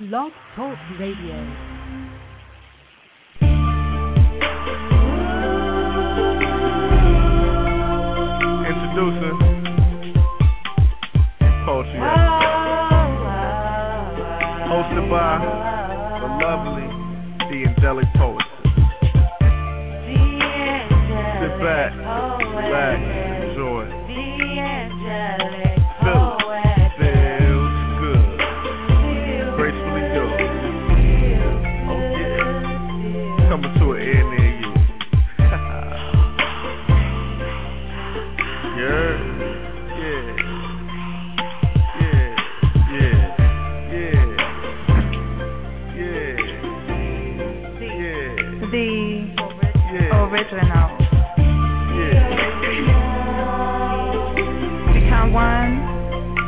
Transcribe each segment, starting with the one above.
Blog Talk Radio. Introducing Poetry Hosted by the lovely, the angelic poet. Sit back, relax,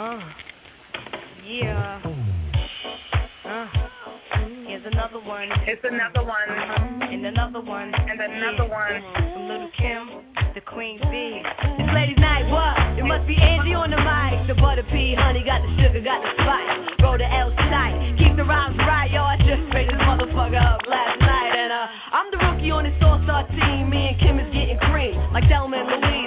Uh, yeah. Uh, here's another one. It's another one. Uh-huh. And another one. And another one. From Lil' Kim, the Queen Bee. It's ladies' night, what? It must be Angie on the mic. The butter pea, honey, got the sugar, got the spice. Roll the L tonight. Keep the rhymes right, yo. I just made this motherfucker up last night. And uh, I'm the rookie on this all-star team. Me and Kim is getting cream. Like Thelma and Louise,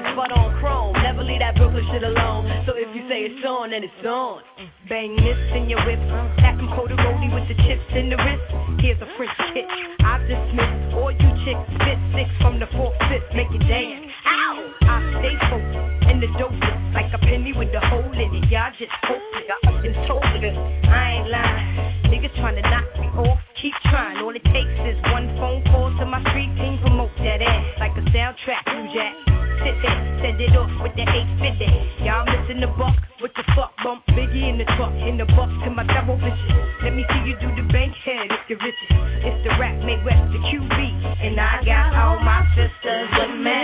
on, then it's on. Bang this in your whip. Act them cold roly with the chips in the wrist. Here's a French kick. I dismiss all you chicks. Spit six from the fourth fifth. Make it dance. Ow! I stay focused. And the dope is like a penny with a hole in it. Y'all just hopeless. I've been told this. I ain't lying. Niggas trying to knock me off. Keep trying. All it takes is one phone call to my street team. Promote that ass like a soundtrack. You jack. Sit there, send it off with the 850. Y'all missing the buck. In the truck. In the buck to my double bitches. Let me see you do the bank head if you're riches. It's the rap made west the QB. And I got all my sisters with me.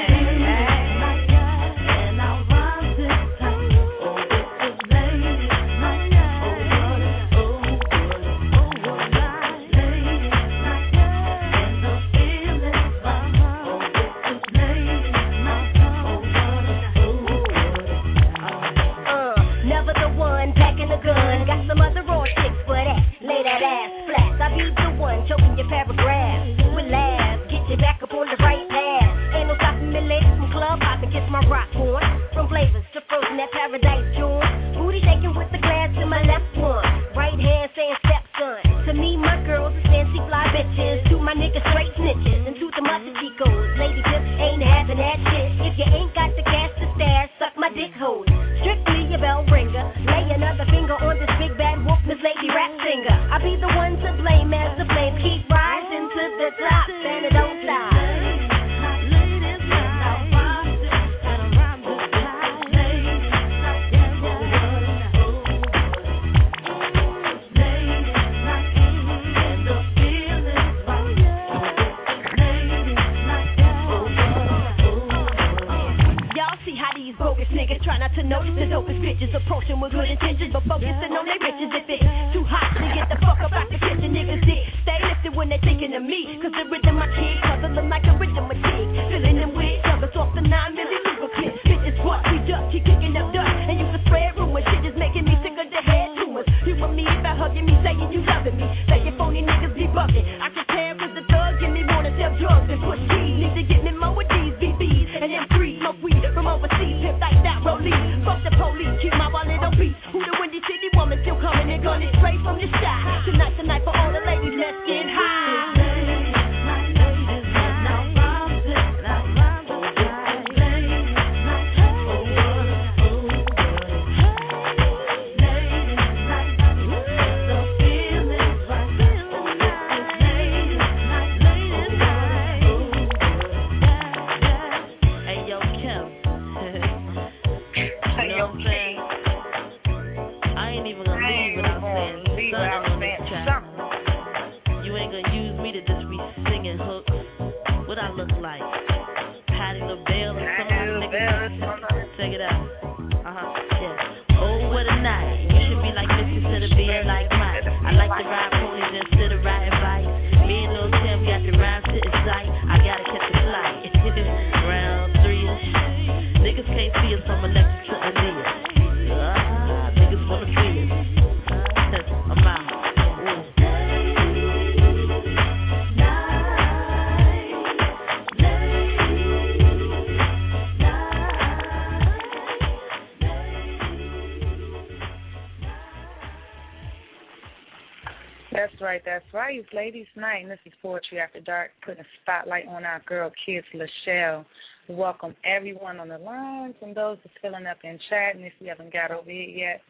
It's Ladies Night, and this is Poetry After Dark, putting a spotlight on our girl, Kedz Lachele. Welcome everyone on the lines and those that's filling up in chat. And if you haven't got over here yet,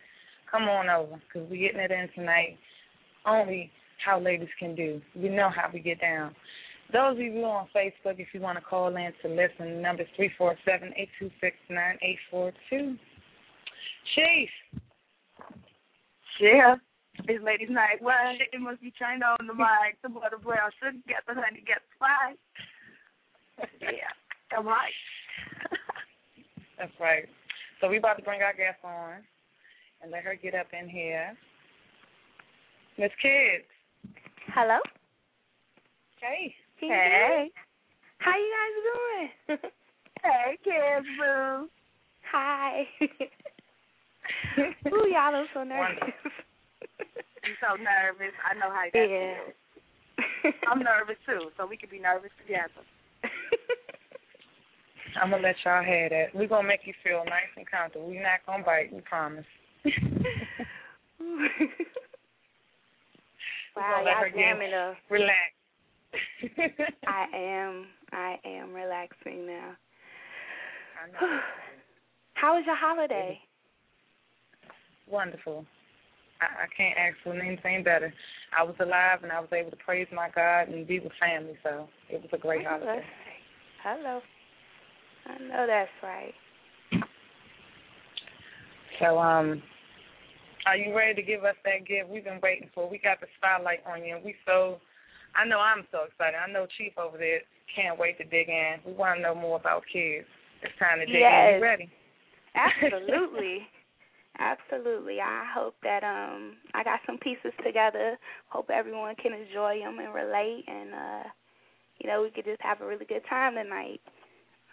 come on over because we're getting it in tonight. Only how ladies can do. We know how we get down. Those of you on Facebook, if you want to call in to listen, the number is 347 826 9842. Chief. Yeah. It's ladies' night. Well, it must be turned on the mic. The butter brown sugar get the honey get the spice. yeah, all right. That's right. So we about to bring our guest on and let her get up in here. Miss Kedz. Hello. Hey. Hey. How you guys doing? hey, Kedz, boo. Hi. Ooh, y'all are so nervous. I'm so nervous. I know how that Yeah. feels. I'm nervous too, so we could be nervous together. I'm gonna let y'all have that. We're gonna make you feel nice and comfortable. We're not gonna bite, we promise. Wow, gonna let her y'all get jamming up. relax. I am. I am relaxing now. How was your holiday? Wonderful. I, I can't ask for anything better. I was alive and I was able to praise my God and be with family, so it was a great holiday. Hello. I know that's right. So, um, are you ready to give us that gift we've been waiting for? We got the spotlight on you, and we so. I know I'm so excited. I know Chief over there can't wait to dig in. We want to know more about Kedz. It's time to dig in. Yes. You ready? Absolutely. Absolutely. I hope that um I got some pieces together. Hope everyone can enjoy them and relate and uh you know, we could just have a really good time tonight.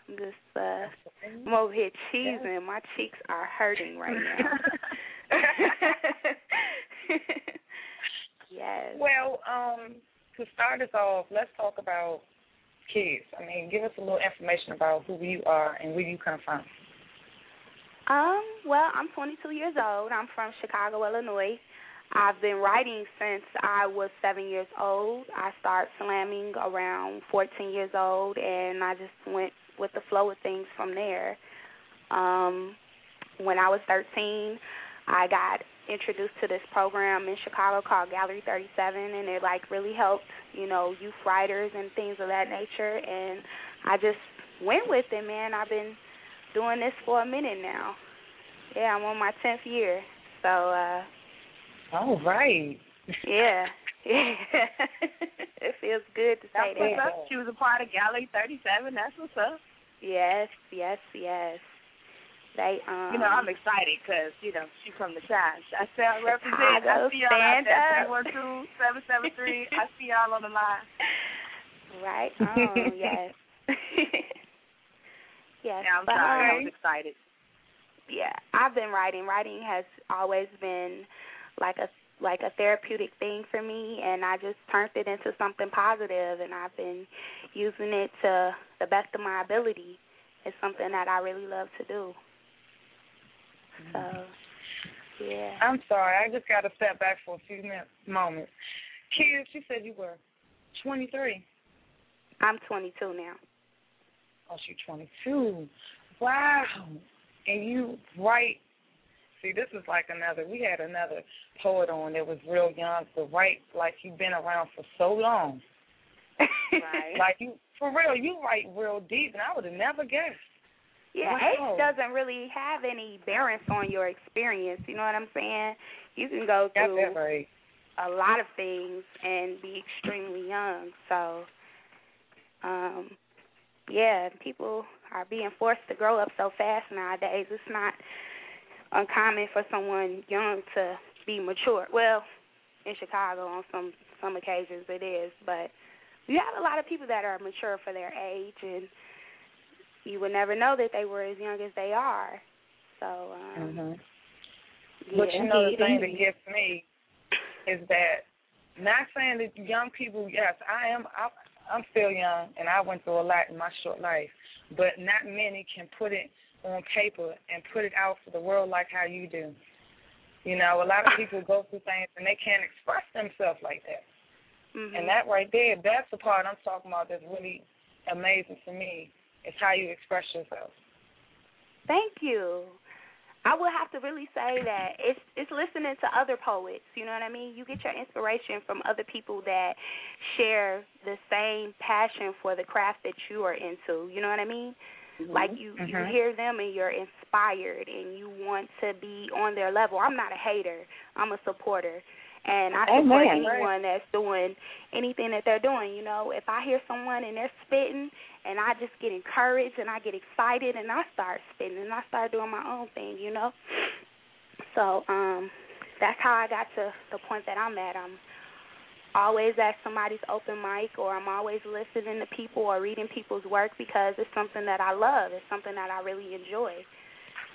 I'm just uh I'm over here cheesing. My cheeks are hurting right now. yes. Well, um, to start us off, let's talk about Kedz. I mean, give us a little information about who you are and where you come from. Um, well, I'm 22 years old. I'm from Chicago, Illinois. I've been writing since I was seven years old. I started slamming around 14 years old, and I just went with the flow of things from there. Um, when I was 13, I got introduced to this program in Chicago called Gallery 37, and it like really helped, you know, youth writers and things of that nature. And I just went with it, man. I've been doing this for a minute now. Yeah, I'm on my 10th year, so. uh All right. Yeah. Yeah. it feels good to say That's what's that. up. She was a part of Gallery 37. That's what's up. Yes, yes, yes. They, um, you know, I'm excited because you know she's from the side. I sound represent. Chicago, I see y'all out there. Three one two seven seven three. I see y'all on the line. Right. Oh yes. yes. Yeah, I'm but, sorry. I um, was excited. yeah, I've been writing. Writing has always been like a like a therapeutic thing for me and I just turned it into something positive and I've been using it to the best of my ability. It's something that I really love to do. So, yeah. I'm sorry. I just got to step back for a few minutes, moments. Kedz, you said you were 23. I'm 22 now. Oh, she's 22. Wow. And you write. See, this is like another. We had another poet on that was real young, but write like you've been around for so long. right. Like you, for real, you write real deep, and I would have never guessed. Yeah, Wow. age doesn't really have any bearance on your experience. You know what I'm saying? You can go through right. a lot of things and be extremely young. So, um, yeah, people are being forced to grow up so fast nowadays. It's not uncommon for someone young to be mature. Well, in Chicago on some some occasions it is, but you have a lot of people that are mature for their age and you would never know that they were as young as they are. So, um hmm yeah, But you know the thing that gets me is that not saying that young people. Yes, I am. I, I'm still young, and I went through a lot in my short life. But not many can put it on paper and put it out for the world like how you do. You know, a lot of people go through things and they can't express themselves like that. Mhm. And that right there, that's the part I'm talking about that's really amazing to me. Is how you express yourself. Thank you. I would have to really say that it's it's listening to other poets. You know what I mean? You get your inspiration from other people that share the same passion for the craft that you are into. You know what I mean? Like you you Mhm. hear them and you're inspired and you want to be on their level. I'm not a hater. I'm a supporter. And I support Amen. anyone that's doing anything that they're doing. You know, if I hear someone and they're spitting and I just get encouraged and I get excited and I start spitting and I start doing my own thing, you know. So, um, that's how I got to the point that I'm at. I'm always at somebody's open mic or I'm always listening to people or reading people's work because it's something that I love. It's something that I really enjoy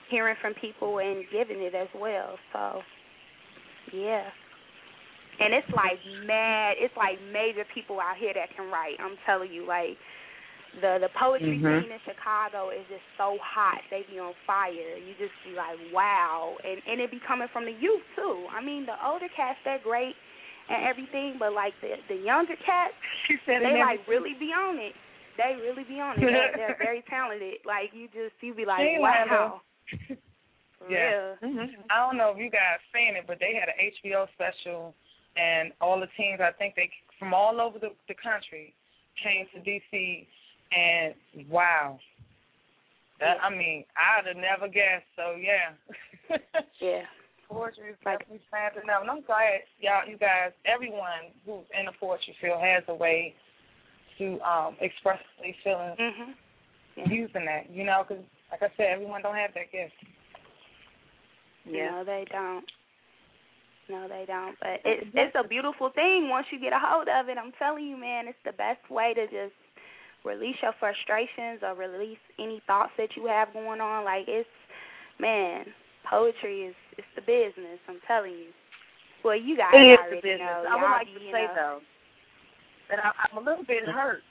hearing from people and giving it as well. So, yeah. And it's like mad. It's like major people out here that can write. I'm telling you, like the the poetry Mhm. scene in Chicago is just so hot. They be on fire. You just be like, wow. And and it be coming from the youth too. I mean, the older cats they're great and everything, but like the the younger cats, She said they like really be on it. They really be on it. They're, they're very talented. Like you just you be like, Hey, wow. Yeah. Mm-hmm. I don't know if you guys seen it, but they had an HBO special, and all the teams I think they from all over the the country came to DC, and wow, that I mean I'd have never guessed. So yeah, Yeah. poetry is definitely standing up, and I'm glad y'all, you guys, everyone who's in the poetry field has a way to um express their feelings Mhm. using that. You know, because like I said, everyone don't have that gift. No, they don't. No, they don't. But it, it's a beautiful thing once you get a hold of it. I'm telling you, man, it's the best way to just release your frustrations or release any thoughts that you have going on. Like it's, man, poetry is it's the business. I'm telling you. Well, you guys It is the business. know. I would like to say know, though that I, I'm a little bit hurt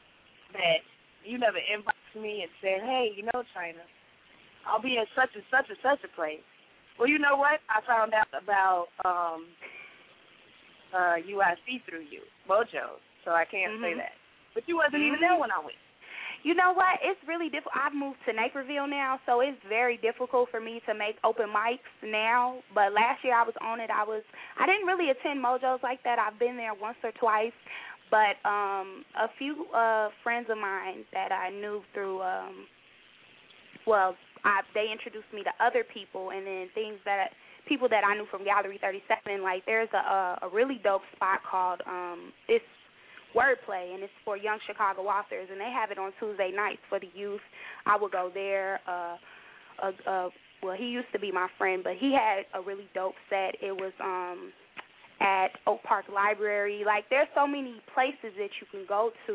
that you never inboxed me and said, "Hey, you know, China, I'll be in such and such and such a place." Well, you know what? I found out about um uh UIC through you, Mojo, so I can't say Mhm. that. But you wasn't even Mhm. there when I went. You know what? It's really difficult. I've moved to Naperville now, so it's very difficult for me to make open mics now. But last year I was on it. I was I didn't really attend Mojos like that. I've been there once or twice, but um a few uh friends of mine that I knew through um well, I they introduced me to other people and then things that people that I knew from Gallery 37 like there's a a, a really dope spot called um it's wordplay and it's for young Chicago authors and they have it on Tuesday nights for the youth. I would go there. Uh a, a well, he used to be my friend, but he had a really dope set. It was um at Oak Park Library. Like there's so many places that you can go to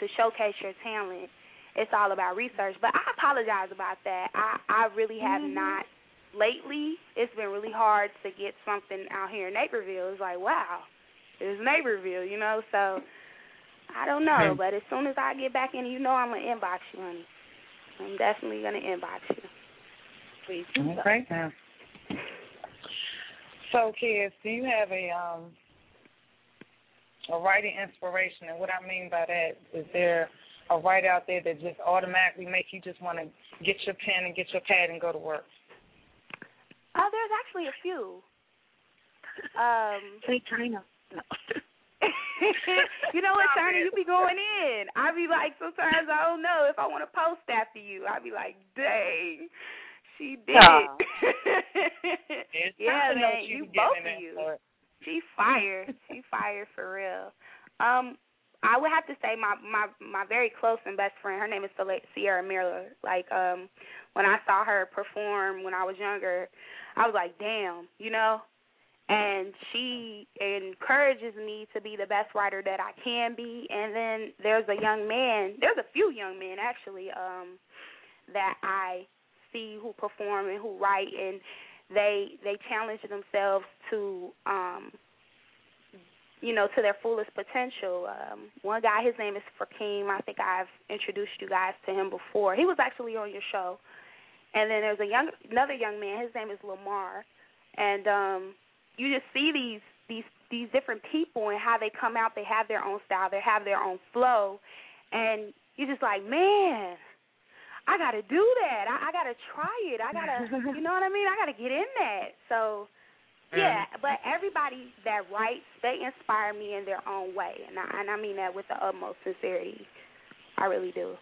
to showcase your talent. It's all about research. But I apologize about that. I I really have mm-hmm. not lately. It's been really hard to get something out here in Naperville. It's like, wow, it's Naperville, you know, so I don't know, but as soon as I get back in, you know I'm gonna inbox you, honey. I'm definitely gonna inbox you. Please. Okay. Now. So, Kedz, do you have a um a writing inspiration? And what I mean by that is there a write out there that just automatically make you just want to get your pen and get your pad and go to work? Oh, there's actually a few. Um, Say China. No. you know what, China? You be going in. I be like, sometimes I don't know if I want to post after you. I be like, dang, she did. Oh. yeah, man, you, you both of you. She fired. she fired for real. Um, I would have to say my my my very close and best friend. Her name is Sierra Miller. Like um, when I saw her perform when I was younger, I was like, damn, you know and she encourages me to be the best writer that I can be. And then there's a young man, there's a few young men actually, um, that I see who perform and who write, and they they challenge themselves to, um, you know, to their fullest potential. Um, one guy, his name is Fakeem. I think I've introduced you guys to him before. He was actually on your show. And then there's a young another young man. His name is Lamar, and um you just see these these these different people and how they come out. They have their own style. They have their own flow, and you're just like, man, I got to do that. I, I got to try it. I got to, you know what I mean? I got to get in that. So, yeah. But everybody that writes, they inspire me in their own way, and I, and I mean that with the utmost sincerity. I really do.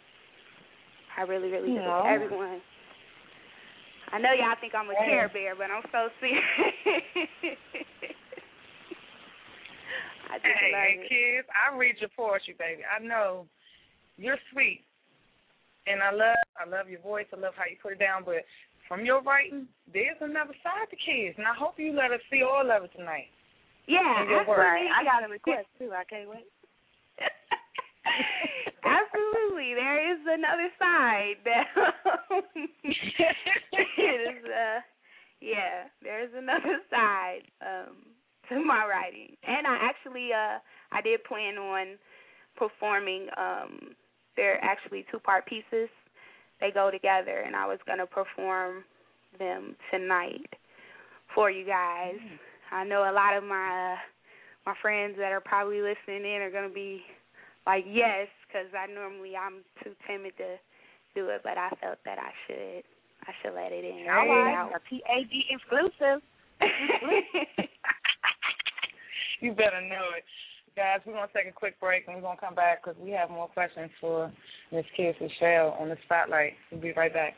I really, really do. Everyone. I know y'all think I'm a Care Bear, but I'm so serious. I just hey, love hey, it. Kedz, I read your poetry, baby. I know you're sweet, and I love I love your voice. I love how you put it down. But from your writing, there's another side to Kedz, and I hope you let us see all of it tonight. Yeah, that's right. I got a request too. I can't wait. Absolutely, there is another side that is. Uh, yeah, there's another side um, to my writing, and I actually, uh, I did plan on performing. Um, they're actually two-part pieces. They go together, and I was gonna perform them tonight for you guys. Mm. I know a lot of my uh, my friends that are probably listening in are gonna be like yes, because I normally I'm too timid to do it, but I felt that I should I should let it in. All right, a PAD exclusive. you better know it. Guys, we're going to take a quick break and we're going to come back because we have more questions for Miss Kedz Lachele on the spotlight. We'll be right back.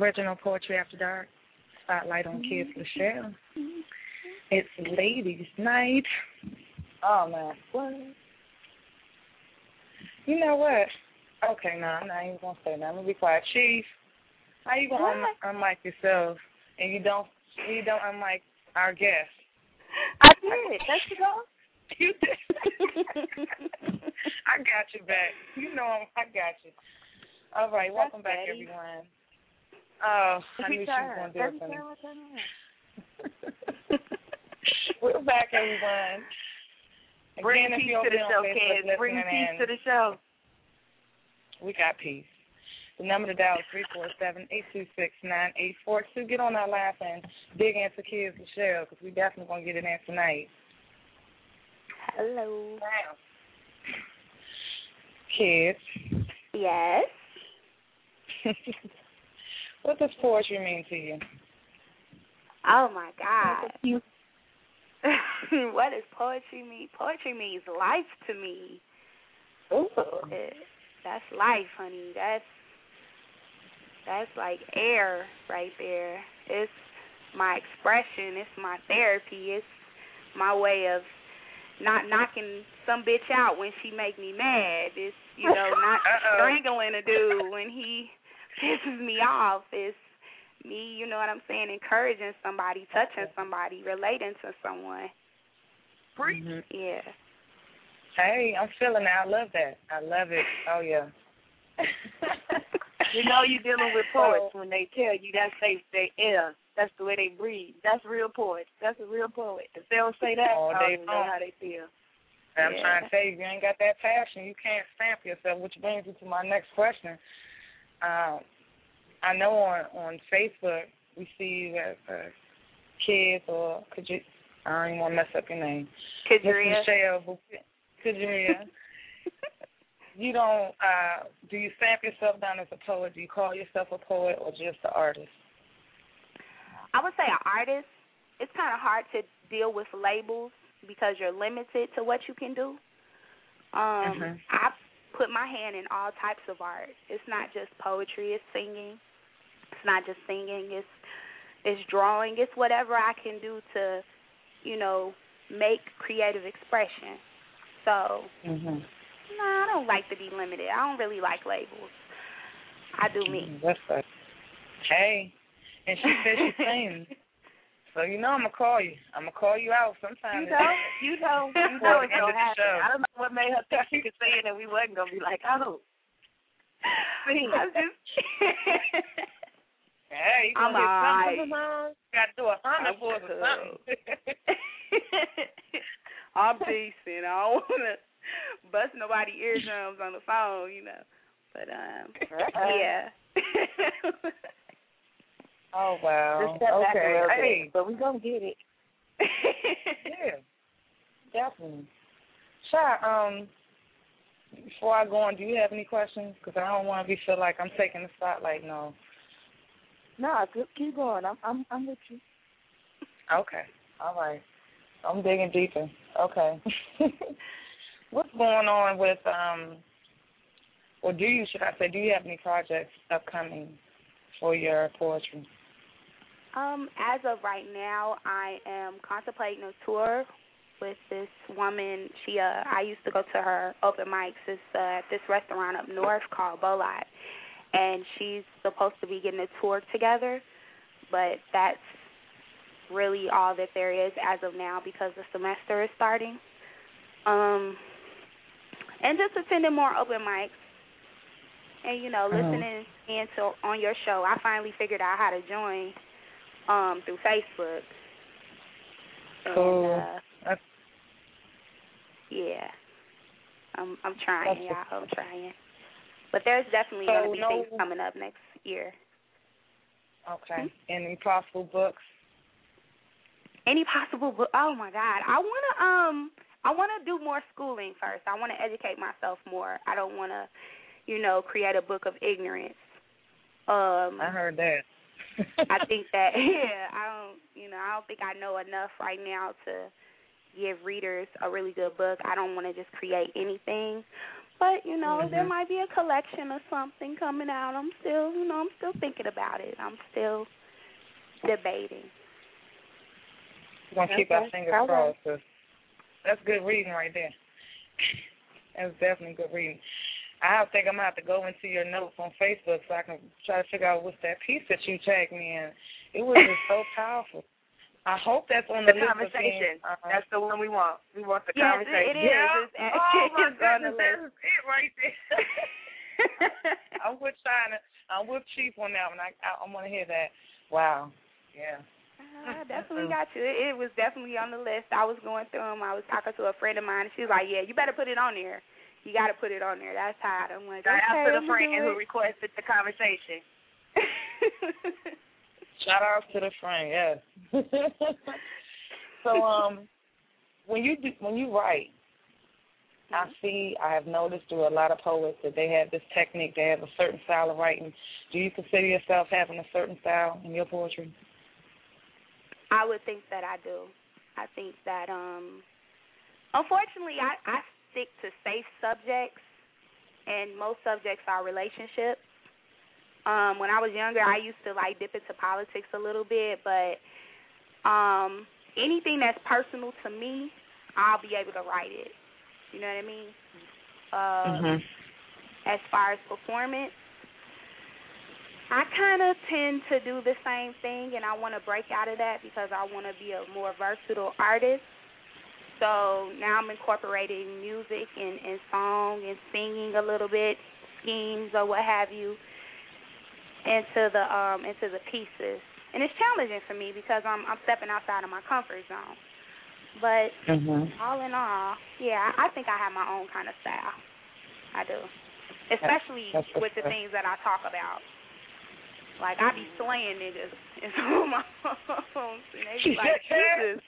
Original Poetry After Dark spotlight on Kedz Lachele. It's ladies' night. Oh man, what? You know what? Okay, no, I'm not even gonna say that. I'm gonna be quiet. Chief, how you gonna un- unmic yourself and you don't you don't unmic our guest? I did. There you go. You did. I got you back. You know I'm, I got you. All right, welcome back, Betty. everyone. Oh, I Every knew she was time. gonna do it Every for me. time I turn around. We're back, everyone. Bring Again, if peace you're to the over show, kids. Bring listening peace in, to the show. We got peace. The number to dial is three four seven eight two six nine eight four two. Get on our laugh and dig into Kedz Lachele because we definitely gonna get it in tonight. Hello. Now, Kedz, Yes. what does poetry mean to you? Oh my God. what does poetry mean? Poetry means life to me. Ooh. That's life, honey. That's that's like air right there. It's my expression. It's my therapy. It's my way of not knocking some bitch out when she make me mad. It's you know not strangling a dude when he pisses me off. It's me, you know what I'm saying, encouraging somebody, touching somebody, relating to someone. Mhm. Yeah. Hey, I'm feeling it. I love that. I love it. Oh yeah. You know you're dealing with poets when they tell you that's they they air. That's the way they breathe. That's real poets. That's a real poet. If they don't say that, Oh, I don't they even know how they feel. I'm Yeah. trying to tell you, if you ain't got that passion, you can't stamp yourself. Which brings me to my next question. Um, I know on on Facebook we see that uh, Kedz or could you? I don't even want to mess up your name. Kadria. Michelle Kadria. you don't. uh Do you stamp yourself down as a poet? Do you call yourself a poet or just an artist? I would say an artist. It's kind of hard to deal with labels because you're limited to what you can do. Um, Mhm. I put my hand in all types of art. It's not just poetry. It's singing. It's not just singing. It's it's drawing. It's whatever I can do to, you know, make creative expression. So Mhm. no, I don't like to be limited. I don't really like labels. I do me. That's right. Hey, and she said she sings. So you know I'm gonna call you. I'm gonna call you out sometime. You know, you know, you know it's gonna happen. I don't know what made her think she could say it and we wasn't gonna be like, oh. Sing. I'm just Hey, you I'm gonna get something alright. from the song? Got to do a hundred for us or something. I'm decent. I don't wanna bust nobody eardrums on the phone, you know. But um yeah. Oh wow. Just step back a okay. little Hey. bit, but we gonna get it. Yeah. Definitely. Shy, um, before I go on, do you have any questions? Because I don't want to be feel like I'm taking the spotlight. No. No, keep- keep going. I'm I'm I'm with you. Okay. All right. I'm digging deeper. Okay. What's going on with um or do you should I say, do you have any projects upcoming for your poetry? Um, as of right now, I am contemplating a tour with this woman. She, uh, I used to go to her open mics. It's uh, at this restaurant up north called Bolot, and she's supposed to be getting a tour together, but that's really all that there is as of now because the semester is starting. Um, and just attending more open mics. And you know, Mhm. listening in to on your show, I finally figured out how to join um through Facebook. Cool. And, uh, That's yeah. I'm I'm trying, yeah, I'm trying. But there's definitely So gonna be no- things coming up next year. okay. Any possible books? Any possible book oh my God. I wanna um I wanna do more schooling first. I wanna educate myself more. I don't wanna, you know, create a book of ignorance. Um I heard that. I think that yeah, I don't you know, I don't think I know enough right now to give readers a really good book. I don't want to just create anything, But you know, mm-hmm. there might be a collection or something coming out. I'm still, you know, I'm still thinking about it. I'm still debating. We're gonna keep our fingers crossed. That's good reading right there. That's definitely good reading. I think I'm gonna have to go into your notes on Facebook so I can try to figure out what's that piece that you tagged me in. It was just so powerful. I hope that's on the, the conversation. uh That's the one we want. We want the yes, conversation. It is. Yeah. It's, it's, oh my it's goodness, that's it right there. I'm with China. I'm with Chief on that one. I I, I want to hear that. Wow. Yeah. I definitely got you. It, it was definitely on the list. I was going through them. I was talking to a friend of mine, and she was like, "Yeah, you better put it on there. You got to put it on there." That's how I'm like, Shout okay, out to the friend who requested the conversation. Shout out to the friend. Yes. so um, when you do, when you write, I see. I have noticed through a lot of poets that they have this technique. They have a certain style of writing. Do you consider yourself having a certain style in your poetry? I would think that I do. I think that um unfortunately I, I stick to safe subjects and most subjects are relationships. Um, when I was younger I used to like dip into politics a little bit, but um anything that's personal to me, I'll be able to write it. You know what I mean? Uh mm-hmm. as far as performance, I kind of tend to do the same thing, and I want to break out of that because I want to be a more versatile artist. So now I'm incorporating music and, and song and singing a little bit, schemes or what have you, into the um into the pieces. And it's challenging for me because I'm I'm stepping outside of my comfort zone. But mm-hmm. all in all, yeah, I, I think I have my own kind of style. I do, especially That's with the things that I talk about. Like I be slaying niggas in some of my poems, and they be like, Jesus.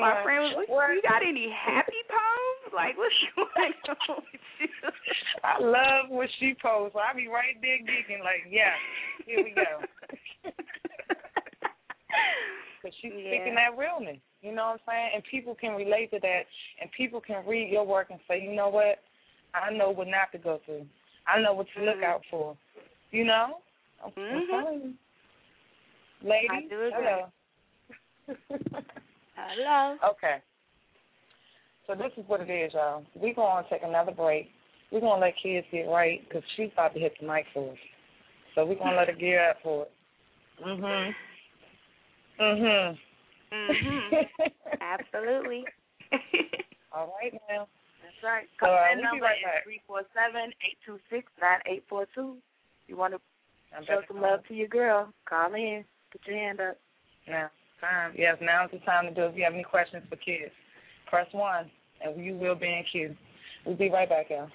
My friend was like, "You got any happy poems? Like, what's going on with you?" I love what she posts. I be right there gigging, like, yeah, here we go. Because she's Yeah. speaking that realness. You know what I'm saying? And people can relate to that, and people can read your work and say, you know what? I know what not to go through. I know what to look Mhm. out for. You know? I'm, I'm Mhm. telling you. Lady, I do agree. hello. Hello. Okay. So this is what it is, y'all. We're going to take another break. We're going to let Kedz get right because she's about to hit the mic for us. So we're going to let her gear up for it. Mhm. Mhm. Mhm. Absolutely. All right now. That's right. Call uh, be number right is three four seven eight two six nine eight four two. You want to show some love to your girl? Call in. Put your hand up. Now, time. Yes, now's the time to do it. If you have any questions for Kedz, press one, and you will be in queue. We'll be right back, y'all.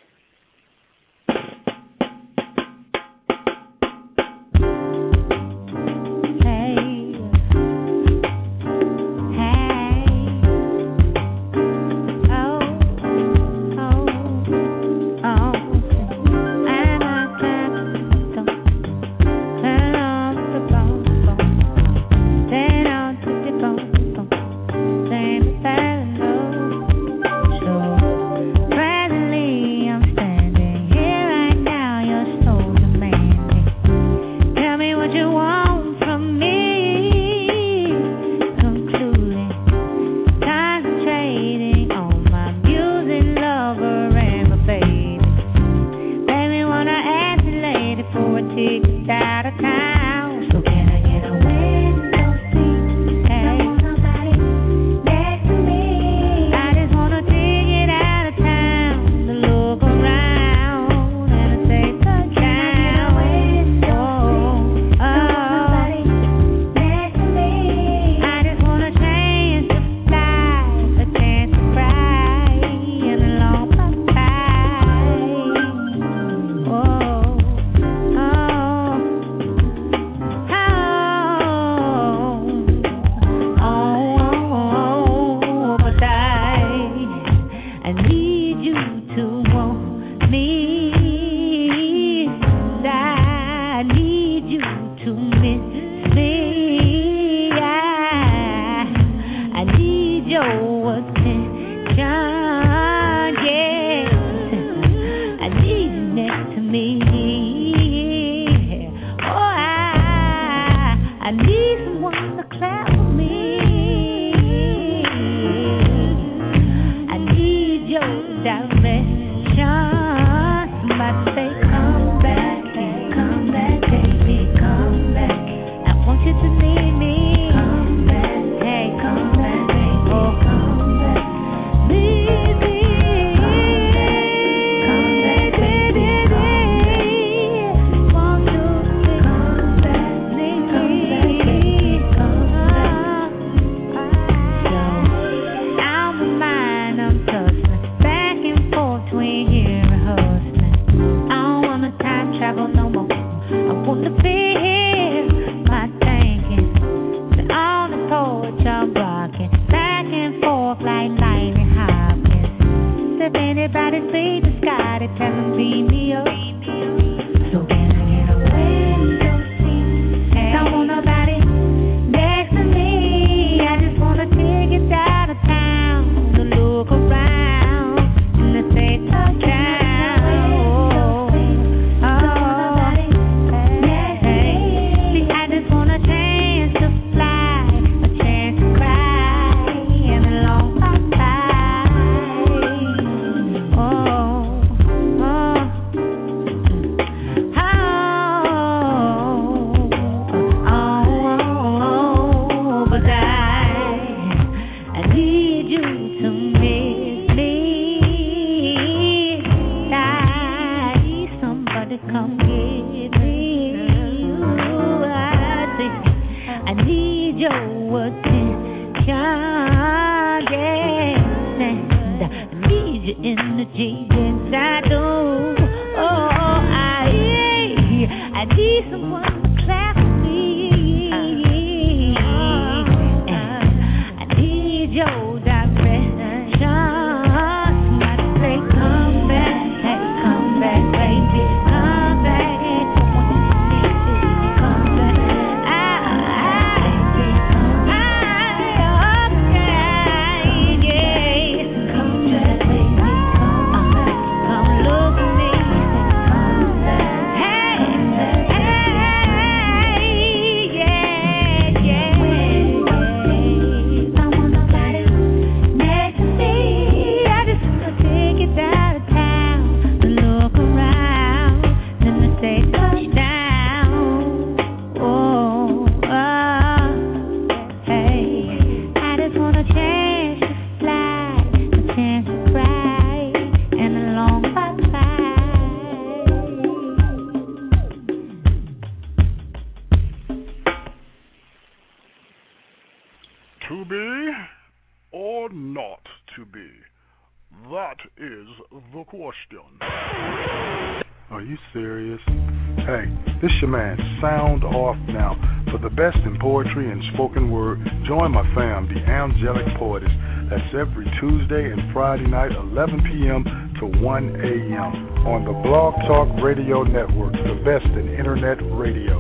Join my fam, the Angelic Poetess. That's every Tuesday and Friday night, 11 p.m. to 1 a.m. on the Blog Talk Radio Network, the best in internet radio.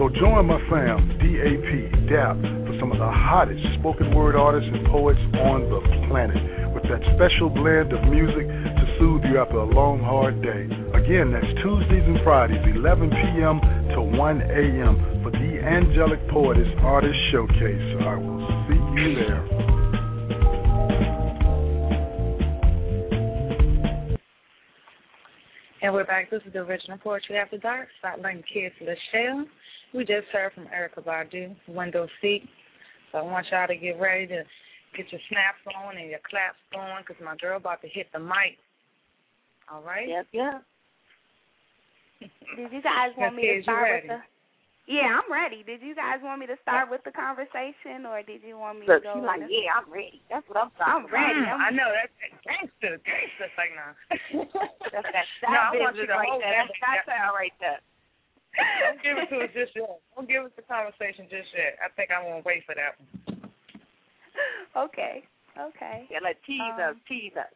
So join my fam, DAP, DAP, for some of the hottest spoken word artists and poets on the planet, with that special blend of music to soothe you after a long, hard day. Again, that's Tuesdays and Fridays, 11 p.m. to 1 a.m. for Angelic Poetess Artist Showcase. I will see you there. And we're back. This is the original Poetry After Dark, Spotlighting Kedz Lachele. We just heard from Erykah Badu, Window Seat. So I want y'all to get ready to get your snaps on and your claps going because my girl about to hit the mic. All right? Yep, yep. Did you guys want me to start with the? Yeah, I'm ready. Did you guys want me to start with the conversation, or did you want me Look, to go? she's like, yeah, I'm ready. That's what I'm I'm talking ready. about. I'm- ready. I know that's gangster, gangster like now. That's that No, I want you business to right hold there. that. That's that sound right there. Don't give it to us just yet. Don't give us the conversation just yet. I think I won't wait for that one. Okay. Okay. Yeah, like tease Um, us, tease us.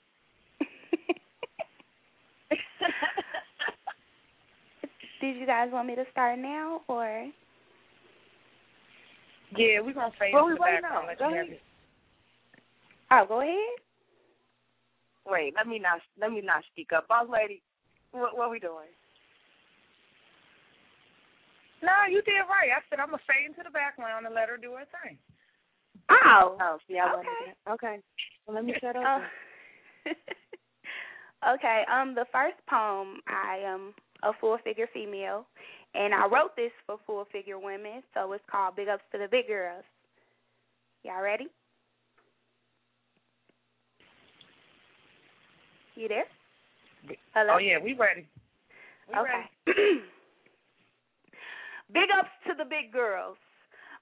Did you guys want me to start now, or? Yeah, we're gonna fade Well, into the we background. now. Let Go you ahead. Oh, go ahead. Wait, let me not let me not speak up. Boss lady, what what we doing? No, you did right. I said I'm gonna fade into the background and let her do her thing. Oh. Oh, see, I Okay. wasn't Okay. Well, let me shut up. Uh, okay. Um, the first poem I am a full figure female, and I wrote this for full figure women, so it's called Big Ups to the Big Girls. Y'all ready? You there? Hello. Oh yeah, we ready. We Okay. ready. big ups to the big girls.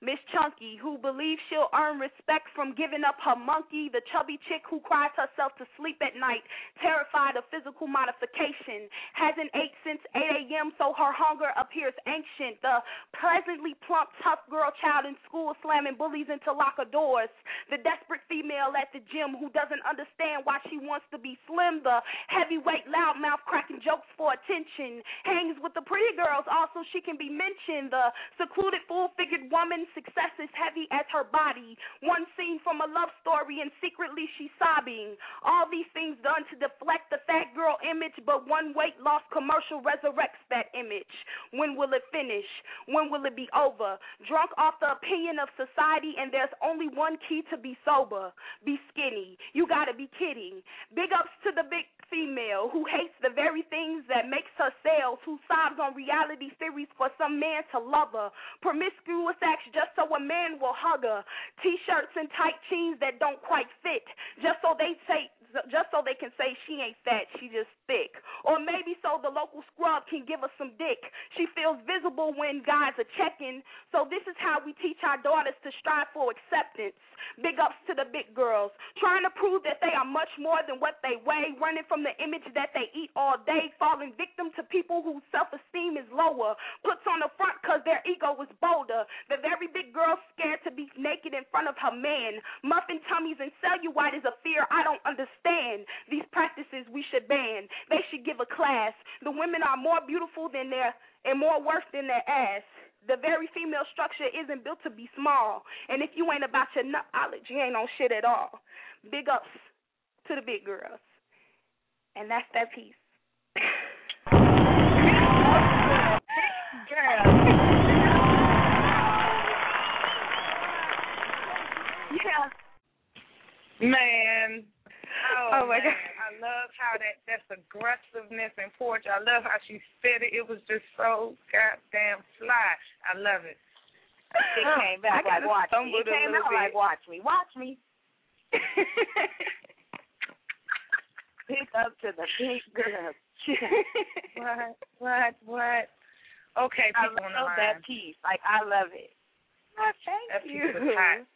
Miss Chunky, who believes she'll earn respect from giving up her monkey, the chubby chick who cries herself to sleep at night, terrified of physical modification, hasn't ate since 8 a.m., so her hunger appears ancient. The pleasantly plump, tough girl child in school slamming bullies into locker doors. The desperate female at the gym who doesn't understand why she wants to be slim. The heavyweight, loudmouth, cracking jokes for attention. Hangs with the pretty girls, also she can be mentioned. The secluded, full-figured woman, success is heavy as her body. One scene from a love story and secretly she's sobbing. All these things done to deflect the fat girl image, but one weight loss commercial resurrects that image. When will it finish? When will it be over? Drunk off the opinion of society, and there's only one key to be sober. Be skinny. You gotta be kidding. Big ups to the big female who hates the very things that makes her sales, who sobs on reality series for some man to love her. Promiscuous acts just so a man will hug her. T-shirts and tight jeans that don't quite fit, just so they say just so they can say she ain't fat, she just thick. Or maybe so the local scrub can give her some dick. She feels visible when guys are checking. So this is how we teach our daughters to strive for acceptance. Big ups to the big girls, trying to prove that they are much more than what they weigh, running from the image that they eat all day, falling victim to people whose self esteem is lower, puts on the front because their ego is bolder. The very big girl scared to be naked in front of her man. Muffin tummies and cellulite is a fear I don't understand. These practices we should ban. They should give a class. The women are more beautiful than their and more worth than their ass. The very female structure isn't built to be small. And if you ain't about your knowledge, you ain't on shit at all. Big ups to the big girls. And that's that piece. yeah. Man. Oh, my man. God. I love how that that's aggressiveness and poetry. I love how she said it. It was just so goddamn fly. I love it. It came back I like watch me. it came out like watch me. Watch me. Pick up to the big girl. what? What? What? Okay, I people the love that piece. Like I love it. Oh, thank That you. piece was hot.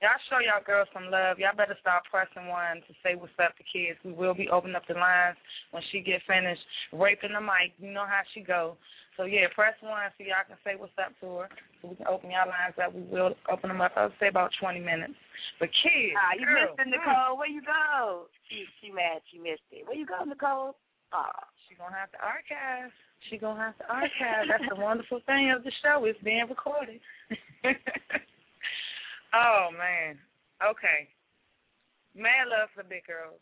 Y'all show y'all girls some love. Y'all better start pressing one to say what's up to Kedz. We will be opening up the lines when she get finished raping the mic. You know how she go. So yeah, press one so y'all can say what's up to her. So we can open y'all lines up. We will open them up. I'll say about twenty minutes. But Kedz, Ah, you girl, missed it, Nicole. Where you go? She she mad she missed it. Where you go, Nicole? Oh. She gonna have to archive. She gonna have to archive. That's the wonderful thing of the show. It's being recorded. oh man. Okay. Mad love for big girls.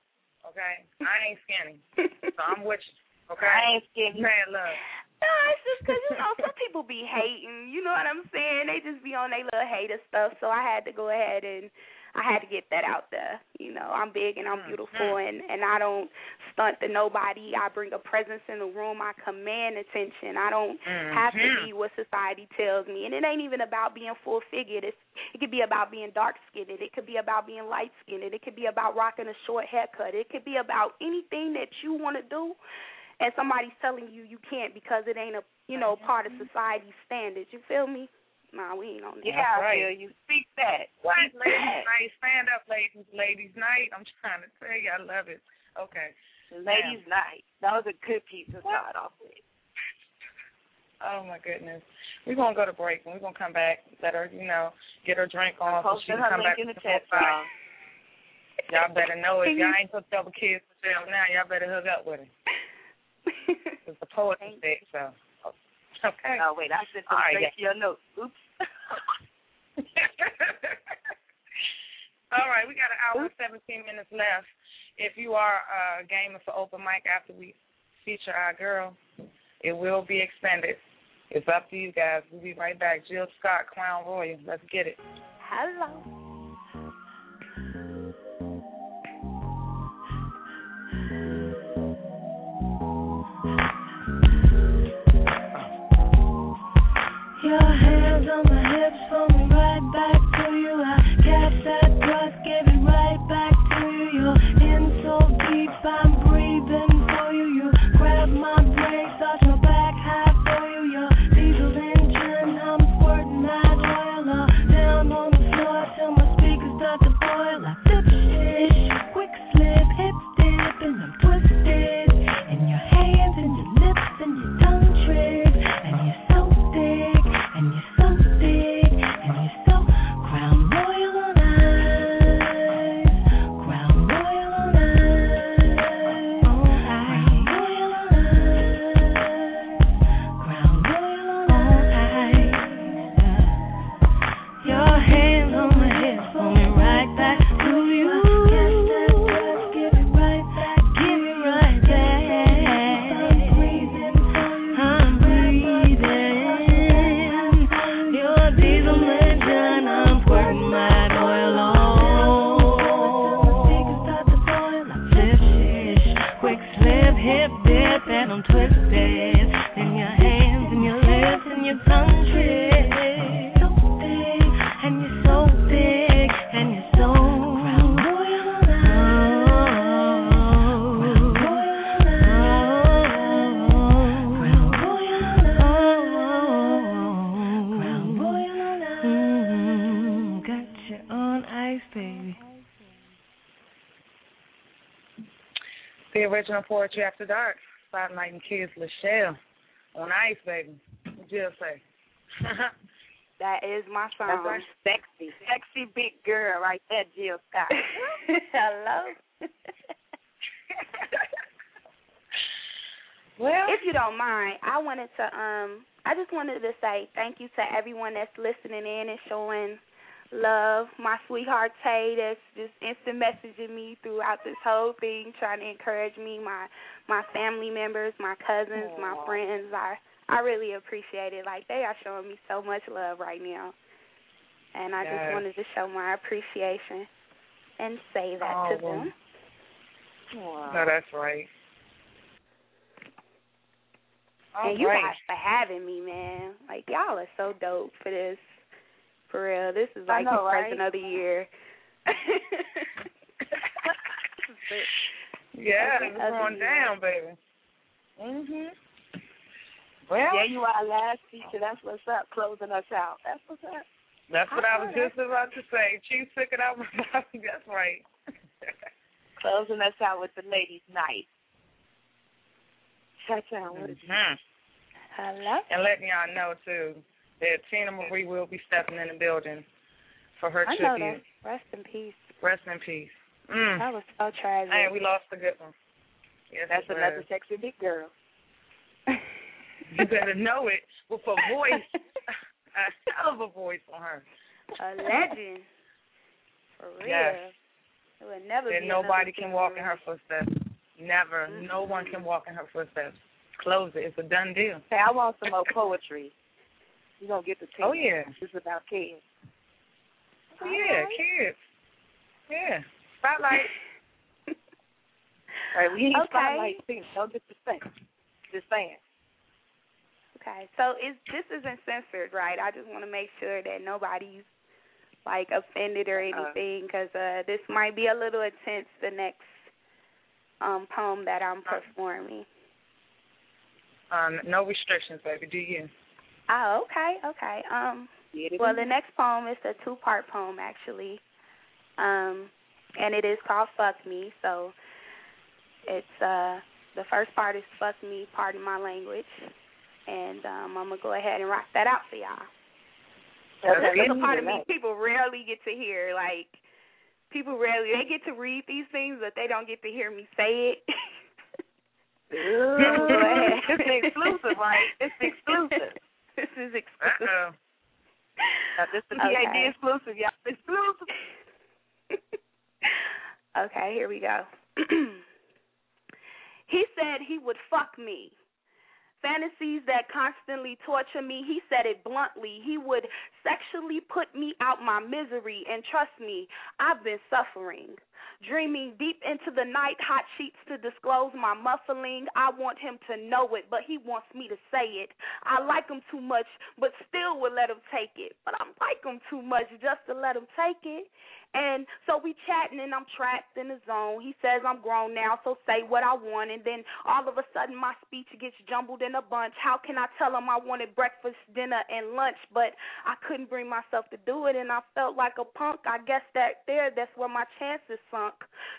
Okay. I ain't skinny, so I'm with you. Okay. I ain't skinny. Mad love. No, it's just 'cause you know some people be hating. You know what I'm saying? They just be on their little hater stuff. So I had to go ahead and I had to get that out there. You know, I'm big and I'm beautiful, mm-hmm. and and I don't stunt to nobody. I bring a presence in the room. I command attention. I don't have to mm-hmm. be what society tells me, and it ain't even about being full figured. It's it could be about being dark skinned. It could be about being light skinned. It could be about rocking a short haircut. It could be about anything that you want to do and somebody's telling you you can't because it ain't a you know part of mm-hmm. society's standards. You feel me? Nah, we ain't on that. Yeah, I feel you. Speak that. What? Speak Ladies that. night. Stand up, ladies. Ladies night. I'm trying to tell you, I love it. Okay. Ladies' night. That was a good piece to start off with. Oh my goodness. We're gonna go to break and we're gonna come back, let her, you know, get her drink on so she Posted can come back in the to chat full y'all. Y'all better know if y'all ain't hooked up with Kedz for sale now, y'all better hook up with her. It's the poetry said so. Okay. Oh wait, I sent them right, straight to your note. Oops. All right, we got an hour and 17 minutes left. If you are a gamer for open mic after we feature our girl, it will be extended. It's up to you guys. We'll be right back. Jill Scott, Crown Royal. Let's get it. Hello. Your hands on my hips, pull original Poetry After Dark, spotlighting Kedz Lachele on ice, baby. What Jill say? that is my song. That's sexy, sexy big girl right there, Jill Scott. Hello. well, if you don't mind, I wanted to um I just wanted to say thank you to everyone that's listening in and showing love. My sweetheart Tay that's just instant messaging me throughout this whole thing, trying to encourage me, my my family members, my cousins, Aww. my friends. I I really appreciate it. Like they are showing me so much love right now. And I Yes. just wanted to show my appreciation and say that Oh, to well. them. No, that's right. and you All right. guys for having me, man. Like y'all are so dope for this. For real, this is I like know, the right? person of the year. Yeah, Every it's other going year. down, baby. Mhm. Well, there you are, last teacher. That's what's up, closing us out. That's what's up. that's what I was I know just about to say. Chief took it out my mouth. That's right. Closing us out with the ladies' night. Cha-cha, what is Mhm. Hello. And letting y'all know too that Teena Marie will be stepping in the building for her I know tribute. that. Rest in peace. Rest in peace. Mm. That was so tragic. Hey, we lost a good one. Yes, That's another was. sexy big girl. You better know it with a voice, a hell of a voice on her. a legend. For real. Yes. It would never That be nobody can walk in her footsteps. Never. No one can walk in her footsteps. Close it. It's a done deal. Hey, I want some more poetry. You're going to get the tape. Oh yeah. It's about Kedz. Oh yeah, Kedz. Yeah. Spotlight. All right, we need Okay. spotlight too. No disrespect. Just saying. Okay, so is this isn't censored, right? I just want to make sure that nobody's like offended or anything, because uh, this might be a little intense. The next um poem that I'm performing. Um, no restrictions, baby. Do you? Oh, okay, okay. Um, well, the next poem is a two-part poem actually, um, and it is called "Fuck Me." So it's uh the first part is "Fuck Me," pardon my language, and um, I'm gonna go ahead and rock that out for y'all. That's a part of me people rarely get to hear. Like people rarely they get to read these things, but they don't get to hear me say it. It's exclusive, right? It's exclusive. This is exclusive. Uh-oh. This is Okay. PAD exclusive, y'all. Exclusive. Okay, here we go. he said he would fuck me. Fantasies that constantly torture me, he said it bluntly. He would sexually put me out my misery, and trust me, I've been suffering. Dreaming deep into the night, hot sheets to disclose my muffling. I want him to know it, but he wants me to say it. I like him too much, but still would let him take it. But I like him too much just to let him take it. And so we chatting and I'm trapped in the zone. He says I'm grown now, so say what I want. And then all of a sudden my speech gets jumbled in a bunch. How can I tell him I wanted breakfast, dinner, and lunch? But I couldn't bring myself to do it, and I felt like a punk. I guess that there, that's where my chances sunk.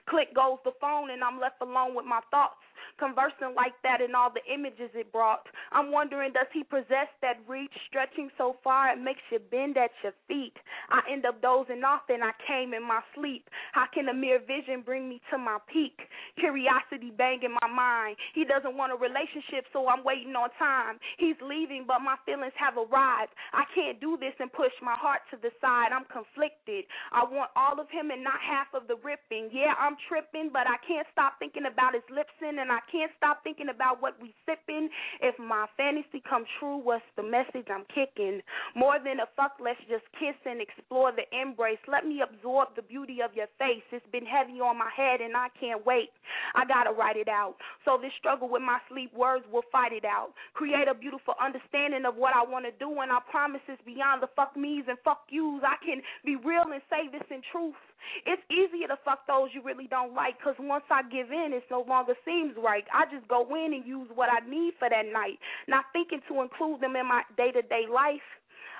Click goes the phone, and I'm left alone with my thoughts. Conversing like that and all the images it brought. I'm wondering, does he possess that reach, stretching so far it makes you bend at your feet? I end up dozing off and I came in my sleep. How can a mere vision bring me to my peak? Curiosity banging my mind. He doesn't want a relationship, so I'm waiting on time. He's leaving, but my feelings have arrived. I can't do this and push my heart to the side. I'm conflicted. I want all of him and not half of the ripping. Yeah, I'm tripping, but I can't stop thinking about his lips in, and I can't stop thinking about what we sipping. If my fantasy come true, what's the message I'm kicking? More than a fuck, let's just kiss and explore the embrace. Let me absorb the beauty of your face. It's been heavy on my head, and I can't wait. I gotta write it out. So this struggle with my sleep words will fight it out. Create a beautiful understanding of what I want to do, and I promise it's beyond the fuck me's and fuck yous. I can be real and say this in truth. It's easier to fuck those you really don't like, cause once I give in, it no longer seems right. I just go in and use what I need for that night, not thinking to include them in my day to day life.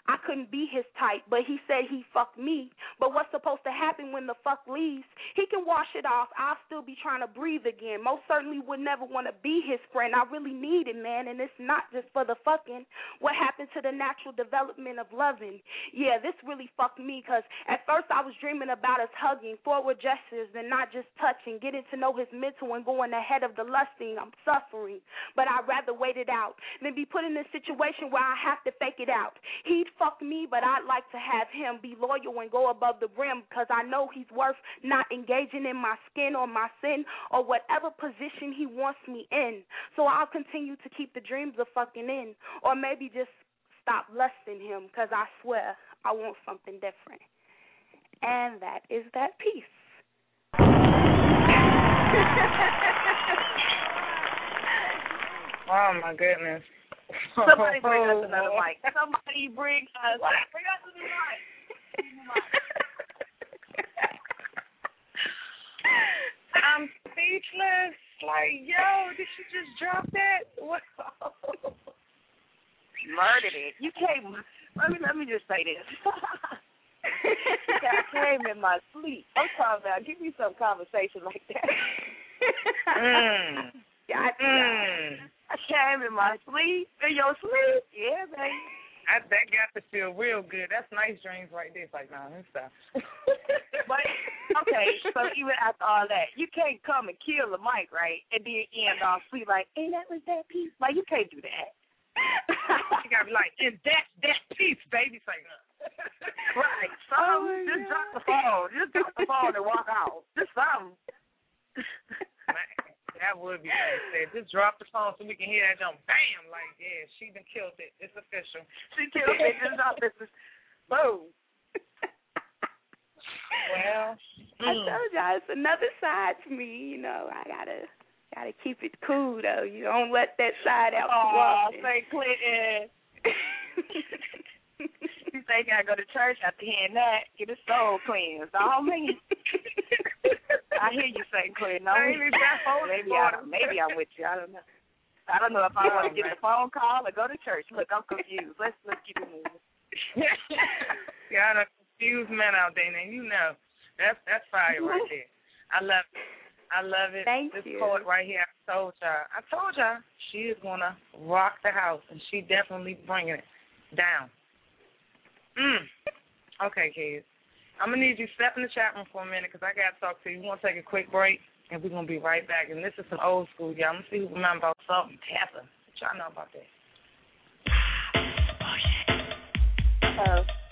I couldn't be his type, but he said he fucked me. But what's supposed to happen when the fuck leaves? He can wash it off. I'll still be trying to breathe again. Most certainly would never want to be his friend. I really need him, man, and it's not just for the fucking. What happened to the natural development of loving? Yeah, this really fucked me because at first I was dreaming about us hugging, forward gestures, and not just touching, getting to know his mental and going ahead of the lusting. I'm suffering, but I'd rather wait it out than be put in a situation where I have to fake it out. He'd fuck me, but I'd like to have him be loyal and go above the rim because I know he's worth not engaging in my skin or my sin or whatever position he wants me in. So I'll continue to keep the dreams of fucking in or maybe just stop lusting him because I swear I want something different. And that is that piece. oh my goodness. Somebody bring us another mic. Somebody bring us. Bring us another mic. I'm speechless. Like, yo, did she just drop that? Murdered it. You came. Let me let me just say this. I came in my sleep. I'm talking about. Give me some conversation like that. mm. Gotcha. Mm. I came in my sleep. In your sleep? Yeah, baby. I, that got to feel real good. That's nice dreams right there. It's like, nah, let stuff. but okay, so even after all that, you can't come and kill the mic, right? And then end off sweet like, and that was that piece. Like you can't do that. you gotta be like, and that's that piece, baby. It's like, uh. right. So oh just God. drop the phone. Just drop the phone and walk out. Just something. That would be nice. Just drop the phone so we can hear that jump. Bam! Like, yeah, she done killed it. It's official. She killed it. It's not this is boom. Well, mm. I told y'all it's another side to me. You know, I gotta gotta keep it cool though. You don't let that side out. Oh, St. Clinton. you think I go to church after hearing that? Get his soul cleansed. Oh man. I hear you saying, Claire. No, maybe, I, maybe I'm with you. I don't know. I don't know if I want to get a phone call or go to church. Look, I'm confused. Let's let's keep it moving. Got a confused man out there, and you know that's that's fire right there. I love it. I love it. Thank you. this you. poet right here. I told y'all. I told y'all she is gonna rock the house, and she definitely bringing it down. Mm. Okay, Kedz. I'm gonna need you to step in the chat room for a minute because I gotta talk to you. We're gonna take a quick break and we're gonna be right back. And this is some old school, y'all. I'm gonna see who remember about Salt-N-Pepa. What y'all know about that? Uh-oh.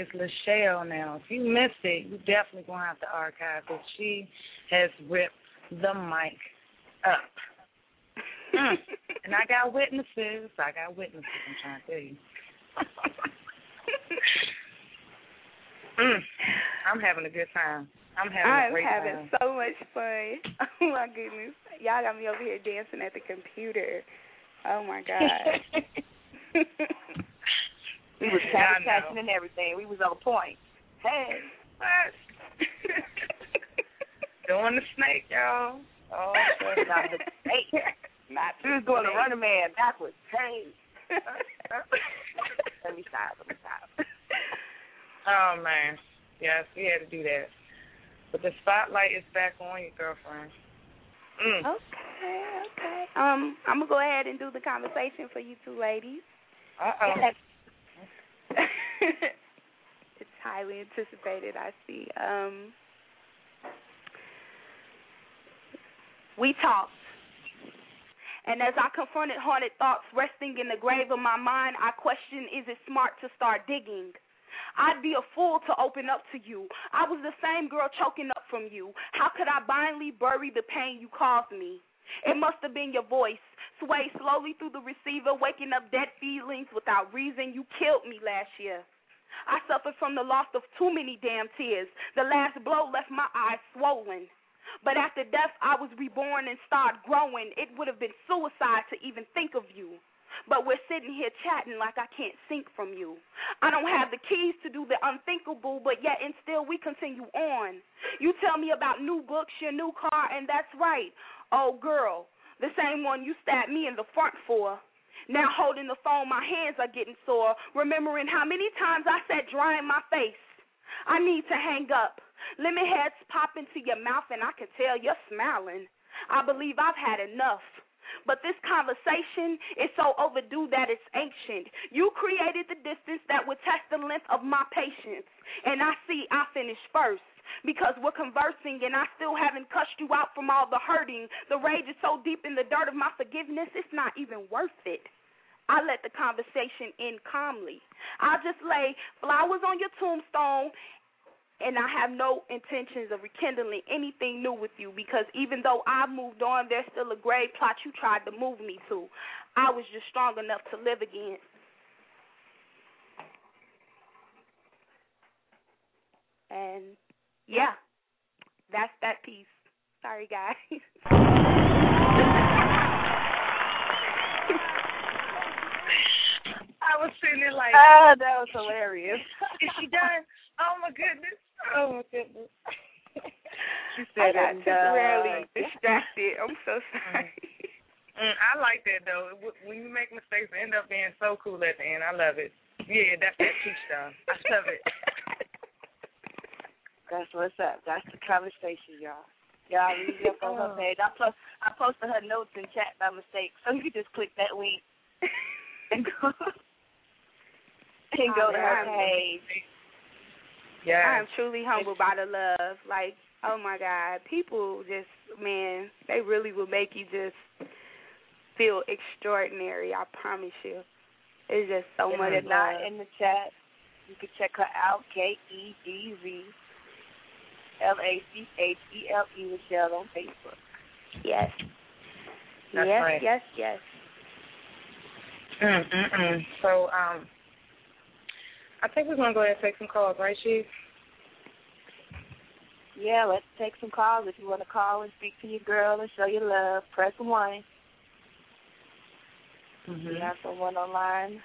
Our Lachele. Now, if you missed it, you definitely gonna have to archive it. She has ripped the mic up. Mm. and I got witnesses. I got witnesses. I'm trying to tell you. mm. I'm having a good time. I'm having I'm a great having time. so much fun. Oh my goodness. Y'all got me over here dancing at the computer. Oh my god. We was Yeah, catching and everything. We was on point. Hey. What? Doing the snake, y'all. Oh, Not the snake. Not She was going to run a man backwards. Hey. let me stop. Let me stop. Oh man, yes, we had to do that. But the spotlight is back on you, girlfriend. Mm. Okay, okay. Um, I'm gonna go ahead and do the conversation for you two ladies. Uh oh. it's highly anticipated, I see. Um We talked. And as I confronted haunted thoughts resting in the grave of my mind, I questioned is it smart to start digging? I'd be a fool to open up to you. I was the same girl choking up from you. How could I blindly bury the pain you caused me? It must have been your voice, sway slowly through the receiver, waking up dead feelings without reason. You killed me last year. I suffered from the loss of too many damn tears. The last blow left my eyes swollen. But after death, I was reborn and started growing. It would have been suicide to even think of you. But we're sitting here chatting like I can't sink from you. I don't have the keys to do the unthinkable, but yet and still we continue on. You tell me about new books, your new car, and that's right. Oh, girl, the same one you stabbed me in the front for. Now holding the phone, my hands are getting sore, remembering how many times I sat drying my face. I need to hang up. Lemon heads pop into your mouth, and I can tell you're smiling. I believe I've had enough. But this conversation is so overdue that it's ancient. You created the distance that would test the length of my patience. And I see I finished first because we're conversing and I still haven't cussed you out from all the hurting. The rage is so deep in the dirt of my forgiveness, it's not even worth it. I let the conversation end calmly. I'll just lay flowers on your tombstone and I have no intentions of rekindling anything new with you because even though I've moved on, there's still a grave plot you tried to move me to. I was just strong enough to live again. And yeah, that's that piece. Sorry, guys. I was sitting there like, Ah, that was hilarious. is she done? Oh my goodness. Oh my goodness. She I said got it, uh, distracted. I'm so sorry. Mm, I like that though. When you make mistakes, it end up being so cool at the end. I love it. Yeah, that's that cheap stuff. I love it. That's what's up. That's the conversation, y'all. Y'all read up on her page. I post I posted her notes in chat by mistake, so you just click that link and go and go to her page. Yeah. I am truly humbled by the love. Like, oh my God, people just, man, they really will make you just feel extraordinary. I promise you. It's just so much love. not in the chat, you can check her out. K E D Z L A C H E L E Michelle on Facebook. Yes. That's yes, right. yes, yes. Mm, mm, mm. So, um, I think we're gonna go ahead and take some calls, right, Chief? Yeah, let's take some calls. If you want to call and speak to your girl and show your love, press one. Mm-hmm. We have someone online.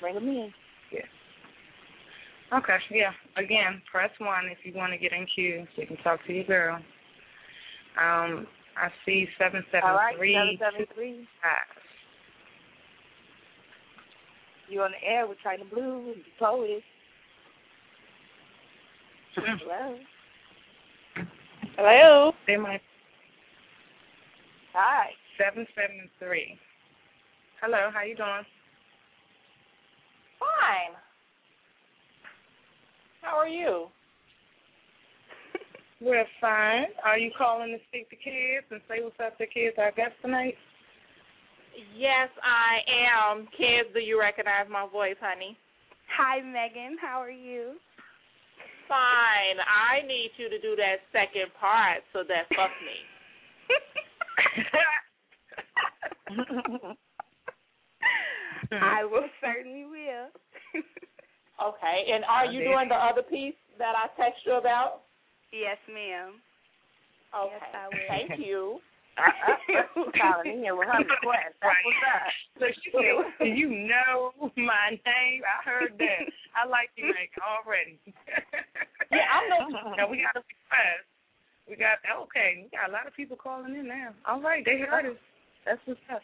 Bring them in. Yeah. Okay, yeah. Again, press one if you want to get in queue so you can talk to your girl. Um, I see seven seven All right, three seven seven three. You on the air with China Blue and the poet. Hello. Hello. They might Hi. seven seven three. Hello, how you doing? Fine. How are you? We're fine. Are you calling to speak to Kedz and say what's up to Kedz our guest tonight? Yes, I am. Kedz, do you recognize my voice, honey? Hi, Megan. How are you? Fine. I need you to do that second part, so that fuck me. I will certainly will. Okay. And are you doing the other piece that I text you about? Yes, ma'am. Okay. Yes, I will. Thank you. Calling in with her request. That's what's up. Look, she said, you know my name. I heard that. I like you, Megan, already. Yeah, I know. now we got a request. We got okay. We got a lot of people calling in now. All right, they heard us. That's what's up.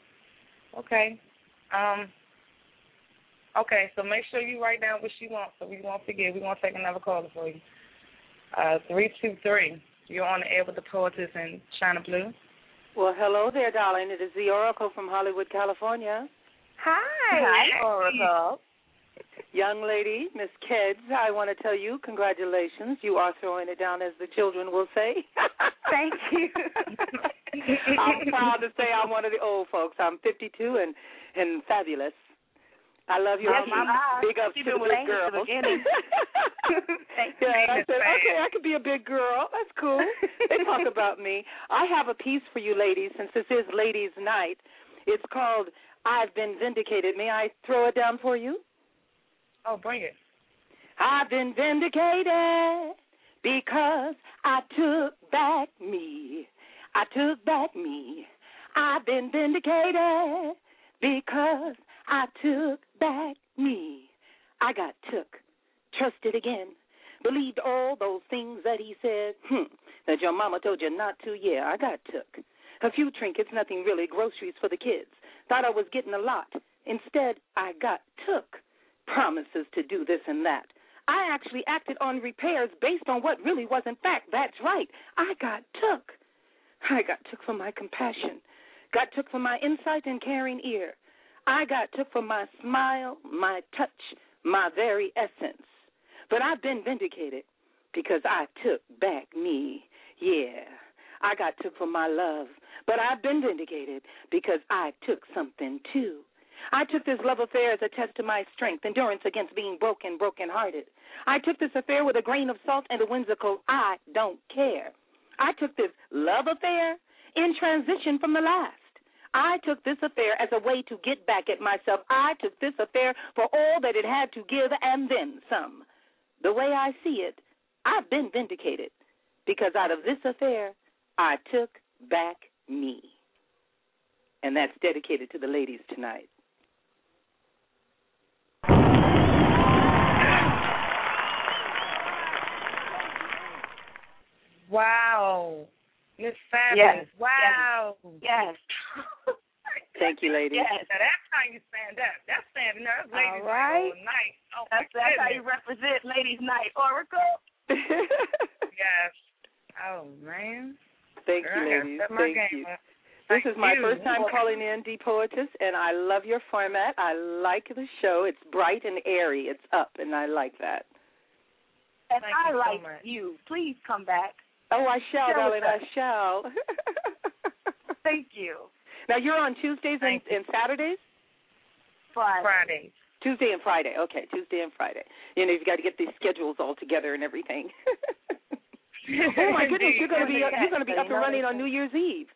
Okay. Um. Okay, so make sure you write down what she wants, so we won't forget. We're gonna take another caller for you. Uh, three two three. You're on the air with the poetess in China Blue. Well, hello there, darling. It is the Oracle from Hollywood, California. Hi. Hi, Oracle. Young lady, Miss Kedz, I want to tell you congratulations. You are throwing it down, as the children will say. Thank you. I'm proud to say I'm one of the old folks. I'm 52 and and fabulous. I love your Yes, team. Big ups She to the been with big Amy from the girls. yeah, I said, okay, I could be a big girl. That's cool. they talk about me. I have a piece for you ladies, since this is Ladies' Night. It's called I've Been Vindicated. May I throw it down for you? Oh, bring it. I've been vindicated because I took back me. I took back me. I've been vindicated because I took back me. I got took, trusted again, believed all those things that he said. Hmm, that your mama told you not to. Yeah, I got took. A few trinkets, nothing really, groceries for the kids. Thought I was getting a lot. Instead, I got took. Promises to do this and that. I actually acted on repairs based on what really wasn't fact. That's right. I got took. I got took for my compassion. Got took for my insight and caring ear. I got took for my smile, my touch, my very essence. But I've been vindicated because I took back me. Yeah. I got took for my love, but I've been vindicated because I took something too. I took this love affair as a test to my strength, endurance against being broken, broken hearted. I took this affair with a grain of salt and a whimsical I don't care. I took this love affair in transition from the last. I took this affair as a way to get back at myself. I took this affair for all that it had to give and then some. The way I see it, I've been vindicated because out of this affair, I took back me. And that's dedicated to the ladies tonight. Wow. Miss Fabulous. Yes. Wow. Yes. Thank you, ladies. Yes. Now that's how you stand up. That's standing up. Ladies All right. all night. Oh, That's, that's how you represent Ladies' Night, Oracle. Yes. Oh man. Thank Girl, you, ladies. step my Thank game you. up. This Thank is my you. first time calling in, D Poetess, and I love your format. I like the show. It's bright and airy. It's up, and I like that. And Thank I you so like much. you. Please come back. Oh, I shall, Share darling. I shall. Thank you. now you're on Tuesdays and, you. and Saturdays. Friday. Fridays. Tuesday and Friday. Okay, Tuesday and Friday. You know, you've got to get these schedules all together and everything. oh my goodness, you're going to be Indeed. you're going to be up and running on New Year's Eve.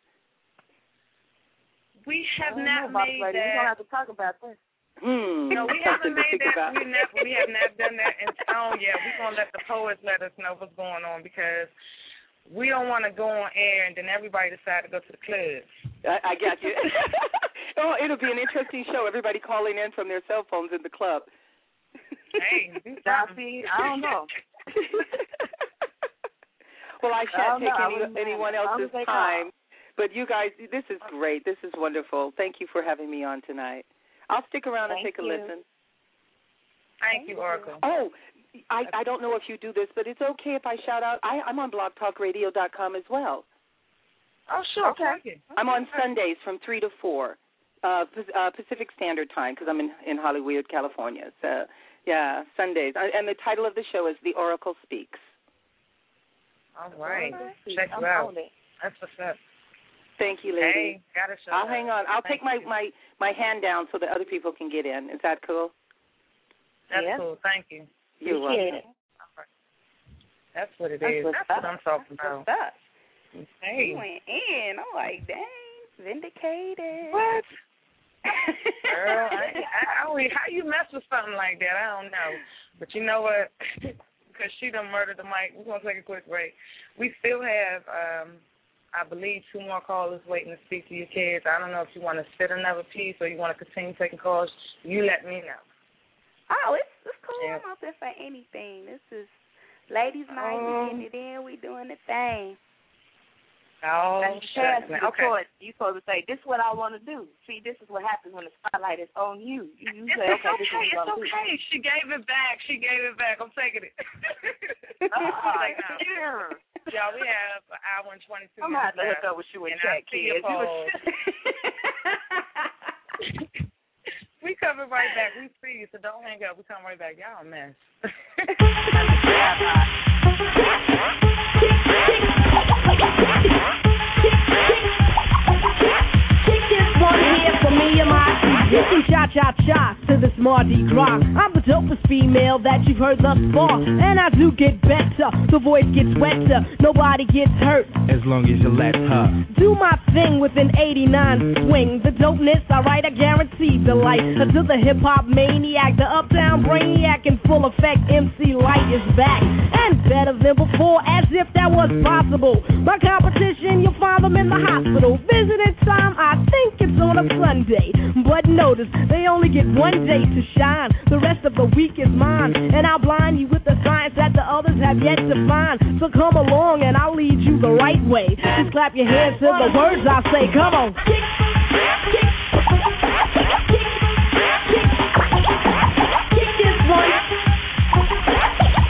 We have don't know, made Lady. We're that. gonna have to talk about this. Hmm. No, we haven't made that. We never, we have not done that in stone yet. We're gonna let the poets let us know what's going on because we don't want to go on air and then everybody decide to go to the club. I, I got you. Oh, it'll be an interesting show. Everybody calling in from their cell phones in the club. Hey, Darcy, I don't know. well, I I shan't. I take wouldn't any, anyone mind. As long else's as they time. But you guys, this is great. This is wonderful. Thank you for having me on tonight. I'll stick around and Thank take a you. listen. Thank you, Oracle. Oh, I I don't know if you do this, but it's okay if I shout out. I, I'm on blogtalkradio.com as well. Oh, sure. Okay. I'm on Sundays from three to four, uh, uh, Pacific Standard Time because I'm in in Hollywood, California. So yeah, Sundays. And the title of the show is The Oracle Speaks. All right. Check I'm you out. That's what's up. Thank you, lady. Hey, gotta show I'll up. hang on. I'll Thank take my you. my my hand down so that other people can get in. Is that cool? That's Yeah. cool. Thank you. You're Appreciate welcome. That's what it That's is. what's That's what. I'm talking about. What's up? Hey. You went in. I'm like, dang, vindicated. What? Girl, I, I, I, always- how you mess with something like that? I don't know. But you know what? Because she done murdered the mic. We're gonna take a quick break. We still have, um, I believe, two more callers waiting to speak to your Kedz. I don't know if you want to sit another piece or you want to continue taking calls. You let me know. Oh, it's it's cool. Yeah. I'm open for anything. This is ladies' night. Um, we getting it in. We doing the thing. Oh, That's shucks, the man. Okay. okay. You supposed to say, "This is what I want to do." See, this is what happens when the spotlight is on you. You, you It's, say, it's "Okay, okay. this is what It's I'm gonna okay. She gave it back. She gave it back. I'm taking it. Ah, Like, yeah. Y'all, we have an hour and 22 minutes. I'm gonna have to minutes hook up with you and and I Jack see your kids. We coming right back. We see you, so don't hang up. We come right back. Y'all mess. One here for me and my You can cha cha cha to this Mardi Gras. I'm the dopest female that you've heard thus far, and I do get better. The voice gets wetter, nobody gets hurt. As long as you let her. Do my thing with an 89 swing. The dopeness, I write, I guarantee the delight. To the hip hop maniac, the uptown brainiac in full effect. MC Lyte is back and better than before, as if that was possible. My competition, you'll find them in the hospital. Visiting time, I think it's on a Sunday. But notice, they only get one day to shine. The rest of the week is mine. And I'll blind you with the science that the others have yet to find. So come along and I'll lead you the right way. Just clap your hands to the words I say. Come on. Kick this one.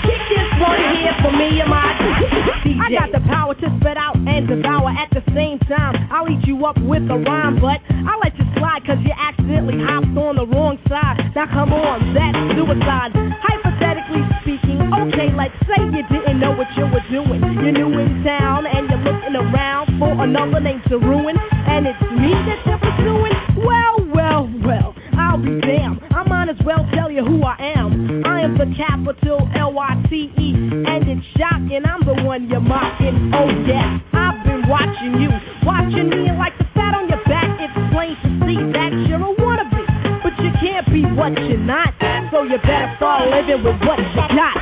Kick this one here for me and my I got the power to spit out and devour at the same time. I'll eat you up with a rhyme, but I let you slide cause you accidentally hopped on the wrong side. Now come on, that's suicide. Hypothetically speaking, okay, let's say you didn't know what you were doing. You're new in town and you're looking around for another name to ruin. And it's me that you're pursuing? Well, well, well, I'll be damned. I might as well tell you who I am. I am the capital L-Y-T-E, and it's shocking. I'm the one you're mocking. Oh, yeah, I've been watching you. Watching me and like the fat on your back. It's plain to see that you're a wannabe. But you can't be what you're not. So you better start living with what you got.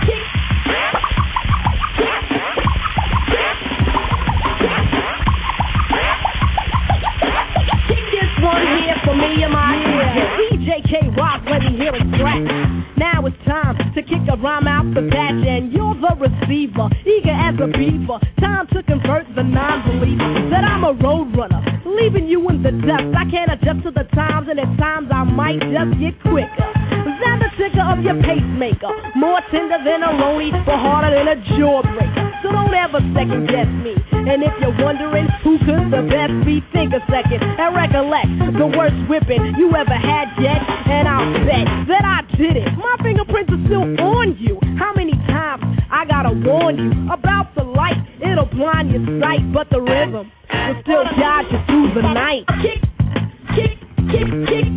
One here for me and my DJ K Rock, let me hear it crack. Now it's time to kick a rhyme out the batch, and you're the receiver, eager as a beaver. Time to convert the non-believer that I'm a road runner, leaving you in the dust. I can't adjust to the times, and at times I might just get quicker than the ticker of your pacemaker. More tender than a roni, but harder than a jawbreaker. So don't ever second guess me. And if you're wondering who could the best be, think a second and recollect the worst whipping you ever had yet. And I'll bet that I did it. My fingerprints are still on you. How many times I gotta warn you about the light? It'll blind your sight, but the rhythm will still guide you through the night. Kick, kick, kick, kick,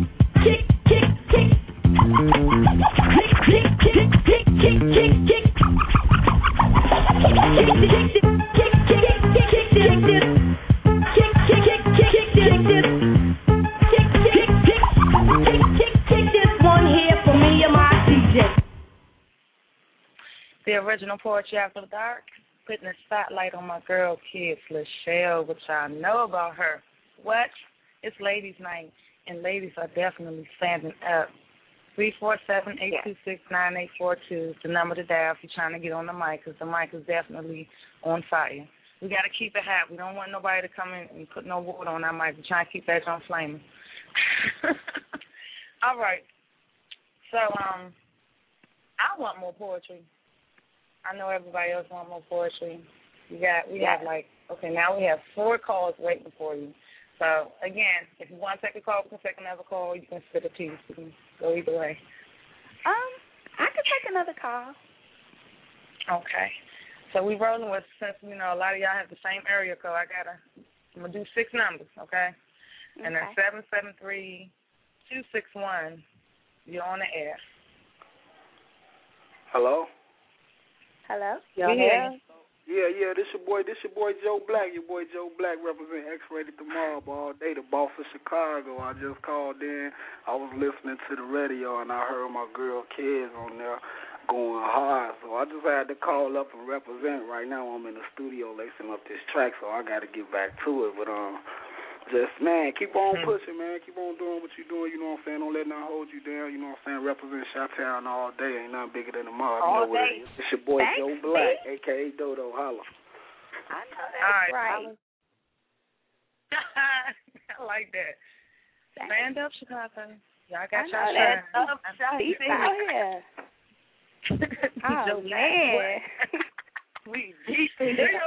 Original Poetry After the Dark, putting a spotlight on my girl, Kedz Lachele, which I know about her. What? It's ladies' night. and ladies are definitely standing up. Three four seven eight two six nine eight four two is the number to dial if you're trying to get on the mic, because the mic is definitely on fire. We got to keep it hot. We don't want nobody to come in and put no water on our mic. We're trying to keep that on flaming. All right. So, um, I want more poetry. I know everybody else want more poetry. We got we Yeah. have like okay now we have four calls waiting for you. So again, if you want to take a call, we can take another call. You can spit a piece. You can go either way. Um, I could take another call. Okay. So we rolling with since you know a lot of y'all have the same area code. I gotta I'm gonna do six numbers, okay? okay. And then Okay. seven seven three two six one. You're on the air. Hello? Hello. We hear you. Yeah, yeah, this your boy, this is your boy Joe Black. Your boy Joe Black represent X-Rated the Mob all day, the boss of Chicago. I just called in. I was listening to the radio and I heard my girl Kedz on there going hard. So I just had to call up and represent. Right now I'm in the studio lacing up this track, so I got to get back to it. But um, just man, keep on Hmm. pushing, man. Keep on doing what you're doing. You know what I'm saying? Don't let nothing hold you down. You know what I'm saying? Represent Chi-Town all day. Ain't nothing bigger than the mob. All you know what day. it is. It's your boy Thanks, Joe Black, B. aka Dodo. Holla. I know that's All right. right. I like that. Stand up, Chicago. Y'all got know y'all that. shine. Up, I'm Deep serious. out here. Oh man. we deep in here.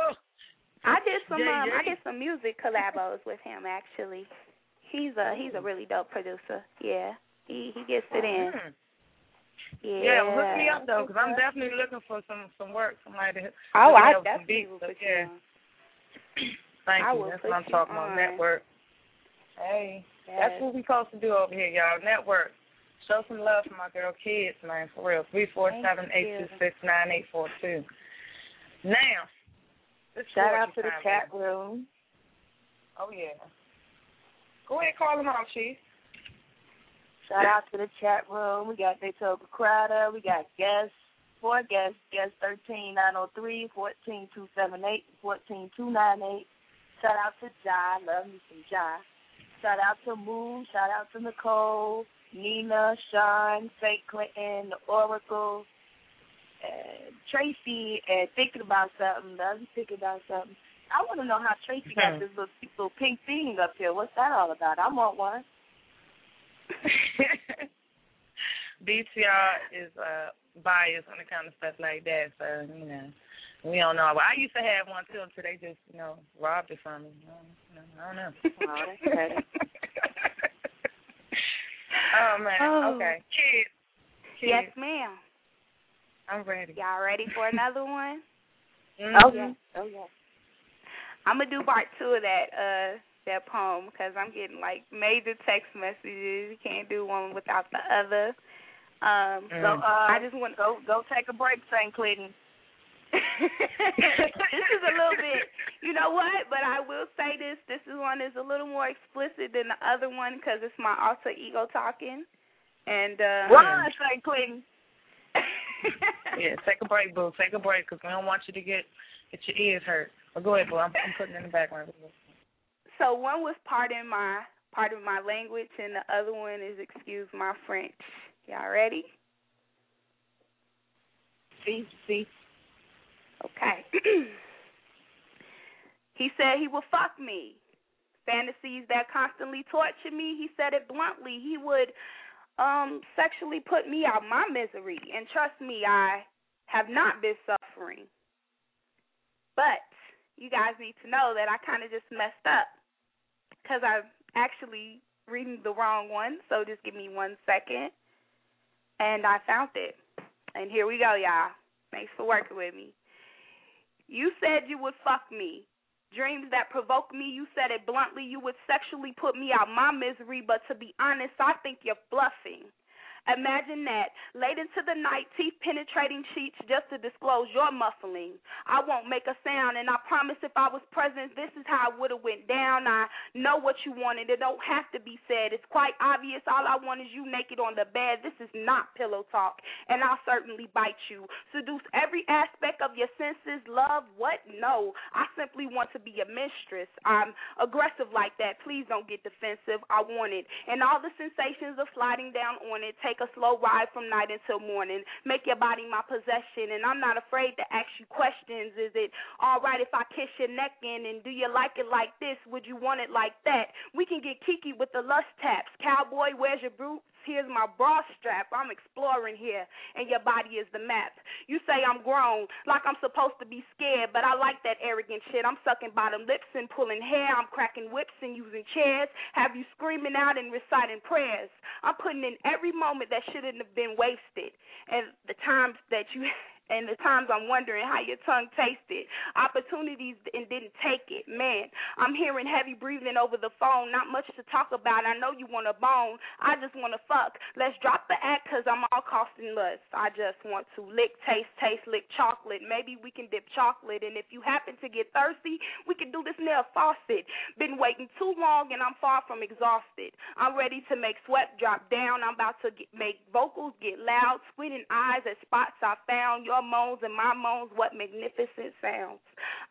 I did some Yeah, um yeah. I did some music collabos with him actually. He's a he's a really dope producer. Yeah. He he gets it in. Mm. Yeah. Yeah, hook me up though, because I'm definitely looking for some some work. Somebody to Oh, I definitely beats. will put you yeah, on. thank I you. That's what I'm you talking about. Network. Hey, that's what we supposed to do over here, y'all. Network. Show some love for my girl Kedz, man, for real. Three four seven eight two six nine eight four two. Now, this Shout out to the chat room. Oh yeah. Go ahead, call them out, Chief. Shout out to the chat room. We got Daytoga Crowder. We got guests. Four guests. Guest thirteen nine oh three, fourteen two seven eight, fourteen two nine eight. Shout out to Jai. Love me some Jai. Shout out to Moon. Shout out to Nicole, Nina, Sean, Fake Clinton, the Oracle, and Tracy, and thinking about something. The other thinking about something. I want to know how Tracy got this little, little pink thing up here. What's that all about? I want one. BTR is uh biased on the kind of stuff like that, so you know. We don't know. But I used to have one too until they just, you know, robbed it from me. I don't, I don't know. Oh, oh man. Oh. Okay. Kedz. Kedz. Yes, ma'am. I'm ready. Y'all ready for another one? Mhm. yeah. Oh yeah. I'm gonna do part two of that uh that poem because I'm getting like major text messages. You can't do one without the other. Um, So uh, I just want to go go take a break, St. Clinton. this is a little bit, you know what? But I will say this: this is one is a little more explicit than the other one because it's my alter ego talking. And uh, Run, St. Clinton. Yeah, take a break, boo. Take a break because we don't want you to get get your ears hurt. But go ahead, boo. I'm, I'm putting it in the background. So one was part pardon my pardon my language, and the other one is excuse my French. Y'all ready? See, see. Okay. he said he would fuck me. Fantasies that constantly torture me. He said it bluntly. He would um sexually put me out my misery. And trust me, I have not been suffering. But you guys need to know that I kind of just messed up because I'm actually reading the wrong one. So just give me one second. And I found it. And here we go, y'all. Thanks for working with me. You said you would fuck me. Dreams that provoke me, you said it bluntly. You would sexually put me out my misery, but to be honest, I think you're bluffing. Imagine that. Late into the night, teeth penetrating cheeks just to disclose your muffling. I won't make a sound and I promise if I was present, this is how it would have went down. I know what you wanted. It don't have to be said. It's quite obvious. All I want is you naked on the bed. This is not pillow talk, and I'll certainly bite you. Seduce every aspect of your senses. Love what? No. I simply want to be a mistress. I'm aggressive like that. Please don't get defensive. I want it. And all the sensations of sliding down on it. Take a slow ride from night until morning. Make your body my possession. And I'm not afraid to ask you questions. Is it all right if I kiss your neck in? And do you like it like this? Would you want it like that? We can get kiki with the lust taps. Cowboy, where's your boots? Here's my bra strap. I'm exploring here, and your body is the map. You say I'm grown, like I'm supposed to be scared, but I like that arrogant shit. I'm sucking bottom lips and pulling hair. I'm cracking whips and using chairs. Have you screaming out and reciting prayers? I'm putting in every moment that shouldn't have been wasted, and the times that you and the times I'm wondering how your tongue tasted. Opportunities and didn't take it. Man, I'm hearing heavy breathing over the phone. Not much to talk about. I know you want a bone. I just want to fuck. Let's drop the act because I'm all costing lust. I just want to lick, taste, taste, lick chocolate. Maybe we can dip chocolate. And if you happen to get thirsty, we can do this a faucet. Been waiting too long and I'm far from exhausted. I'm ready to make sweat drop down. I'm about to get, make vocals get loud, squinting eyes at spots I found. Your moans and my moans, what magnificent sounds.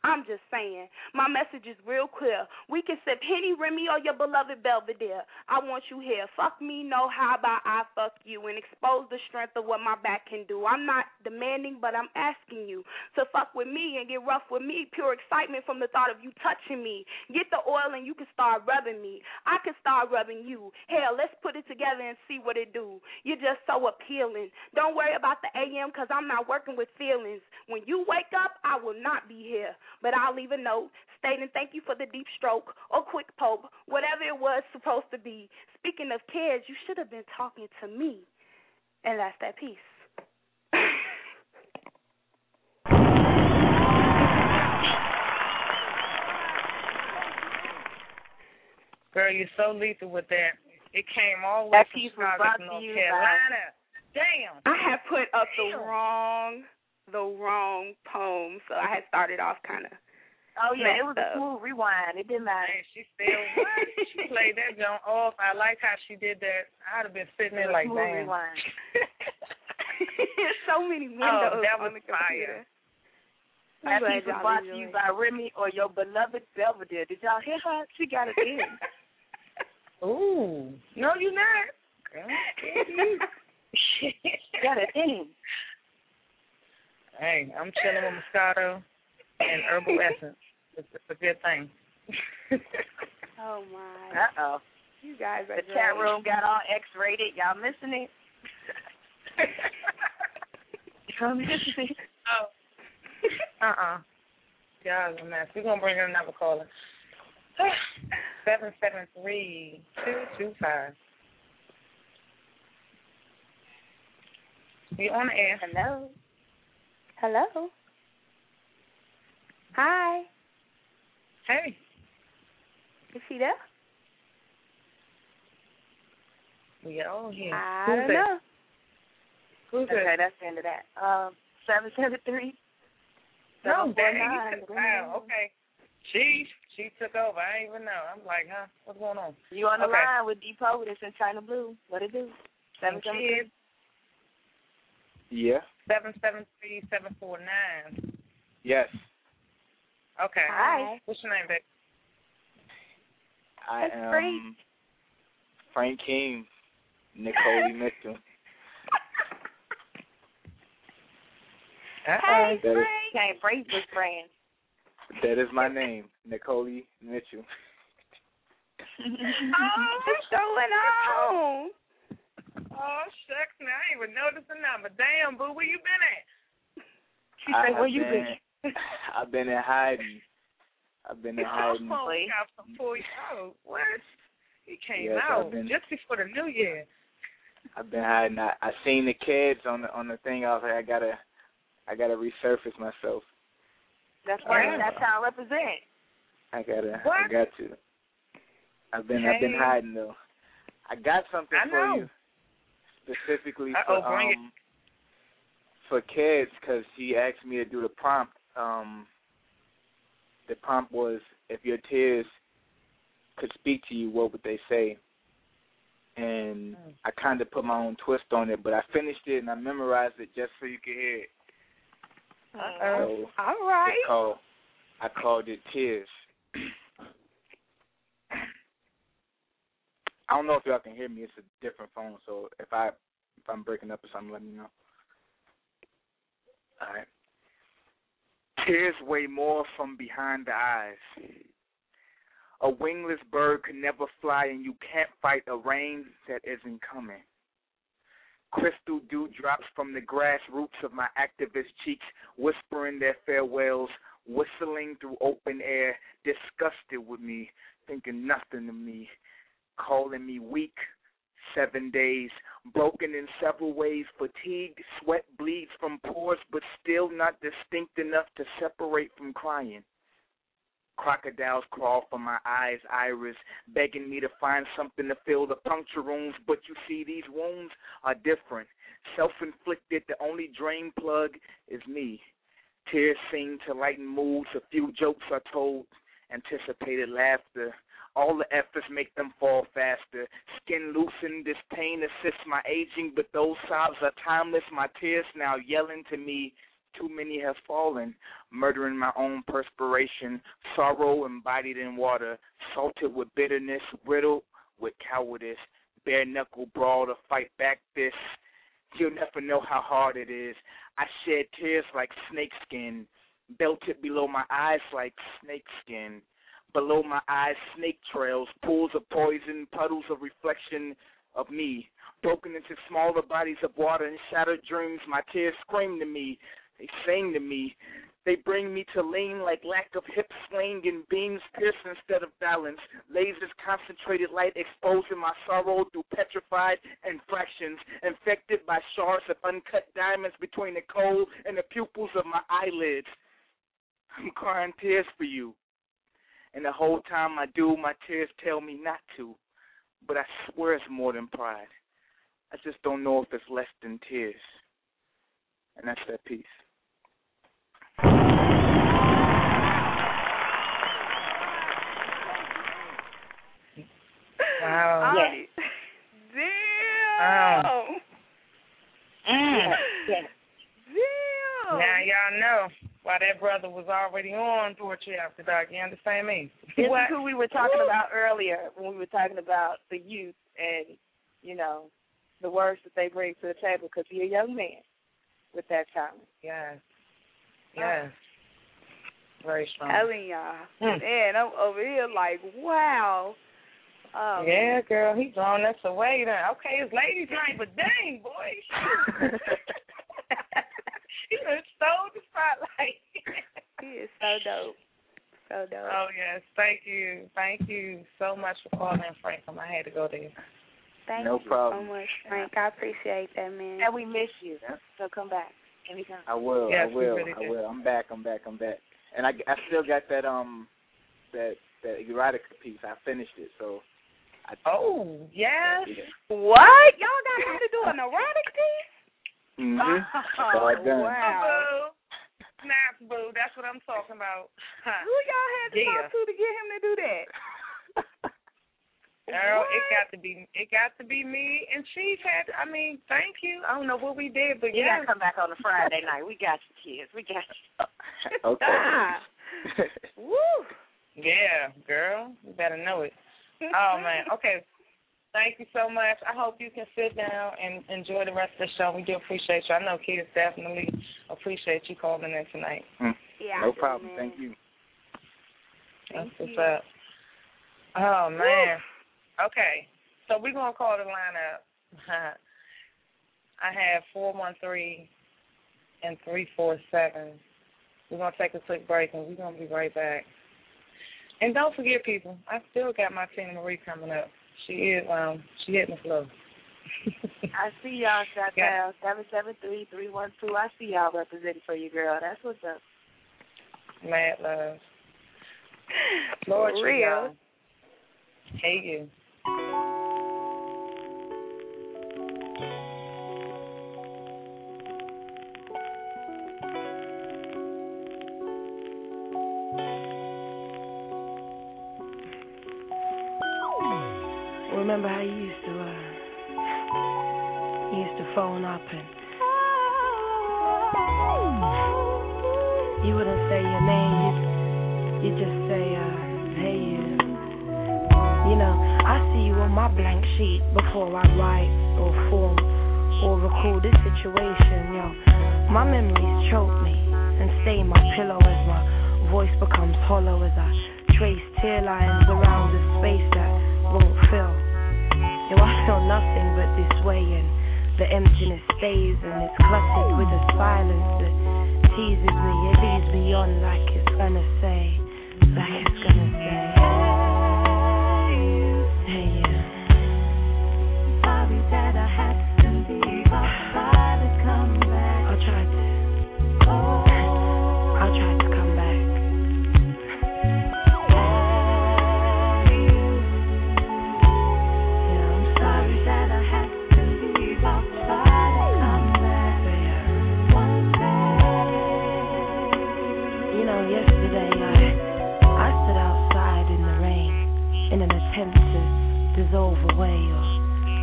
I'm just saying, my message is real clear. We can sip Henny, Remy, or your beloved Belvedere. I want you here. Fuck me, no, how about I fuck you and expose the strength of what my back can do. I'm not demanding, but I'm asking you to fuck with me and get rough with me. Pure excitement from the thought of you touching me. Get the oil and you can start rubbing me. I can start rubbing you. Hell, let's put it together and see what it do. You're just so appealing. Don't worry about the AM because I'm not working with feelings. When you wake up, I will not be here, but I'll leave a note stating thank you for the deep stroke or quick poke, whatever it was supposed to be. Speaking of kids, you should have been talking to me. And that's that piece. Girl, you're so lethal with that. It came all the way That from Chicago to to North you Carolina. Damn. I had put up the wrong the wrong poem, so I had started off kind of. Oh yeah, it was messed a up. smooth rewind. It didn't matter. And she still what? she played that joint off. I like how she did that. I'd have been sitting there like, smooth damn. rewind. so many oh, windows Oh, that on was the computer. That I'm glad piece was brought to enjoyed you by Remy or your beloved Belvedere. Did y'all hear her? She got it in. Ooh. No, you not. Girl, she got it in. Hey, I'm chilling with Moscato and herbal essence. It's, a good thing. Oh my! Uh oh. You guys are The chat room got all X rated. Y'all missing it? Y'all missing it? Oh. Uh-uh. Y'all a mess. We're going to bring in another caller. 773-225. You on the air. Hello. Hello. Hi. Hey. Is she there? We got all here. I Who's don't that? know. Who's Okay, that? that's the end of that. Um, seven seven three. No, seven four dang, took wow, okay. She she took over. I didn't even know. I'm like, huh? What's going on? You on the Okay. line with Deep Poetess and China Blue. What it do? Seven And seven kids, three. Yeah. seven seven three seven four nine. Yes. Okay. Hi. What's your name, babe? I That's am great. Frank King, Nicole Mitchell. Hey, That is, Frank. Can't break this brand. that is my name, Nicole Mitchell. Oh, what's going on? Oh shucks, now I ain't even noticed the number. Damn, boo, where you been at? She I said, have "Where you been, been?" I've been in hiding. I've been in hiding. Oh, we got for you. Oh, what? He came Yes, out been- just before the new year. I've been hiding. I, I seen the Kedz on the on the thing. I was like, I gotta, I gotta resurface myself. That's right. That's how I represent. I gotta, I got to. I've been, I've been hiding though. I got something I for you, specifically Uh-oh, for um for Kedz, because he asked me to do the prompt. Um, the prompt was if your tears could speak to you, what would they say? And I kind of put my own twist on it, but I finished it and I memorized it just so you could hear it. Uh-oh. So All right. called, I called it Tears. I don't know if y'all can hear me. It's a different phone, so if I if I'm breaking up or something, let me know. All right. Tears weigh more from behind the eyes. A wingless bird can never fly, and you can't fight a rain that isn't coming. Crystal dewdrops from the grass roots of my activist cheeks, whispering their farewells, whistling through open air, disgusted with me, thinking nothing of me, calling me weak. Seven days, broken in several ways, fatigued, sweat bleeds from pores, but still not distinct enough to separate from crying. Crocodiles crawl from my eyes, iris, begging me to find something to fill the puncture wounds. But you see, these wounds are different. Self inflicted, the only drain plug is me. Tears seem to lighten moods, a few jokes are told, anticipated laughter. All the efforts make them fall faster. Skin loosened, this pain assists my aging, but those sobs are timeless. My tears now yelling to me too many have fallen, murdering my own perspiration, sorrow embodied in water, salted with bitterness, riddled with cowardice, bare knuckle brawl to fight back this. You'll never know how hard it is. I shed tears like snakeskin, belted below my eyes like snakeskin. Below my eyes, snake trails, pools of poison, puddles of reflection of me, broken into smaller bodies of water and shattered dreams. My tears scream to me, they sing to me. They bring me to lean like lack of hip swing and beams pierce instead of balance. Lasers concentrated light exposing my sorrow through petrified and fractions, infected by shards of uncut diamonds between the coal and the pupils of my eyelids. I'm crying tears for you. And the whole time I do, my tears tell me not to. But I swear it's more than pride. I just don't know if it's less than tears. And that's that piece. Wow. Yes. Wow. Damn. Mm. Yes. Now y'all know why that brother was already on Torture After Dark. You understand me? This What? is who we were talking Woo. about earlier when we were talking about the youth and, you know, the words that they bring to the table because you're a young man with that talent. Yes. Yes. Very strong. Telling y'all. Hmm. Man, I'm over here like, wow. Um, yeah, girl, he throwing us away then. Okay, it's ladies' night, but dang, boy. he done stole the spotlight. he is so dope. So dope. Oh yes, thank you, thank you so much for calling, Franklin. I had to go there. Thank No you problem. so much, Frank. I appreciate that, man. And we miss you. So come back anytime. I will. Yes, I will. really I will. I'm back. I'm back. I'm back. And I, I still got that um that that erotica piece. I finished it. So. I, Oh yes. Yeah. What? Y'all got him to do an erotic piece? Mhm. That's all done. wow. Boo. Snaps, boo. That's what I'm talking about. Who y'all had to Yeah. talk to to get him to do that? Girl, it got to be it got to be me and Chief had I mean, thank you. I don't know what we did, but You yeah. gotta come back on a Friday night. We got you, Kedz. We got you. Okay. Ah. Woo. Yeah, girl. You better know it. Oh man. Okay. Thank you so much. I hope you can sit down and enjoy the rest of the show. We do appreciate you. I know Kedz definitely appreciate you calling in tonight. Mm. Yeah. No I do, problem. man. Thank you. That's Thank what's you. up. Oh man. Okay. So we're gonna call the line up. I have four one three and three four seven. We're gonna take a quick break and we're gonna be right back. And don't forget people, I still got my Teena Marie coming up. She is um she hitting the flow. I see y'all shot Yeah. down seven seven three three one two. I see y'all representing for you, girl. That's what's up. Mad love. Lord real. Hey you. Remember you used to, uh, used to phone up and you wouldn't say your name, you you just say, uh, hey you. You know, I see you on my blank sheet before I write or form or recall this situation, yo. My memories choke me and stain my pillow as my voice becomes hollow as I trace tear lines around the space that won't fill. I feel nothing but this way, and the emptiness stays, and it's cluttered with a silence that teases me. It leaves me on like it's gonna say, away or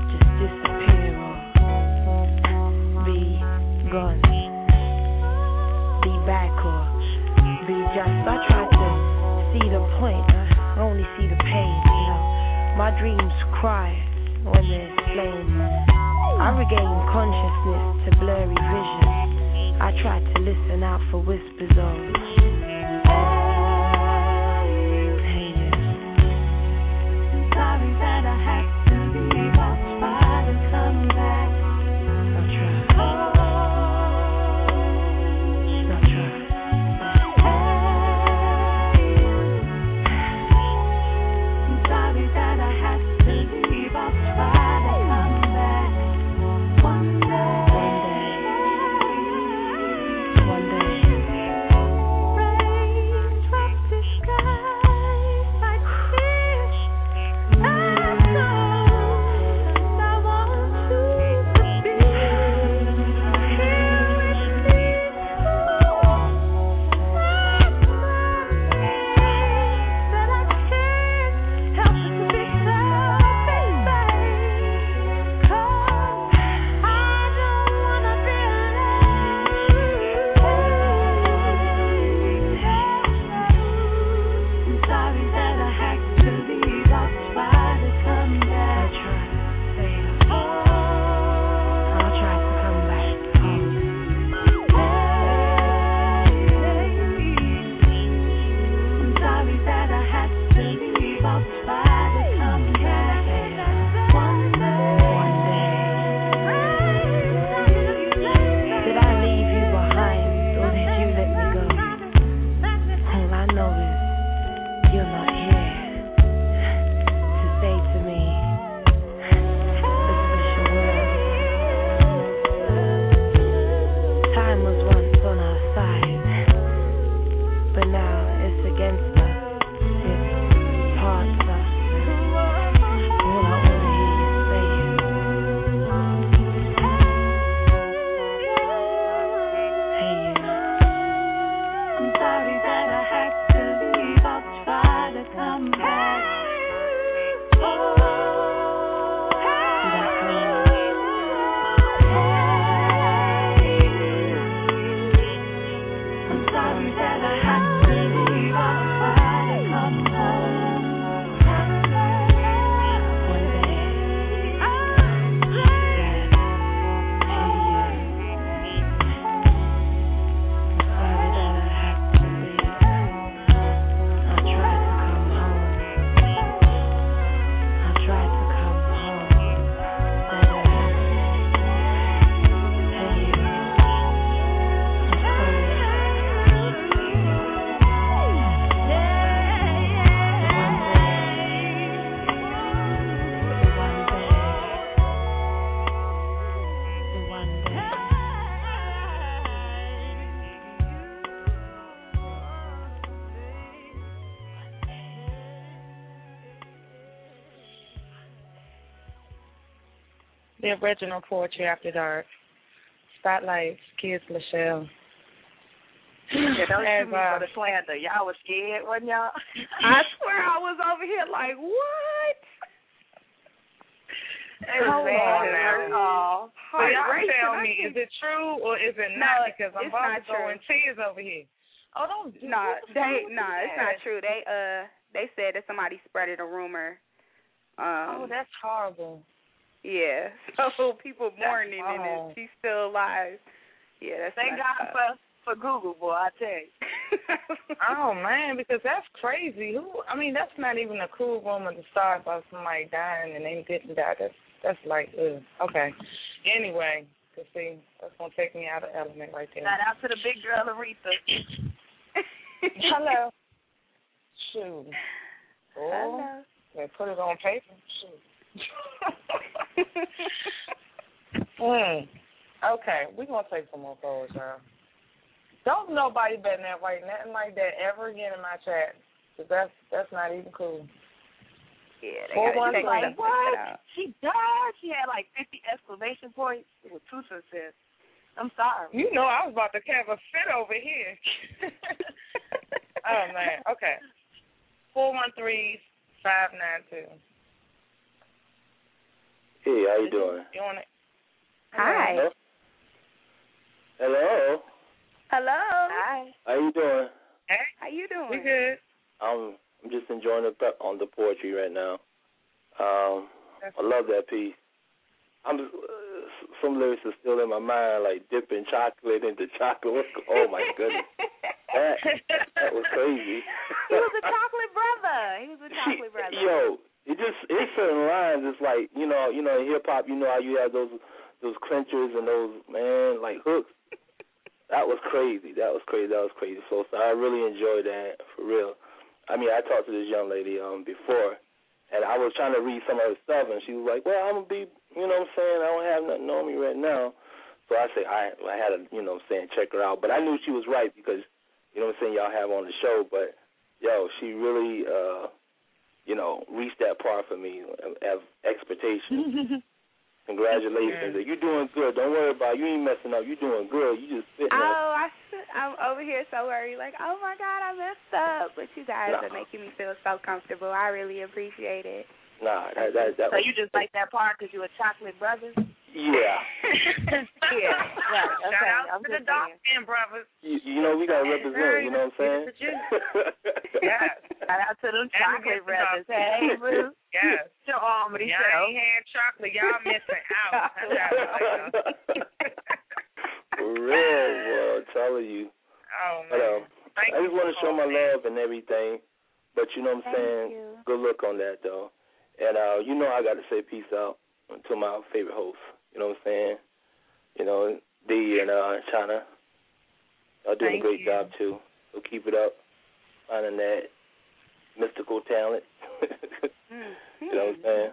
just disappear or be gone, be back or be just. I tried to see the point. I only see the pain. You know, my dreams cry when there's flame. I regain consciousness to blurry vision. I try to listen out for whispers of. The original Poetry After Dark. Spotlights, Kedz Lachele. Yeah, don't shoot me uh, for the slander. Y'all was scared, wasn't y'all? I swear I was over here like, what? Hold on now. So y'all Heartbreak. tell me, is it true or is it No, not? Because I'm about not to go true. in tears over here. Oh, don't do No, what they no, is it's not true. They uh they said that somebody spreaded a rumor. Um Oh, that's horrible. Yeah. So people mourning and wrong. she's still alive. Yeah, that's Thank messed God up. for for Google, boy. I tell you. Oh man, because that's crazy. Who? I mean, that's not even a cool rumor to start about somebody dying and they didn't die. That's that's like, ugh. okay. Anyway, to see, that's gonna take me out of element right there. Shout out to the big girl Aretha. Hello. Shoot. Oh, Hello. they put it on paper. Shoot. mm. Okay, we're gonna take some more calls, y'all. Don't nobody better than write nothing like that ever again in my chat. Cause that's that's not even cool. Yeah, they Four gotta one check three. like What? She died. She had like 50 exclamation points with two success. I'm sorry. You know I was about to have a fit over here. oh man. Okay. Four one three five nine two. Hey, how you doing? You want it? Hi. Hello? Hello. Hello. Hi. How you doing? Hey. How you doing? We good. I'm I'm just enjoying the pe- on the poetry right now. Um, I love that piece. I'm just, uh, some lyrics are still in my mind, like dipping chocolate into chocolate. Oh my goodness, that that was crazy. He was a chocolate brother. He was a chocolate brother. Yo, it just it's certain lines. It's like you know, you know, in hip hop, you know how you have those those clinchers and those man like hooks. That was crazy. That was crazy. That was crazy. So, so I really enjoyed that for real. I mean, I talked to this young lady um before, and I was trying to read some of her stuff, and she was like, "Well, I'm gonna be, you know, what I'm saying I don't have nothing on me right now." So I say I I had to, you know, what I'm saying check her out, but I knew she was right because, you know, what I'm saying y'all have on the show, but yo, she really, uh, you know, reached that part for me of expectation. Congratulations, you're doing good. Don't worry about it. you ain't messing up. You're doing good. You just sitting there. Oh, I, I'm over here so worried, like, oh my God, I messed up. But you guys Nah. are making me feel so comfortable. I really appreciate it. Nah, that that that So was you just like that part because you a chocolate brother? Yeah. yeah. Right. Okay. Shout out I'm to the just dark saying. brothers. You, you know we gotta represent. You know what I'm saying? Yes. Shout out to them chocolate brothers. Hey, skin. Boo. Yes. Your almond Y'all show. ain't had chocolate. Y'all missing out. I gotta tell you. For real, boy, I'm telling you. Oh But man. um, Thank I just want to show my calling. love and everything. But you know what I'm Thank saying? you. Good look on that though. And uh, you know I got to say peace out to my favorite hosts. You know what I'm saying? You know, D and uh, China. Y'all doing Thank a great you. job too. So keep it up. Finding that mystical talent. you know what I'm saying?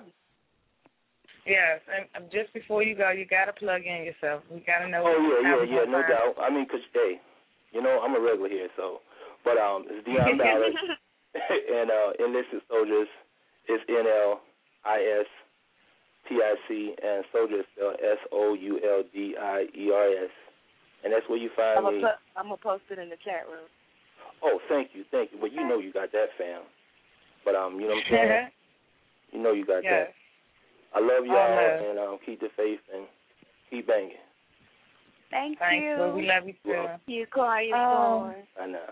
Yes, and um, just before you go, you gotta plug in yourself. We gotta know. Oh yeah, yeah, yeah, no find- doubt. I mean, 'cause hey, you know I'm a regular here, so. But um, it's Dion Ballard, and uh, enlisted soldiers is N L I S T I C, and soldiers spelled S O U L D I E R S, and that's where you find I'm me. gonna I'm gonna post it in the chat room. Oh, thank you, thank you. But you know you got that, fam. But um, you know what I'm saying? you know you got yes. that. I love y'all, All love. and um, keep the faith and keep banging. Thank Thanks. you. Well, we love you too. Well, You call your Oh. phone. I know.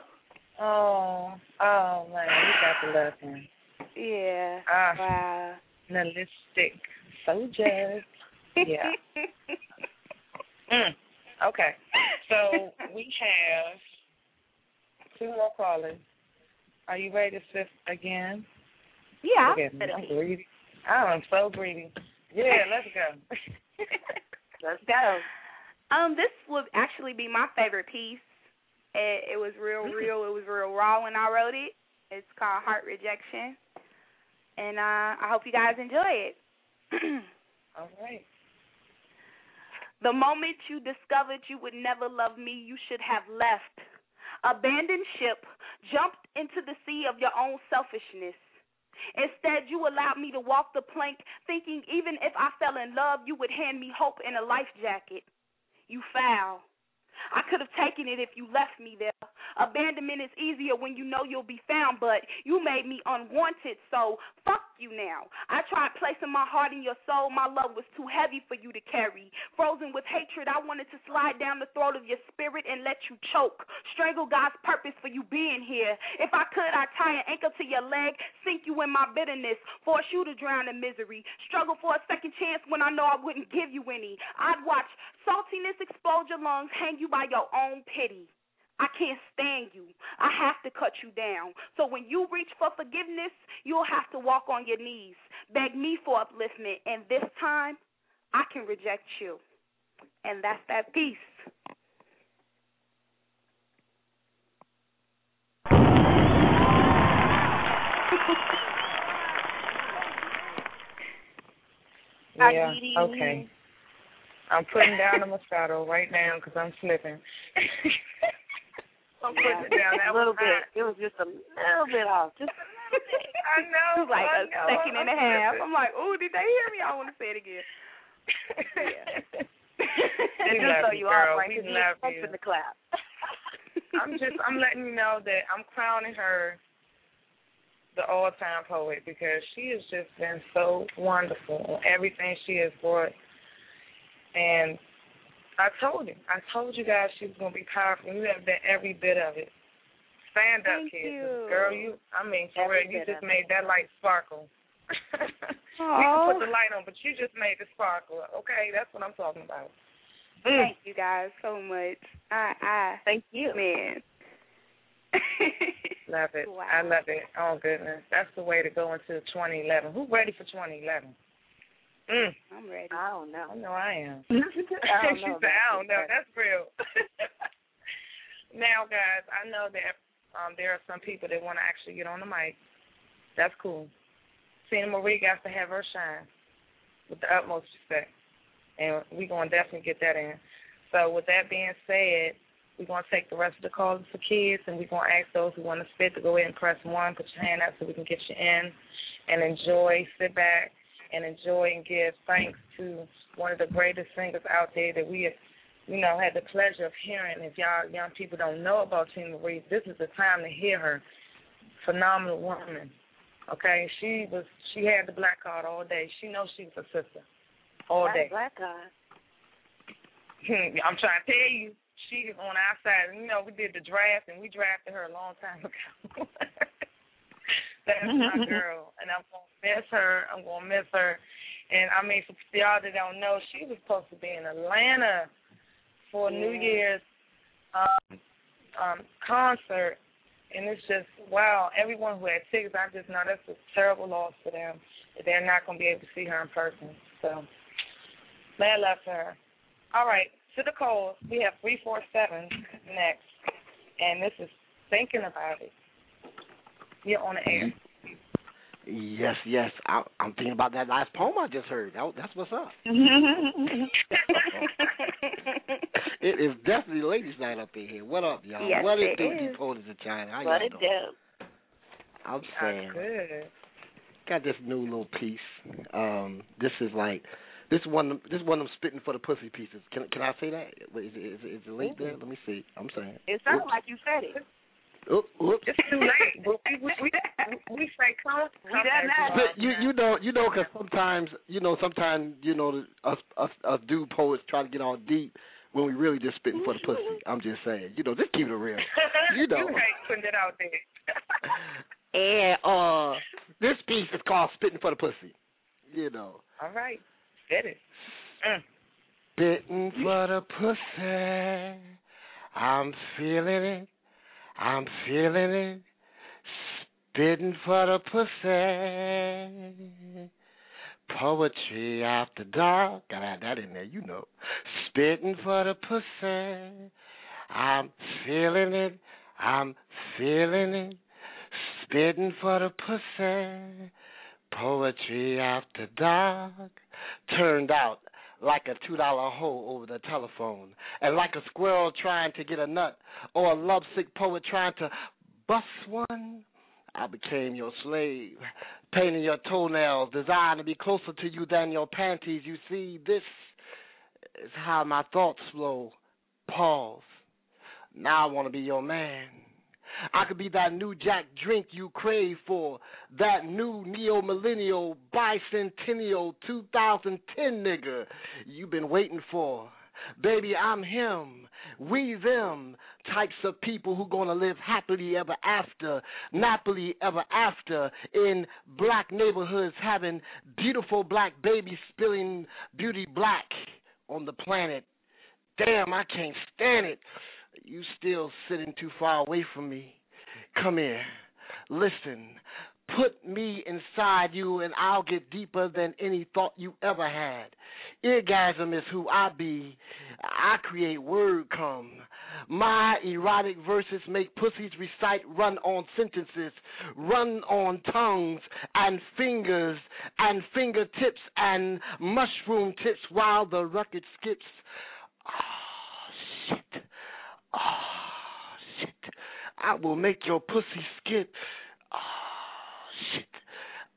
Oh, oh man, you got to love him. Yeah. Ah, Wow. Realistic soldiers. yeah. Mm. Okay. So we have two more callers. Are you ready to sift again? Yeah. Look at me. I'm greedy. I'm so greedy. Yeah, let's go. Let's go. Um, this would actually be my favorite piece. It, it was real, real. It was real raw when I wrote it. It's called Heart Rejection, and uh, I hope you guys enjoy it. All right. The moment you discovered you would never love me, you should have left. Abandoned ship, jumped into the sea of your own selfishness. Instead, you allowed me to walk the plank, thinking even if I fell in love, you would hand me hope in a life jacket. You foul. I could have taken it if you left me there. Abandonment is easier when you know you'll be found, but you made me unwanted, so fuck you now. I tried placing my heart in your soul. My love was too heavy for you to carry. Frozen with hatred, I wanted to slide down the throat of your spirit and let you choke. Strangle God's purpose for you being here. If I could, I'd tie an ankle to your leg, sink you in my bitterness, force you to drown in misery. Struggle for a second chance when I know I wouldn't give you any. I'd watch saltiness explode your lungs, hang you by your own pity. I can't stand you. I have to cut you down. So when you reach for forgiveness, you'll have to walk on your knees, beg me for upliftment, and this time I can reject you. And that's that peace. Yeah, okay. I'm putting down the Moscato right now because I'm slipping. I'm putting it down. That a little was bit. hot. It was just a little bit off. Just a little bit. I know. Like I a know, second and a I'm half. I'm like, ooh, did they hear me? I want to say it again. And We just love so you, you girl. off right because you love expecting you. the clap. I'm just I'm letting you know that I'm crowning her the all time poet because she has just been so wonderful on everything she has brought. And I told you, I told you guys she was gonna be powerful. You have been every bit of it. Stand up, Thank Kedz. you. Girl, you I mean for Every real, you just made that light sparkle. we can put the light on, but you just made it sparkle. Okay, that's what I'm talking about. Mm. Thank you guys so much. I, I, Thank you. man. Love it. Wow. I love it. Oh goodness, that's the way to go into 2011. Who ready for 2011? Mm. I'm ready. I don't know. I know I am. I don't she know said, I don't know. you, That's real. now, guys, I know that um, there are some people that want to actually get on the mic. That's cool. Teena Marie got to have her shine with the utmost respect, and we're going to definitely get that in. So, with that being said, we're going to take the rest of the calls for Kedz, and we're going to ask those who want to spit to go ahead and press one, put your hand up so we can get you in, and enjoy, sit back, and enjoy and give thanks to one of the greatest singers out there that we have, you know, had the pleasure of hearing. If y'all young people don't know about Teena Marie, this is the time to hear her. Phenomenal woman. Okay, she was she had the black card all day. She knows she was a sister all day. Black guy. Hmm, I'm trying to tell you, she is on our side. You know, we did the draft and we drafted her a long time ago. That's my girl, and I'm gonna miss her. I'm gonna miss her. And I mean, for y'all that don't know, she was supposed to be in Atlanta for New Year's um, um, concert, and it's just wow. Everyone who had tickets, I just know that's a terrible loss for them. They're not gonna be able to see her in person. So, mad love to her. All right, to the calls. We have three four seven next, and this is thinking about it. You're on the air. Yes, yes. I, I'm thinking about that last poem I just heard. That, that's what's up. It is definitely ladies' night up in here. What up, y'all? Yes, what it it do, is. Deporters of China? How What y'all it doing? do? I'm saying, Good. got this new little piece. Um, this is like, this one, this one of them spitting for the pussy pieces. Can can I say that? Wait, Is it, is it, is it link there? Let me see. I'm saying. It sounds Oops. like you said it. Oop, whoops. It's too late. but we, we, we, we say come. We come done back. But you you know you know 'cause sometimes you know sometimes you know us us us dude poets try to get all deep when we really just spitting for the pussy. I'm just saying, you know, just keep it real. You know. you ain't putting it out there. And uh, this piece is called "Spitting for the Pussy." You know, All right. Get it. Mm. spitting for the pussy. I'm feeling it. I'm feeling it. Spitting for the pussy. Poetry after dark. Gotta have that in there, you know. Spitting for the pussy. I'm feeling it. I'm feeling it. Spitting for the pussy. Poetry after dark. Turned out like a two dollar hoe over the telephone, and like a squirrel trying to get a nut, or a lovesick poet trying to bust one. I became your slave, painting your toenails, designed to be closer to you than your panties. You see, this is how my thoughts flow. Pause. Now I want to be your man. I could be that new Jack drink you crave for, that new neo millennial bicentennial 2010 nigga you've been waiting for. Baby, I'm him. We them types of people who gonna live happily ever after, nappily ever after in black neighborhoods having beautiful black babies spilling beauty black on the planet. Damn, I can't stand it. You still sitting too far away from me. Come here. Listen. Put me inside you and I'll get deeper than any thought you ever had. Eargasm is who I be. I create word come. My erotic verses make pussies recite run on sentences, run on tongues and fingers and fingertips and mushroom tips while the record skips. Oh, shit. Oh, shit. I will make your pussy skip. Oh, shit.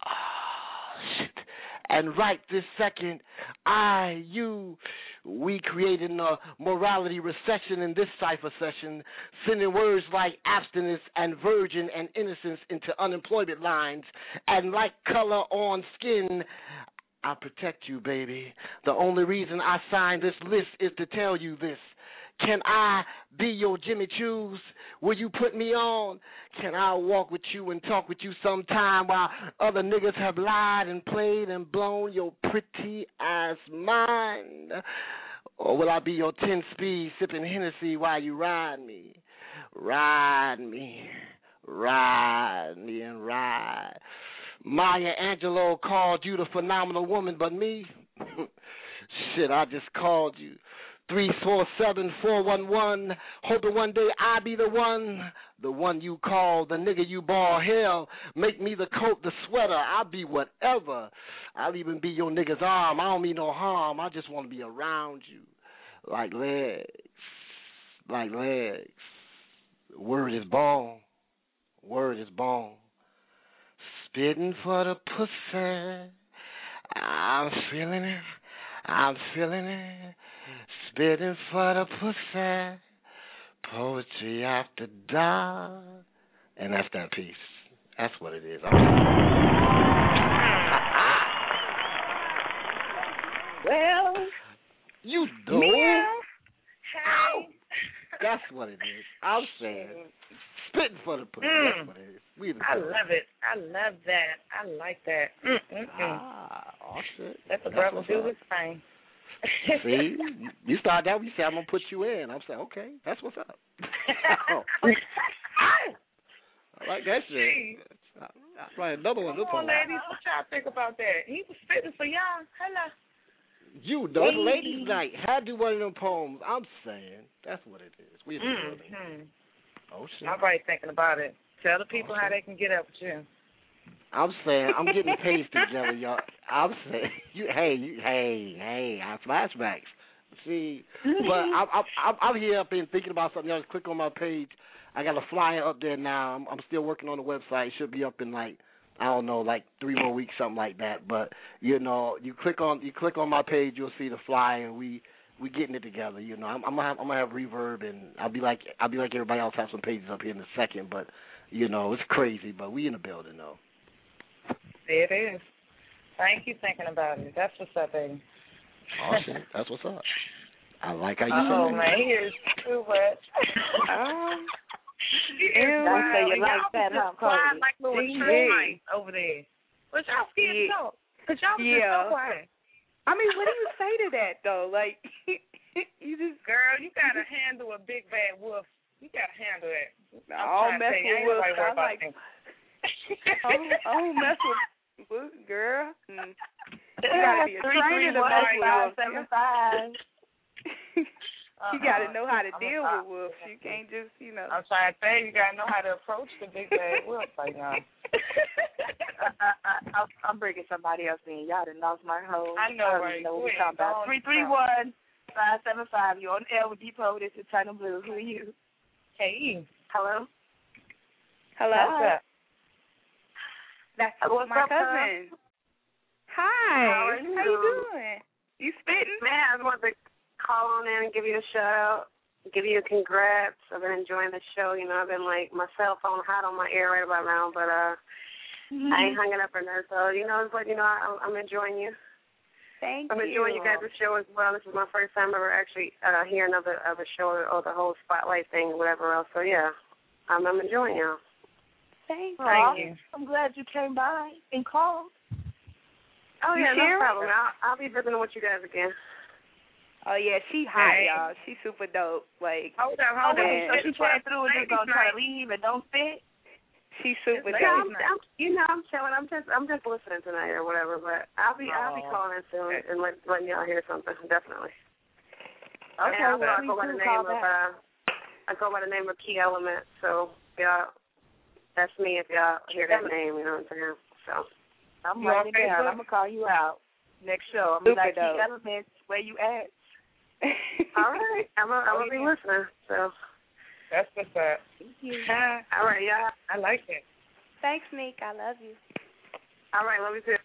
Oh, shit. And right this second, I, you, we created a morality recession in this cipher session, sending words like abstinence and virgin and innocence into unemployment lines. And like color on skin, I protect you, baby. The only reason I signed this list is to tell you this. Can I be your Jimmy Choos? Will you put me on? Can I walk with you and talk with you sometime while other niggas have lied and played and blown your pretty ass mind? Or will I be your 10 speed sipping Hennessy while you ride me? Ride me, ride me, and ride. Maya Angelou called you the phenomenal woman, but me? Shit, I just called you. Three four seven four one one. Hoping one day I be the one, the one you call, the nigga you ball hell. Make me the coat, the sweater. I'll be whatever. I'll even be your nigga's arm. I don't mean no harm. I just want to be around you, like legs, like legs. Word is bone. Word is bone. Spitting for the pussy. I'm feeling it. I'm feeling it. Spitting for the pussy. Poetry after dark. And that's that piece. That's what it is. well, you do. Meow. Ow. That's what it is. I'm saying. Spitting for the pussy. Mm. That's what it is. We I love it. I love that. I like that. Mm-mm-mm. Ah, oh. Let the That's brother what's do his thing. See, you start that. You say I'm gonna put you in. I'm saying, okay, that's what's up. Oh. I like that shit. That's right, another one. Come on, ladies. What y'all think about that? He was spitting for y'all. Hello. You, it's Hey. ladies' night. Had to do one of them poems. I'm saying that's what it is. We. Mm-hmm. Oh shit. Nobody thinking about it. Tell the people how they can get up with you. I'm saying I'm getting tasty, Jelly, y'all. I'm saying you. Hey, you. Hey, hey. I flashbacks. See, but I'm I'm I'm I'm here up and thinking about something else. Click on my page. I got a flyer up there now. I'm, I'm still working on the website. It should be up in like I don't know, like three more weeks, something like that. But you know, you click on you click on my page, you'll see the flyer, and we we getting it together. You know, I'm, I'm gonna have, I'm gonna have reverb, and I'll be like I'll be like everybody else, have some pages up here in a second. But you know, it's crazy. But we in the building though. There it is. Thank you thinking about it. That's what's up, baby. Oh shit, that's what's up. I like how you Oh say man, he is too much. Um, He is Ew, wild. so you And like that, just huh, quiet Cody? like little Yeah. termites over there. But y'all scared to Yeah. talk. Cause y'all was Yeah. just so quiet. I mean, what do you say to that though? Like, you just Girl, you gotta handle a big bad wolf. You gotta handle it. I I'm don't mess you, with wolves. I about like. them. I don't, I don't mess with wolves, girl. Mm. You gotta be a trainer to mess with wolves. seven five. You gotta know how to deal with wolves. You can't just, you know. I'm trying to tell you, you gotta know how to approach the big bad wolf right now. I, I, I, I'm bringing somebody else in. Y'all done lost my whole. I know, don't right? know what we're talking about. on. Three three one five seven five. You're on air with Depot. This is China Blue. Who are you? Hey. Hello. Hello. What's up? That's What's my up, cousin. Hi. How are you? How you doing? You spitting? Man, I just wanted to call on in and give you a shout out. give you a congrats. I've been enjoying the show. You know, I've been like my cell phone hot on my ear right about now, but uh, Mm-hmm. I ain't hanging up on that. So you know, but you know, I, I'm enjoying you. Thank you. I'm you. enjoying you guys' show as well. This is my first time ever actually uh hearing of a of a show or the whole spotlight thing, or whatever else. So yeah, I'm I'm enjoying y'all. Thank, Thank you. I'm glad you came by and called. Oh You yeah, no sharing? problem. I'll, I'll be visiting with you guys again. Oh yeah, she hot, Hey. y'all. She super dope. Like Hold up, hold man. up. So she came through and just gonna try to leave and don't fit. She super dope. I'm, I'm, you know, I'm chilling. I'm just, I'm just listening tonight or whatever. But I'll be, I'll be Oh. calling in soon and let, letting y'all hear something. Definitely. Okay, and well, I go by the name of, uh, I go by the name of Key Element. So y'all, that's me if y'all hear that name. You know what I'm saying? So. I'm You on writing it down. I'm gonna call you out next show. I'm gonna Super like key dope. elements where you at. All right, I'm gonna, I'm gonna be listening. So. That's what's up. All right, y'all. I like it. Thanks, Meek. I love you. All right, love you too.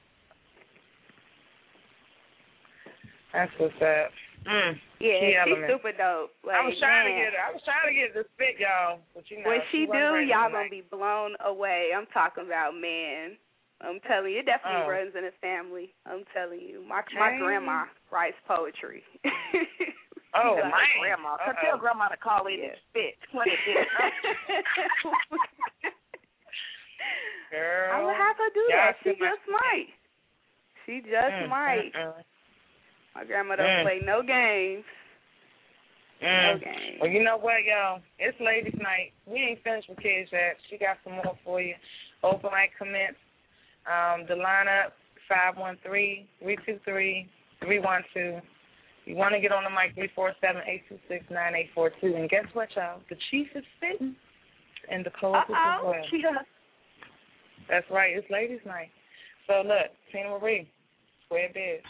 That's what's up. Mm. Yeah, Key she's super dope. Like, I was trying man. to get her. I was trying to get her to spit, y'all. But you know, when she wasn't do, y'all tonight. gonna be blown away. I'm talking about man. I'm telling you, it definitely Oh. runs in the family. I'm telling you, my my grandma writes poetry. Oh, Tell man. grandma. So tell grandma to call in and spit. What it is. Girl. I would have her do that. She too much just might. She just Mm, might. mm, mm. My grandma don't Mm. play no games. Mm. Okay. Well, you know what, y'all? It's ladies' night. We ain't finished with Kedz yet. She got some more for you. Open mic commence. Um, the lineup five one three three two three three one two. You want to get on the mic three four seven eight two six nine eight four two. And guess what, y'all? The chief is sitting in the co-host as Uh-oh. well. That's right. It's ladies' night. So look, Teena Marie, square bed.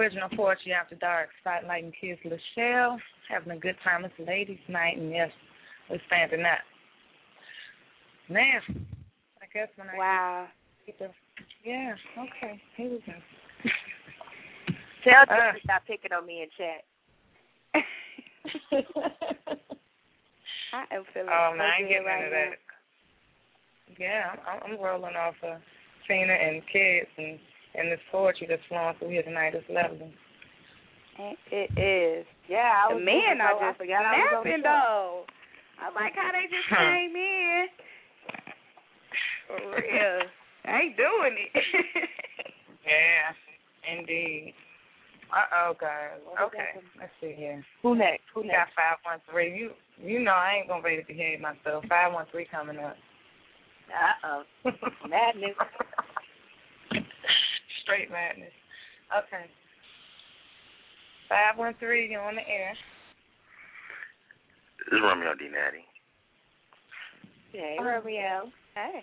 Original Poetry After Dark, spotlighting Kedz, Lachele, having a good time. It's ladies' night, and yes, we're standing up. Man, I guess when I wow. the, yeah, okay, here we go. Tell Uh. Jay to stop picking on me in chat. I am feeling Oh man, I ain't getting right into that. Yeah, I'm, I'm rolling off of Teena and Kedz and and this poetry that's flowing through here tonight is lovely. It is. Yeah, I the was men moving, are so I just forgot I was on the snapping though. I like how they just came in. For real. I ain't doing it. Yeah, indeed. Uh oh, guys. Okay, let's see here. Who next? Who We got next? five one three. You you know I ain't gonna ready to behave myself. Five one three coming up. Uh oh. Madness. Straight madness. Okay. Five one three, you're on the air. This is Romeo D. Natty. Hey, um, Romeo. Hey.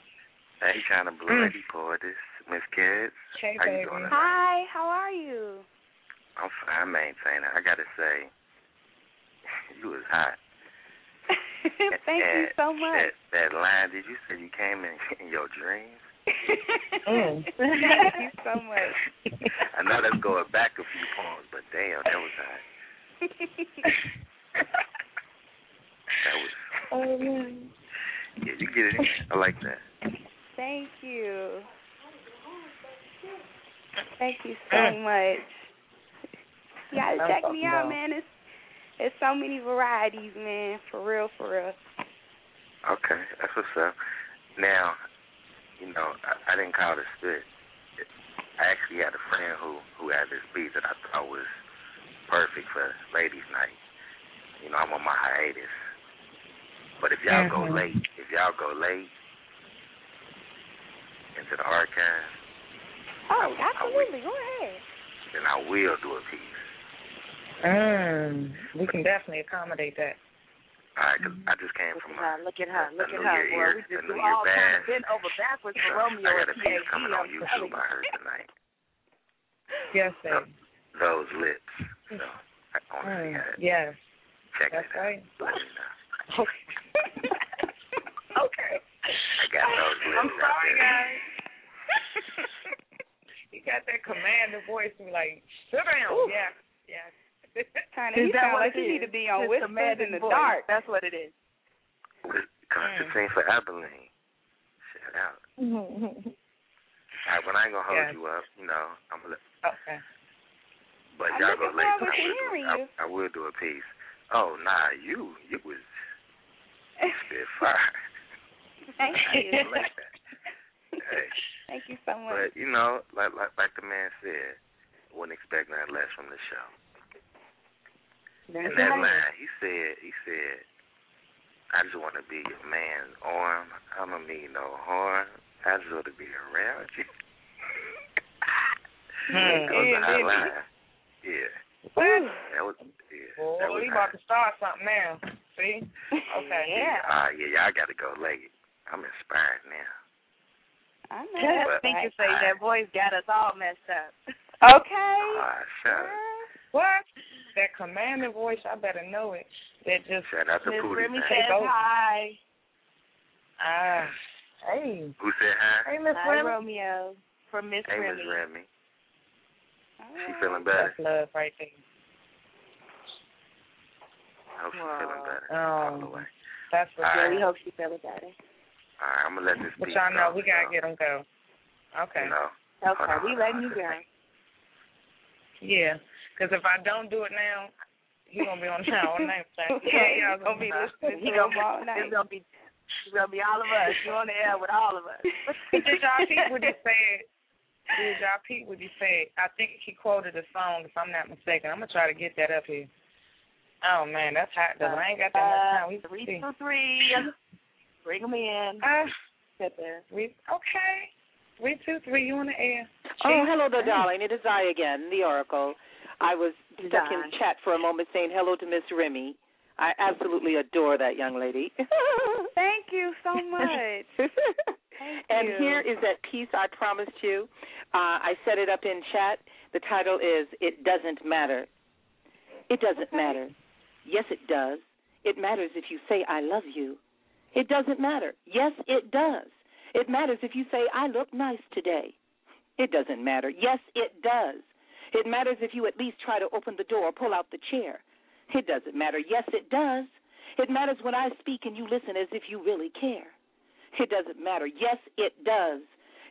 Hey, kind of blue mm. lady poetess, Miss Kedz. Hey, How baby. you doing? tonight? Hi, how are you? I'm fine, maintaining. I gotta say, you was hot. Thank you so much. That, that line, did you say you came in, in your dreams? Mm. Thank you so much. I know that's going back a few points, but damn, that was hot. That was, Oh man. yeah, you get it. I like that. Thank you. Thank you so Mm. much. You gotta I'm check me out, about- man. It's it's so many varieties, man. For real, for real. Okay, that's what's up. Now, you know, I, I didn't call it spit. I actually had a friend who who had this beat that I thought was perfect for ladies' night. You know, I'm on my hiatus. But if y'all go Mhm. late, if y'all go late into the archive, Oh, absolutely. Go ahead. then I will do a piece. Mm, we can definitely accommodate that. All right, 'cause I just came Look from at her, look at her, look a at her, Year boy. We just New do all kinds bash. of bent over backwards for Romeo I got and a piece coming on YouTube. I heard tonight. Yes, baby. Those lips. So I want Mm, how yes, Check that's it out. right. Let me okay. I got those lips I'm sorry, there. guys. he got that commander voice. Be like, sit down. Ooh. Yeah, yeah. China, Is you that sound what like it you need to be on His Whispers in the voice. dark. That's what it is. Constantine for Abilene. Shout out. All right, but I ain't gonna hold Yes. you up. You know, I'm gonna. Let, Okay. but I'm y'all go late. forward I will, do, I. I will do a piece. Oh nah, you you was spit fire. Thank you. like. Hey, Thank you so much. but you know, like like like the man said, wouldn't expect nothing less from the show. That's In that right. line, he said, he said, I just want to be your man's arm. I don't need no horn. I just want to be around you. Hmm. that was a Yeah, hot line. Yeah. What? That was, yeah. Boy, that was we hot. about to start something now. See? Okay. Yeah. Uh, yeah, y'all got to go late. I'm inspired now. I know. I think you say that voice got us all messed up. Okay. Ah, shut up. What? That commanding voice, I better know it. That just Shout out to Miss Pootie, Remy man. says over. hi. ah, hey, Who said hi? hey, Miss Remy. Romeo. From Miss Hey, Remy. Miss Remy. She Oh. feeling better? That's love right there. I hope she's feeling better. Oh. All the way. That's what right. we hope she feeling better. All right, I'm gonna let this But y'all know go, we gotta so, get them go. Okay. You know, Okay, on, we letting you go. Yeah, because if I don't do it now, he gonna be on the all night. saying, Okay, yeah, he gonna be listening He to gonna him all night. It's gonna be it's gonna be all of us. You on the air with all of us. Did y'all peep what he said? Did y'all peep what he said? I think he quoted a song, if I'm not mistaken. I'm gonna try to get that up here. Oh man, that's hot. Though. I ain't got that much time. We three see. two three. Bring them in. Uh, Sit there. we okay. Three two three. You on the air? Oh, hello there, darling. It is I again, the Oracle. I was stuck in chat for a moment saying hello to Miss Remy. I absolutely adore that young lady. Thank you so much. and you. here is that piece I promised you. Uh, I set it up in chat. The title is It Doesn't Matter. It doesn't matter. Yes, it does. It matters if you say, I love you. It doesn't matter. Yes, it does. It matters if you say, I look nice today. It doesn't matter. Yes, it does. It matters if you at least try to open the door or pull out the chair. It doesn't matter. Yes, it does. It matters when I speak and you listen as if you really care. It doesn't matter. Yes, it does.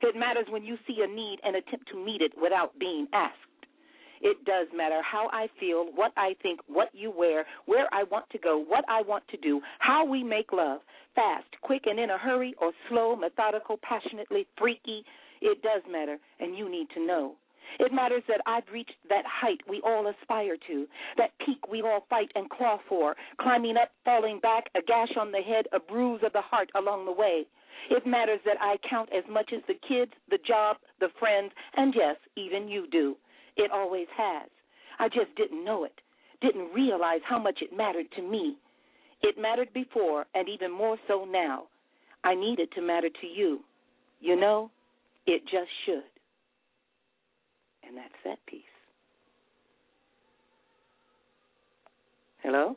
It matters when you see a need and attempt to meet it without being asked. It does matter how I feel, what I think, what you wear, where I want to go, what I want to do, how we make love, fast, quick, and in a hurry, or slow, methodical, passionately, freaky. It does matter, and you need to know. It matters that I've reached that height we all aspire to, that peak we all fight and claw for, climbing up, falling back, a gash on the head, a bruise of the heart along the way. It matters that I count as much as the kids, the job, the friends, and yes, even you do. It always has. I just didn't know it, didn't realize how much it mattered to me. It mattered before, and even more so now. I need it to matter to you. You know, it just should. And that's that piece. Hello?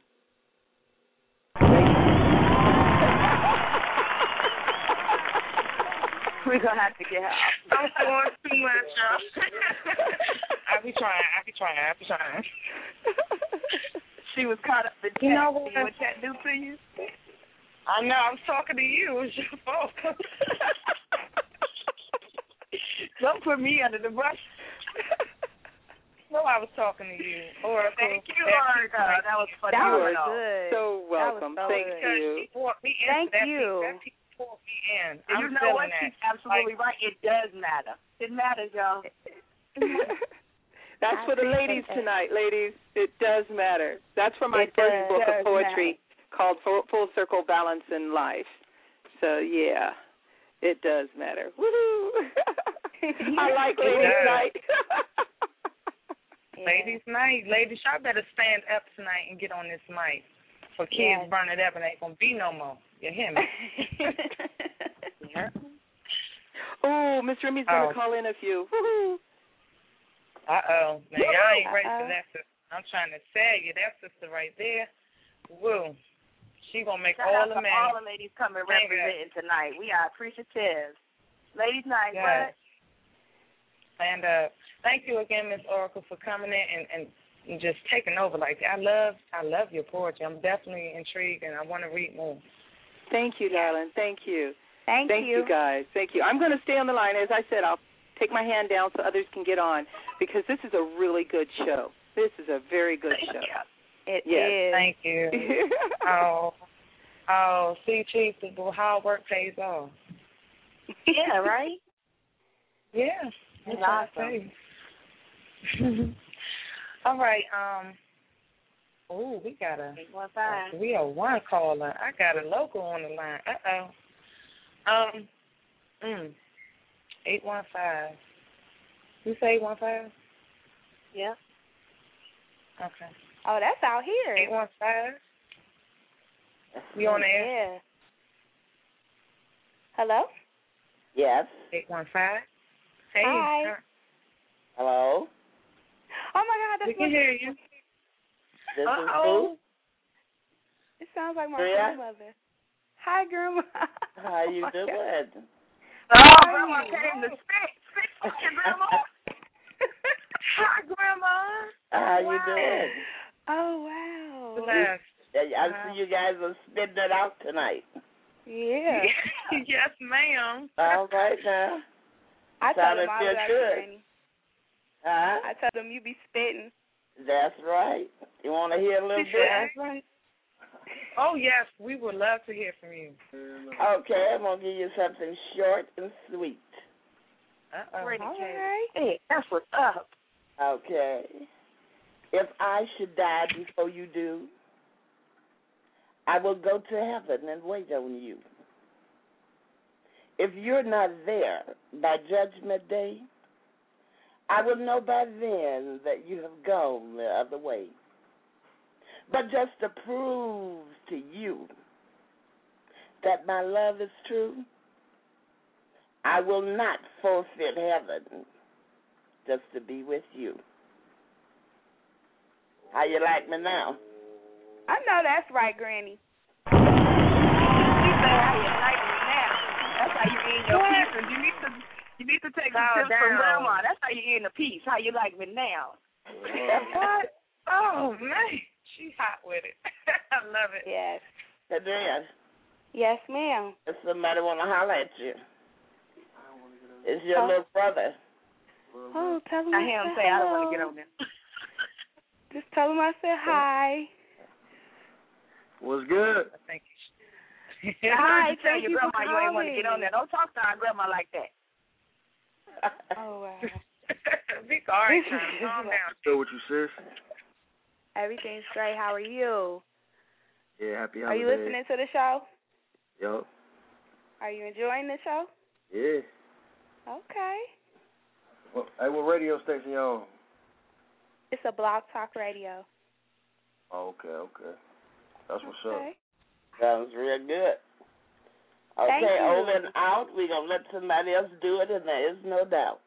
We're gonna have to get her off. I'm going too much, y'all. I be trying. I be trying. I be trying. She was caught up in chat. You know what? See what chat do to you? I know. I'm talking to you. It's your fault. Don't put me under the bus. no, know I was talking to you. Oracle. Thank you, Oracle. That was You phenomenal. are good. So welcome. so Thank good. you. She brought me into Thank that you. Piece, that brought me in. And I'm you know what? that. She's absolutely Like, right. It does matter. It matters, y'all. That's I for the ladies that. tonight, ladies. It does matter. That's from my It first does. book Does of poetry called Full, Full Circle Balance in Life. So yeah, it does matter. Woohoo! I like ladies' does. night. Ladies' night. Ladies, y'all better stand up tonight and get on this mic. For kids Yes. burn it up and ain't gonna be no more. You hear me? yeah. oh, Miss Remy's gonna Oh. call in a few. Woohoo! Uh oh. Now y'all ain't ready for that sister. I'm trying to tell you, that sister right there, woo. She gonna make Shout all out the to men. all the ladies coming Thank representing tonight. We are appreciative. Ladies' night, Yes. what? And uh thank you again, Miss Oracle, for coming in and, and and just taking over like that. I love I love your poetry. I'm definitely intrigued and I wanna read more. Thank you, darling. Thank you. Thank, Thank you. guys. Thank you. I'm going to stay on the line. As I said, I'll take my hand down so others can get on because this is a really good show. This is a very good show. It Yes. is. Thank you. oh oh, see Chief, the hard work pays off. Yeah, right? Yeah. That's That's what I awesome. say. All right, um Oh, we got a Eight one five. we are one caller. I got a local on the line. Uh oh. Um mm. Eight one five. You say eight one five? Yeah. Okay. Oh, that's out here. Eight one five. You on the air? Yeah. Hello? Yes. Eight one five. Hey. Hi. Hello. Oh my God, that's We can my hear you. This Uh-oh. It sounds like my Maria? grandmother. Hi, grandma. How you doing? Oh, Grandma came to spit. Spit for you, Grandma. Hi, Grandma. How you doing? Oh wow. Blessed. Yeah, I see you guys are spitting it out tonight. Yeah. yes, ma'am. All right now. I told Sounded them I feel was out good. Granny. Huh? I told them you be spitting. That's right. You want to hear a little bit? That's right. Oh yes, we would love to hear from you. Okay, I'm gonna give you something short and sweet. Uh Pretty All kid. right. Hey, that's what's up. Okay. If I should die before you do, I will go to heaven and wait on you. If you're not there by Judgment Day, I will know by then that you have gone the other way. But just to prove to you that my love is true, I will not forfeit heaven just to be with you. How you like me now? I know that's right, Granny. She said how you like me now. That's how you end your pieces. You need to you need to take Bow some tips from. Grandma. That's how you end a piece. How you like me now. what? Oh man, she hot with it. I love it. Yes. Adrian, Yes, ma'am. if somebody want to holler at you, it's your Oh. little brother. Oh, tell him I hear him say I don't want to get on there. Just tell him I said hi. What's good? I think Hi, tell thank your you for grandma you ain't want to get on there. Don't talk to our grandma like that. Oh wow. Be quiet, calm down. Still with you, sis? Everything's great. How are you? Yeah, happy holidays. Are you listening to the show? Yo. Are you enjoying the show? Yeah. Okay. Well, hey, what radio station you on? It's a blog talk radio. Oh, okay, okay. That's what's up. Okay. Sounds real good. Thank Okay, you. over and out. We're going to let somebody else do it, and there is no doubt.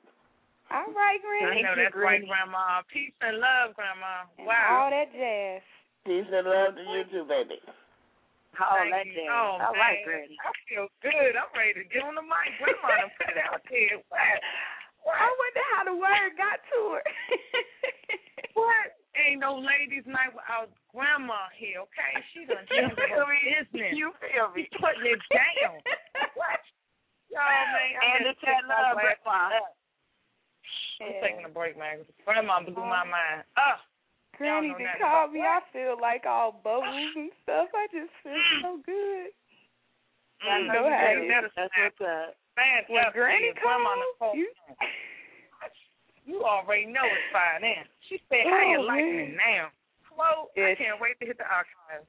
All right, Granny. I Granny. know that's right, Grandma. Peace and love, Grandma. And Wow. all that jazz. Peace and love to you too, baby. Oh, Thank that jazz. Oh, I man. like Granny. I feel good. I'm ready to get on the mic. Grandma done put it out there. What? I wonder how the word got to her. What? Ain't no ladies' night without grandma here, okay? She done handle her business. You feel me? She putting it down. what? Y'all, man. And it's that love, grandma. Uh, I'm taking a break, man. Grandma blew my mind. Uh, Granny done called me. I feel like all bubbles uh, and stuff. I just feel mm. so good. Mm, I know how it is. That's what's up. Man, when Granny called, you... You already know it's fine now. She said, oh, I ain't oh, like it now. Quote. I can't wait to hit the archives.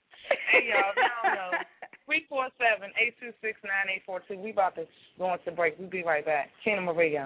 hey, y'all, I don't know. 347 826 9842. We about to go into break. We'll be right back. Teena Marie.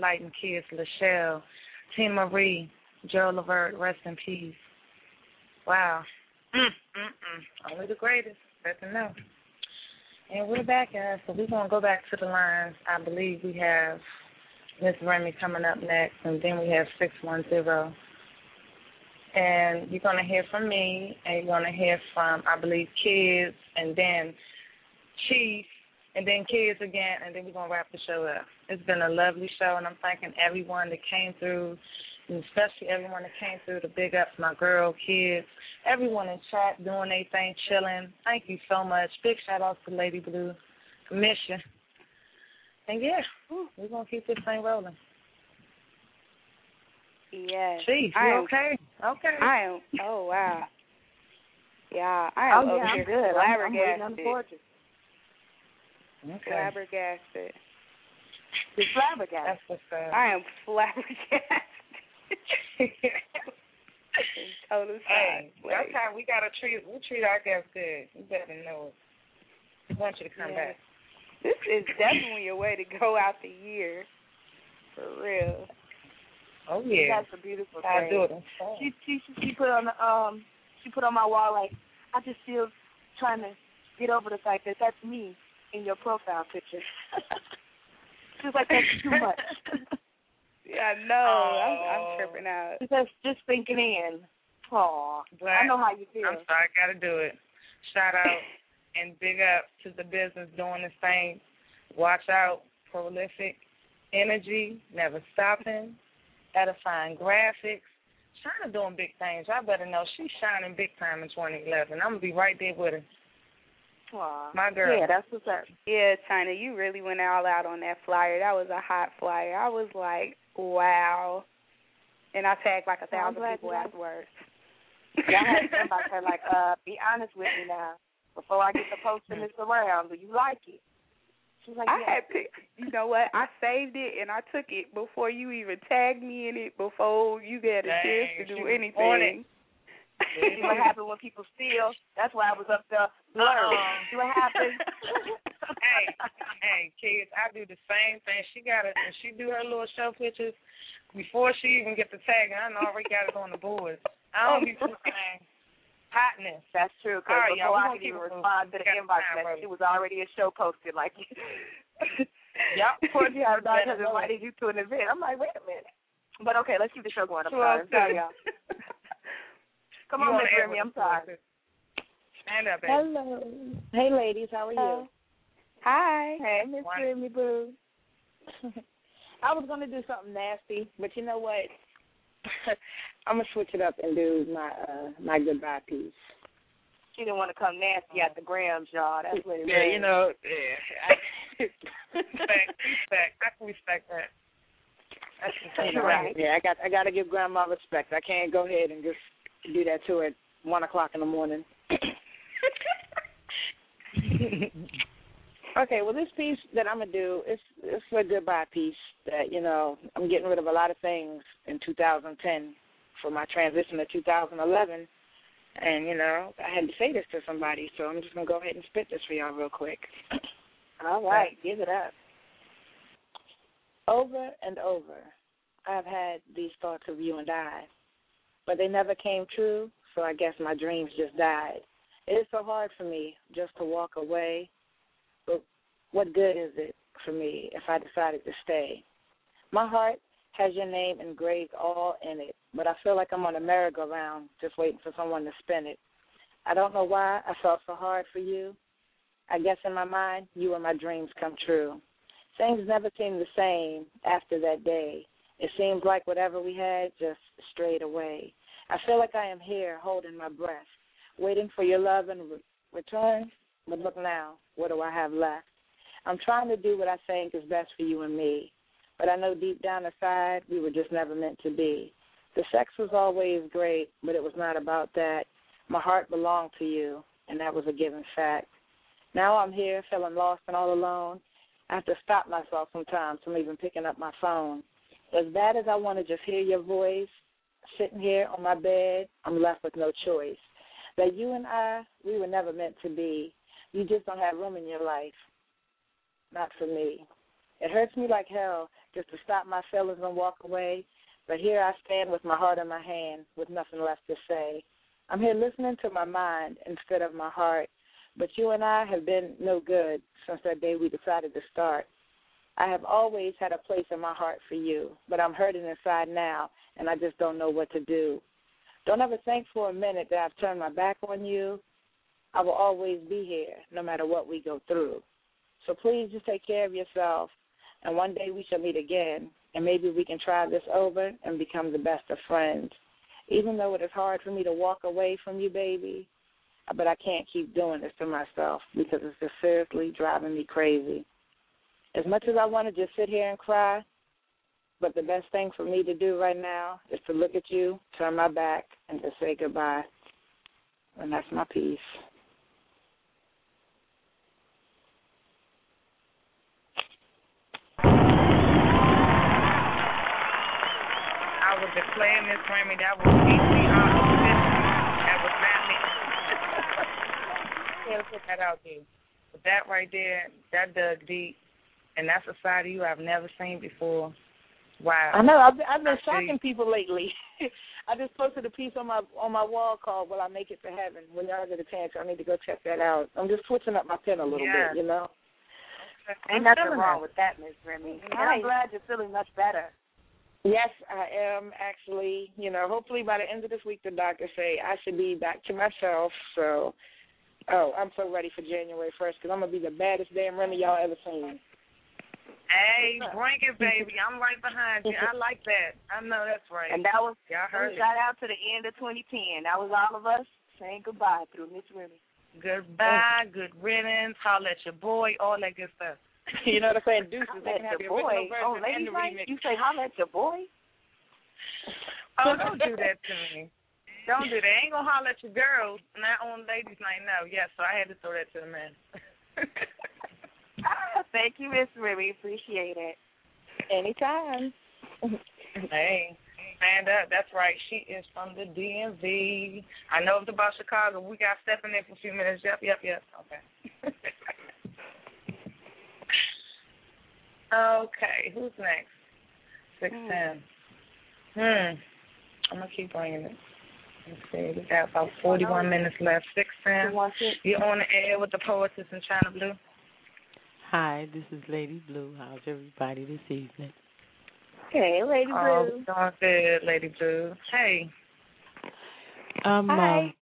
Spotlighting Kedz, Lachele, Teena Marie, Joe Levert, rest in peace. Wow. Mm, mm, mm. Only the greatest. Them know. And we're back, guys. So we're going to go back to the lines. I believe we have Miss Remy coming up next, and then we have 610. And you're going to hear from me, and you're going to hear from, I believe, Kedz, and then Chief, and then Kedz again, and then we're going to wrap the show up. It's been a lovely show, and I'm thanking everyone that came through, and especially everyone that came through to big ups my girl, Kedz, everyone in chat doing their thing, chilling. Thank you so much. Big shout outs to Lady Blue, Commission. And yeah, we're going to keep this thing rolling. Yes. Chief, I you am, okay? Okay. I am. Oh wow. Yeah, I am oh, over yeah, I'm here good. I'm, I'm waiting on the flabbergasted. portrait. Okay. Flabbergasted. The flabbergasted. That's what's up. I am flabbergasted. Total Hey, that's how we gotta treat we treat our guests good. You better know it. We want you to come Yeah. back. This is definitely a way to go out the year. For real. Oh yeah. That's a beautiful I thing. do it. She she she put on the um she put on my wall like I just feel trying to get over the fact that that's me in your profile picture. she was like that's too much. Yeah, I know. I'm, I'm tripping out. Just just thinking in. Aw, I know how you feel. I'm sorry, I gotta do it. Shout out and big up to the business doing the same. Watch out, prolific energy, never stopping, edifying graphics. China doing big things. I better know she's shining big time in 2011. I'm gonna be right there with her. Aw. My girl. Yeah, that's what's up. Yeah, China, you really went all out on that flyer. That was a hot flyer. I was like, wow. And I tagged like a I'm thousand people you- afterwards. Yeah, I had somebody say like, uh, be honest with me now. Before I get to posting this around, do you like it? She was like, I yeah. had picked, you know what? I saved it and I took it before you even tagged me in it, before you got a chance to do she on anything. See what happened when people steal? That's why I was up there. Uh-uh. See what happened? hey, hey, Kedz, I do the same thing. She got it when she do her little show pictures. Before she even get the tag, and I know already got it on the board. I don't be saying hotness. That's true. Because right, before I could even respond to the moving. We got inbox message, it was already a show posted. Like, Yep. Poor you have not Better has know invited you to an event. I'm like, wait a minute. But okay, let's keep the show going. I'm sorry. Sorry, y'all. Come You on, on Miss the Remy. I'm sorry. Stand up, baby. Hello. Hey, ladies. How are you? Hi. Hey, Miss One. Remy Boo. I was gonna do something nasty, but you know what? I'm gonna switch it up and do my uh my goodbye piece. She didn't want to come nasty at the Grams, y'all. That's what it yeah, was. you know, yeah. I, Respect, respect. I can respect that. That's Right. Yeah, I got I got to give grandma respect. I can't go ahead and just do that to her at one o'clock in the morning. okay, well, this piece that I'm gonna do is it's a goodbye piece. That you know, I'm getting rid of a lot of things in 2010 for my transition to 2011, and you know, I had to say this to somebody, so I'm just gonna go ahead and spit this for y'all real quick. All right, give it up. Over and over, I've had these thoughts of you and I, but they never came true, so I guess my dreams just died. It is so hard for me just to walk away, but what good is it for me if I decided to stay? My heart has your name engraved all in it, but I feel like I'm on a merry-go-round just waiting for someone to spin it. I don't know why I felt so hard for you. I guess in my mind, you were my dreams come true. Things never seemed the same after that day. It seems like whatever we had just strayed away. I feel like I am here holding my breath, waiting for your love and re- return. But look now, what do I have left? I'm trying to do what I think is best for you and me, but I know deep down inside we were just never meant to be. The sex was always great, but it was not about that. My heart belonged to you, and that was a given fact. Now I'm here feeling lost and all alone. I have to stop myself sometimes from even picking up my phone. As bad as I want to just hear your voice, sitting here on my bed, I'm left with no choice. That you and I, we were never meant to be. You just don't have room in your life. not for me. It hurts me like hell just to stop my feelings and walk away, but here I stand with my heart in my hand with nothing left to say. I'm here listening to my mind instead of my heart, but you and I have been no good since that day we decided to start. I have always had a place in my heart for you, but I'm hurting inside now, and I just don't know what to do. Don't ever think for a minute that I've turned my back on you. I will always be here, no matter what we go through. So please just take care of yourself, and one day we shall meet again, and maybe we can try this over and become the best of friends. Even though it is hard for me to walk away from you, baby, but I can't keep doing this to myself because it's just seriously driving me crazy. As much as I want to just sit here and cry, but the best thing for me to do right now is to look at you, turn my back, and just say goodbye. And that's my piece. I would declare, Miss Remy, that was deeply. That was not me. Can't put that out there. But that right there, that dug deep, and that's a side of you I've never seen before. Wow. I know. I've been, I've been I see. shocking people lately. I just posted a piece on my on my wall called "Will I Make It to Heaven?" When y'all get a chance, I need to go check that out. I'm just switching up my pen a little Yeah. bit, you know. Ain't nothing wrong with that, Miss Remy. And I'm glad you're feeling much better. Yes, I am actually. You know, hopefully by the end of this week, the doctor say I should be back to myself. So, oh, I'm so ready for January first because I'm gonna be the baddest damn Remy y'all ever seen. Hey, bring it, baby. I'm right behind you. I like that. I know that's right. And that was Y'all heard it. shout out to the end of 2010. That was all of us saying goodbye through Miss Remy. Goodbye, good riddance, holla at your boy, all that good stuff. you know what I'm saying? Deuces. Holla They at can have your boy. Oh, and lady the night? You say holla at your boy? Oh, don't do that to me. Don't do that. Ain't gonna holler at your girls, not on ladies' night No, Yes, so I had to throw that to the men. Thank you, Miss Remy. Appreciate it. Anytime. hey, stand up. That's right. She is from the DMV. I know it's about Chicago. We got stepping in for a few minutes. Yep, yep, yep. Okay. okay, who's next? Six ten. Hmm. I'm gonna keep bringing it. Let's see. We got about 41 minutes left. Six ten. You're on the air with the poetess in China Blue. Hi, this is Lady Blue. How's everybody this evening? Hey, Lady Oh, Blue. doing good, Lady Blue. Hey. Um, Hi. um,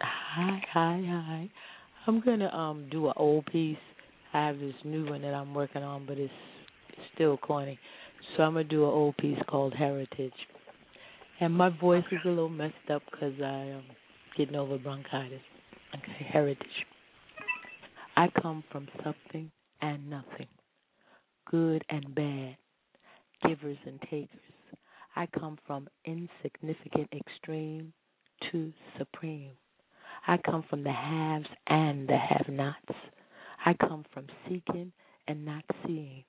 hi, hi, hi. I'm gonna um do an old piece. I have this new one that I'm working on, but it's, it's still corny. So I'm gonna do an old piece called Heritage. And my voice is a little messed up because I am getting over bronchitis. Okay, Heritage. I come from something and nothing, good and bad, givers and takers. I come from insignificant extreme to supreme. I come from the haves and the have nots. I come from seeking and not seeing,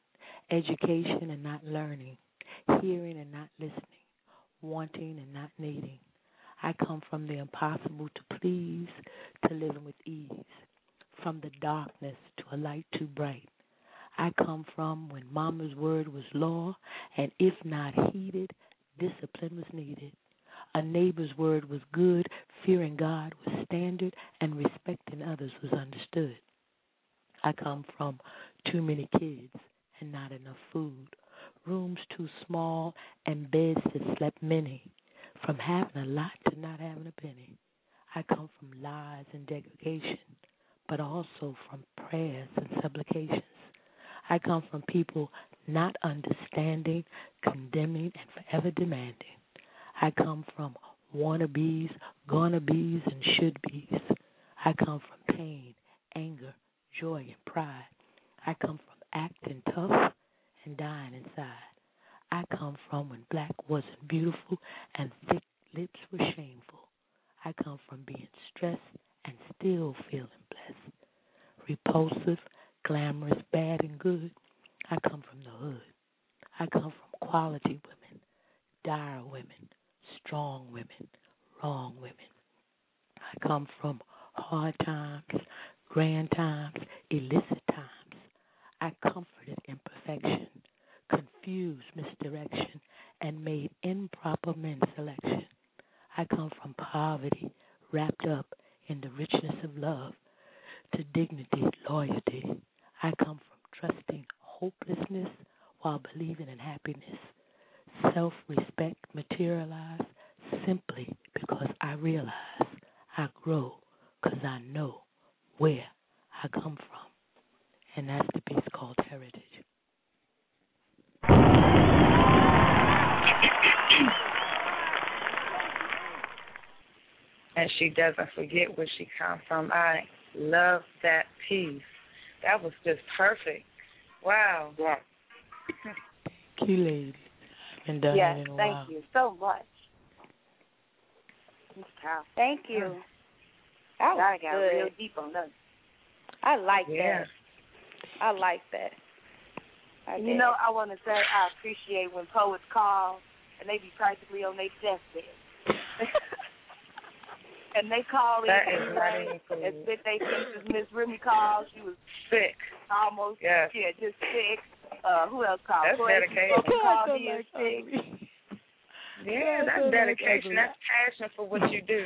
education and not learning, hearing and not listening, wanting and not needing. I come from the impossible to please to living with ease, from the darkness to a light too bright. I come from when mama's word was law, and if not heeded, discipline was needed. A neighbor's word was good, fearing God was standard, and respecting others was understood. I come from too many kids and not enough food, rooms too small, and beds that slept many, from having a lot to not having a penny. I come from lies and degradation, but also from prayers and supplications. I come from people not understanding, condemning, and forever demanding. I come from wannabes, gonna bees, and should be's. I come from pain, anger, joy, and pride. I come from acting tough and dying inside. I come from when black wasn't beautiful and thick lips were shameful. I come from being stressed and still feeling. Repulsive, glamorous, bad, and good. I come from the hood. I come from quality women, dire women, strong women, wrong women. I come from hard times, grand times, illicit times. I comforted imperfection, confused misdirection, and made improper men selection. I come from poverty, wrapped up in the richness of love, to dignity, loyalty. I come from trusting hopelessness while believing in happiness. Self respect materialize simply because I realize I grow because I know where I come from. And that's the piece called Heritage. and she doesn't forget where she comes from. I love that piece. That was just perfect. Wow. Yeah. Key lady. Been done yes, it in a thank while. you so much. Thank you. That was I got good. real deep on that. I like Yeah. that. I like that. I And did. you know, I want to say I appreciate when poets call and they be practically on their deathbed. and they call in That is and not say, even cool. and spit they pieces. Miss Remy called. She was Sick. almost, Yes. yeah, just sick. Uh, who else called? That's Poetic dedication. Spoken called God, in like sick. Yeah, that's so dedication. That's passion for what you do.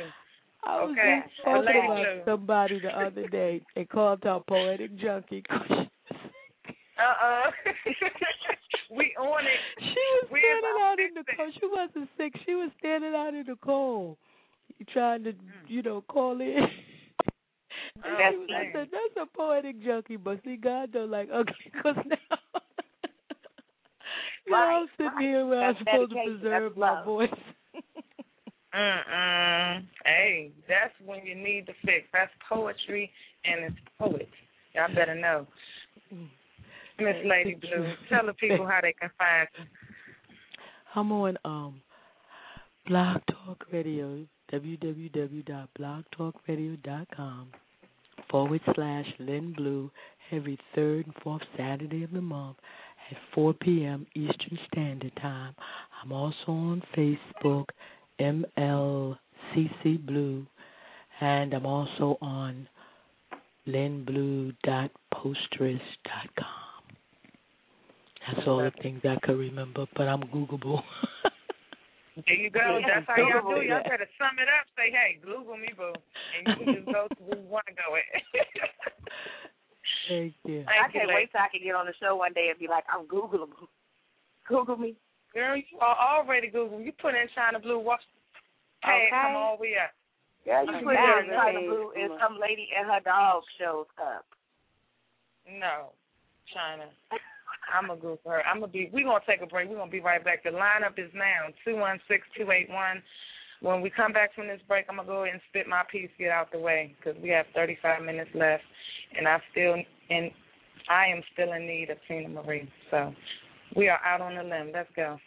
I was Okay. just talking Lady about Blue. somebody the other day. They called her poetic junkie. Uh uh we on it. She was We standing out in the cold. She wasn't sick. She was standing out in the cold, trying to, you know, call in. And Oh, was- I said, "That's a poetic junkie, but see, God don't like ugly because now, now Right, I'm sitting right. here where I'm That's supposed to preserve That's my voice." Mm-mm. Hey, that's when you need the fix. That's poetry and it's poets. Y'all better know. Miss Lady Blue, tell the people how they can find you. I'm on um Blog Talk Radio, www.blogtalkradio.com forward slash Lynn Blue every third and fourth Saturday of the month at 4 p.m. Eastern Standard Time. I'm also on Facebook, MLCC Blue, and I'm also on lynnblue.postress.com. That's all the things I could remember, but I'm Googleable. There you go. Yeah, That's how y'all Google do. Y'all it. better sum it up. Say, hey, Google me, boo. And you can just go to where you want to go at. Thank you. I Thank you, can't lady. wait till I can get on the show one day and be like, I'm Googleable. Google me. Girl, you are already Google. You put in China Blue, watch tag Okay. come all the way up. Yeah, you I'm put in China. Blue and some lady and her dog shows up. No, China. I'm gonna Google her. I'm gonna be. We're gonna take a break. We're gonna be right back. The lineup is now two one six two eight one. When we come back from this break, I'm gonna go ahead and spit my piece, get out the way, because we have 35 minutes left, and I still and I am still in need of Teena Marie. So we are out on the limb. Let's go.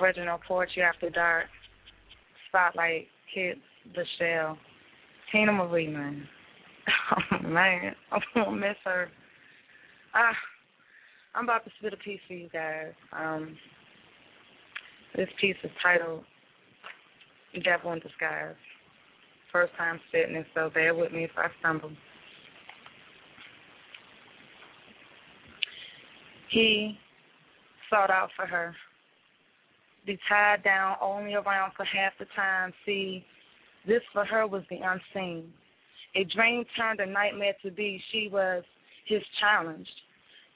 Original Poetry After Dark, Spotlight, Kedz, Lachele, Teena Marie, man. Oh, man, I'm to miss her. Ah, I'm about to spit a piece for you guys. Um, this piece is titled Devil in Disguise. First time spitting it, so bear with me if I stumble. He sought out for her. Be tied down only around for half the time. See, this for her was the unseen. A dream turned a nightmare to be. She was his challenge.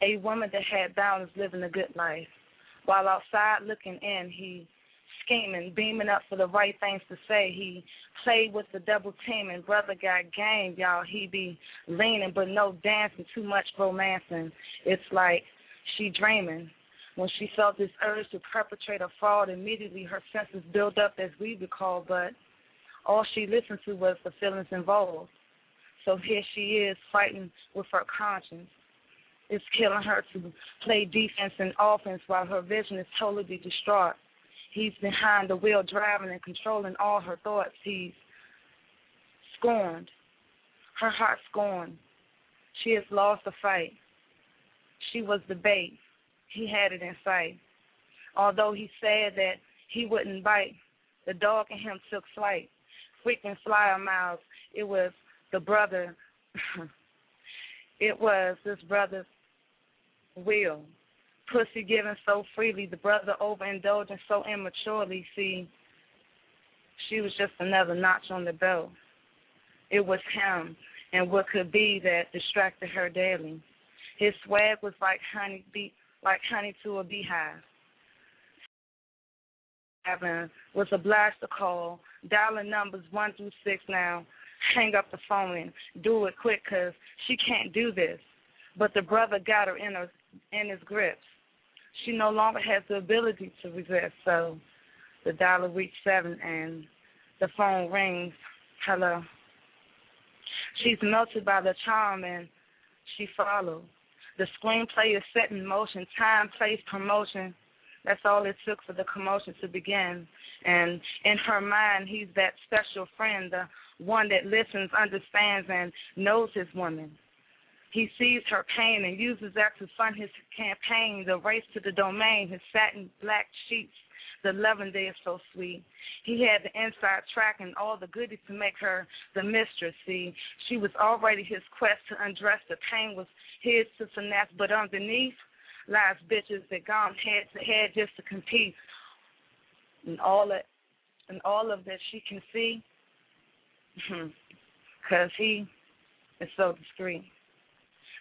A woman that had balance, living a good life. While outside looking in, he scheming, beaming up for the right things to say. He played with the double team and brother got game, y'all. He be leaning but no dancing, too much romancing. It's like she dreaming. When she felt this urge to perpetrate a fraud, immediately her senses built up as we recall, but all she listened to was the feelings involved. So here she is fighting with her conscience. It's killing her to play defense and offense while her vision is totally distraught. He's behind the wheel driving and controlling all her thoughts. He's scorned. Her heart scorned. She has lost the fight. She was the bait. He had it in sight. Although he said that he wouldn't bite, the dog in him took flight. Freaking flyer miles. It was the brother. it was this brother's will. Pussy given so freely, the brother overindulging so immaturely. See, she was just another notch on the belt. It was him and what could be that distracted her daily. His swag was like honey, be, like honey to a beehive. Evan was obliged to call, dialing numbers one through six now. Hang up the phone and do it quick, cause she can't do this. But the brother got her in her in his grips. She no longer has the ability to resist. So the dialer reached seven and the phone rings. Hello. She's melted by the charm and she follows. The screenplay is set in motion, time, place, promotion. That's all it took for the commotion to begin. And in her mind, he's that special friend, the one that listens, understands, and knows his woman. He sees her pain and uses that to fund his campaign, the race to the domain, his satin black sheets, the loving day is so sweet. He had the inside track and all the goodies to make her the mistress. See, she was already his quest to undress. The pain was his to finesse, but underneath lies bitches that gone head to head just to compete. And all that, and all of that she can see, hmm, because he is so discreet.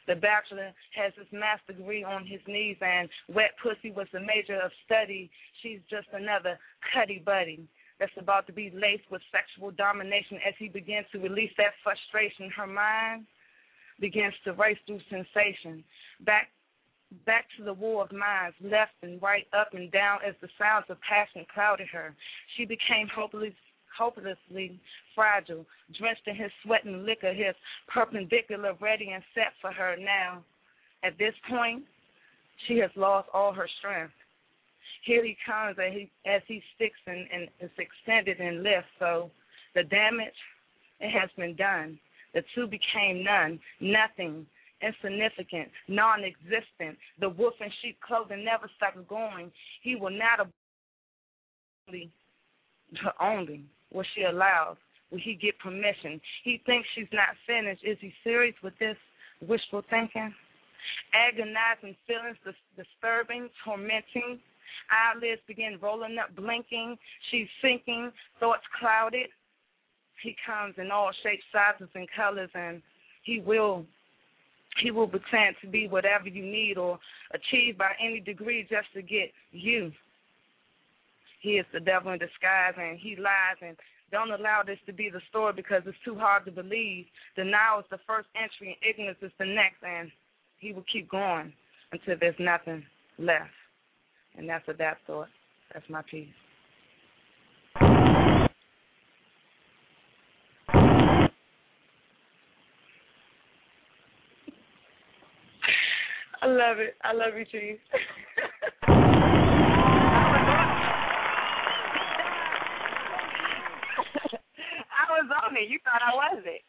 The bachelor has his master degree on his knees, and wet pussy was the major of study. She's just another cuddy buddy that's about to be laced with sexual domination as he begins to release that frustration. Her mind begins to race through sensation. Back back to the war of minds, left and right, up and down, as the sounds of passion clouded her. She became hopeless, hopelessly fragile, drenched in his sweat and liquor, his perpendicular ready and set for her now. At this point, she has lost all her strength. Here he comes as he, as he sticks and, and is extended and lifts. So the damage, it has been done. The two became none, nothing, insignificant, non existent. The wolf in sheep clothing never stopped going. He will not only, only will she allow? Will he get permission? He thinks she's not finished. Is he serious with this wishful thinking? Agonizing feelings, disturbing, tormenting. Eyelids begin rolling up, blinking. She's sinking, thoughts clouded. He comes in all shapes, sizes, and colors, and he will he will pretend to be whatever you need or achieve by any degree just to get you. He is the devil in disguise, and he lies and don't allow this to be the story because it's too hard to believe. Denial is the first entry, and ignorance is the next, and he will keep going until there's nothing left. And that's what that thought. That's my piece. love it. I love you, Chief. I was on it. You thought I wasn't.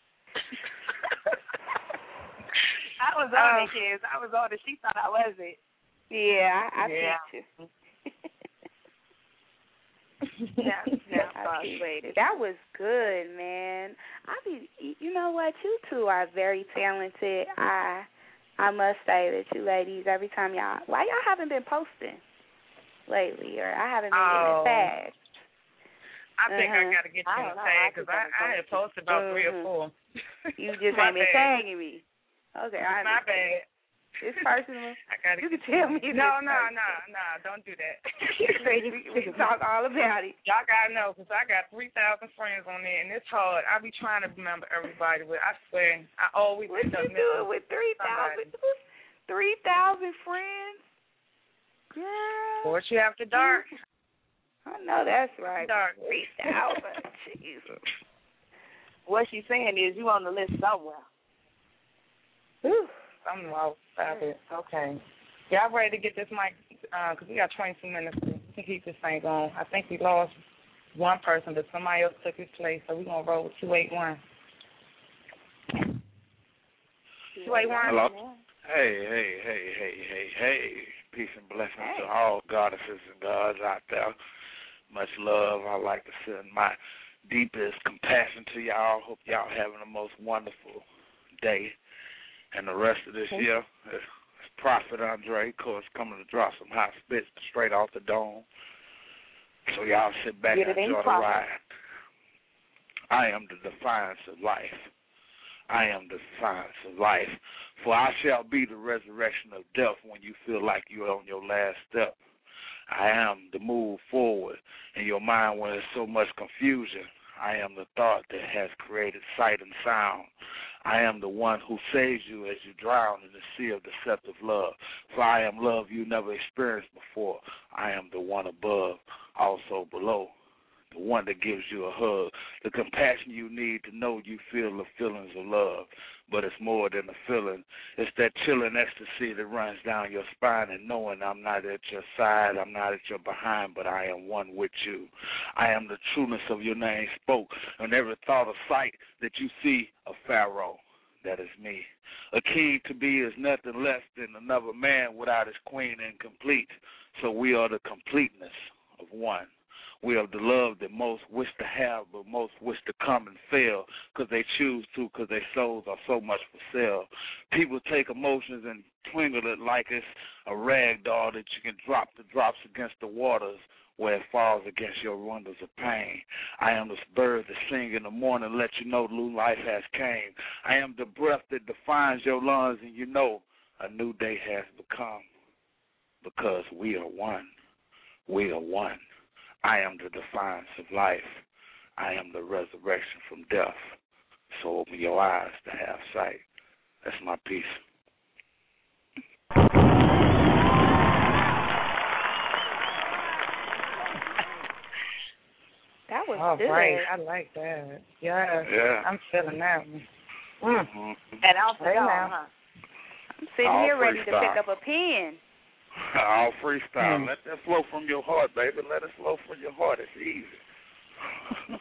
I was on it, oh. Kedz. I was on it. She thought I wasn't. Yeah, I, I yeah. think too. yeah, yeah, I that was good, man. I be, you know what? You two are very talented. I I must say that you ladies, every time y'all, why y'all haven't been posting lately, or I haven't been Oh. getting tagged. I think I Uh-huh. got to get you I in don't the know. tag I because I, I'm I had posted about three or Mhm. four. You just My ain't been bad. tagging me. Okay, I My bad. It's personal. I gotta You can tell me if No, no, personal. no, no. Don't do that. we, we can talk all about it. Y'all gotta know because I got three thousand friends on there, and it's hard. I be trying to remember everybody, but I swear I always What end up you doing missing with three thousand? Three thousand friends? Girl. Poetry after dark. I know that's right. Dark. Three thousand. Jesus. What she's saying is you on the list somewhere. I'm low. Stop it. Okay. Y'all ready to get this mic? Uh, because we got 22 minutes to keep this thing going. I think we lost one person, but somebody else took his place, so we're going to roll with 281. 281? Hello. Hey, hey, hey, hey, hey, hey. Peace and blessings to all goddesses and gods out there. Much love. I'd like to send my deepest compassion to y'all. Hope y'all having the most wonderful day. And the rest of this year, it's Prophet Andre, of course, coming to drop some hot spits straight off the dome. So y'all sit back Get and enjoy the Prophet. ride. I am the defiance of life. I am the defiance of life. For I shall be the resurrection of death when you feel like you're on your last step. I am the move forward in your mind when there's so much confusion. I am the thought that has created sight and sound. I am the one who saves you as you drown in the sea of deceptive love. For I am love you never experienced before. I am the one above, also below. The one that gives you a hug, the compassion you need to know you feel the feelings of love. But it's more than a feeling. It's that chilling ecstasy that runs down your spine and knowing I'm not at your side, I'm not at your behind, but I am one with you. I am the trueness of your name spoke on every thought of sight that you see a pharaoh. That is me. A king to be is nothing less than another man without his queen incomplete. So we are the completeness of one. We are the love that most wish to have, but most wish to come and fail because they choose to, because their souls are so much for sale. People take emotions and twinkle it like it's a rag doll that you can drop the drops against the waters where it falls against your windows of pain. I am the bird that sing in the morning, let you know new life has came. I am the breath that defines your lungs, and you know a new day has become because we are one. We are one. I am the defiance of life. I am the resurrection from death. So open your eyes to have sight. That's my piece. That was All good. right. I like that. Yeah. Yeah. I'm feeling that one. Mm-hmm. And off the Hey, now. huh? I'm sitting All here ready to freestyle. pick up a pen. All freestyle. Mm. Let that flow from your heart, baby. Let it flow from your heart. It's easy.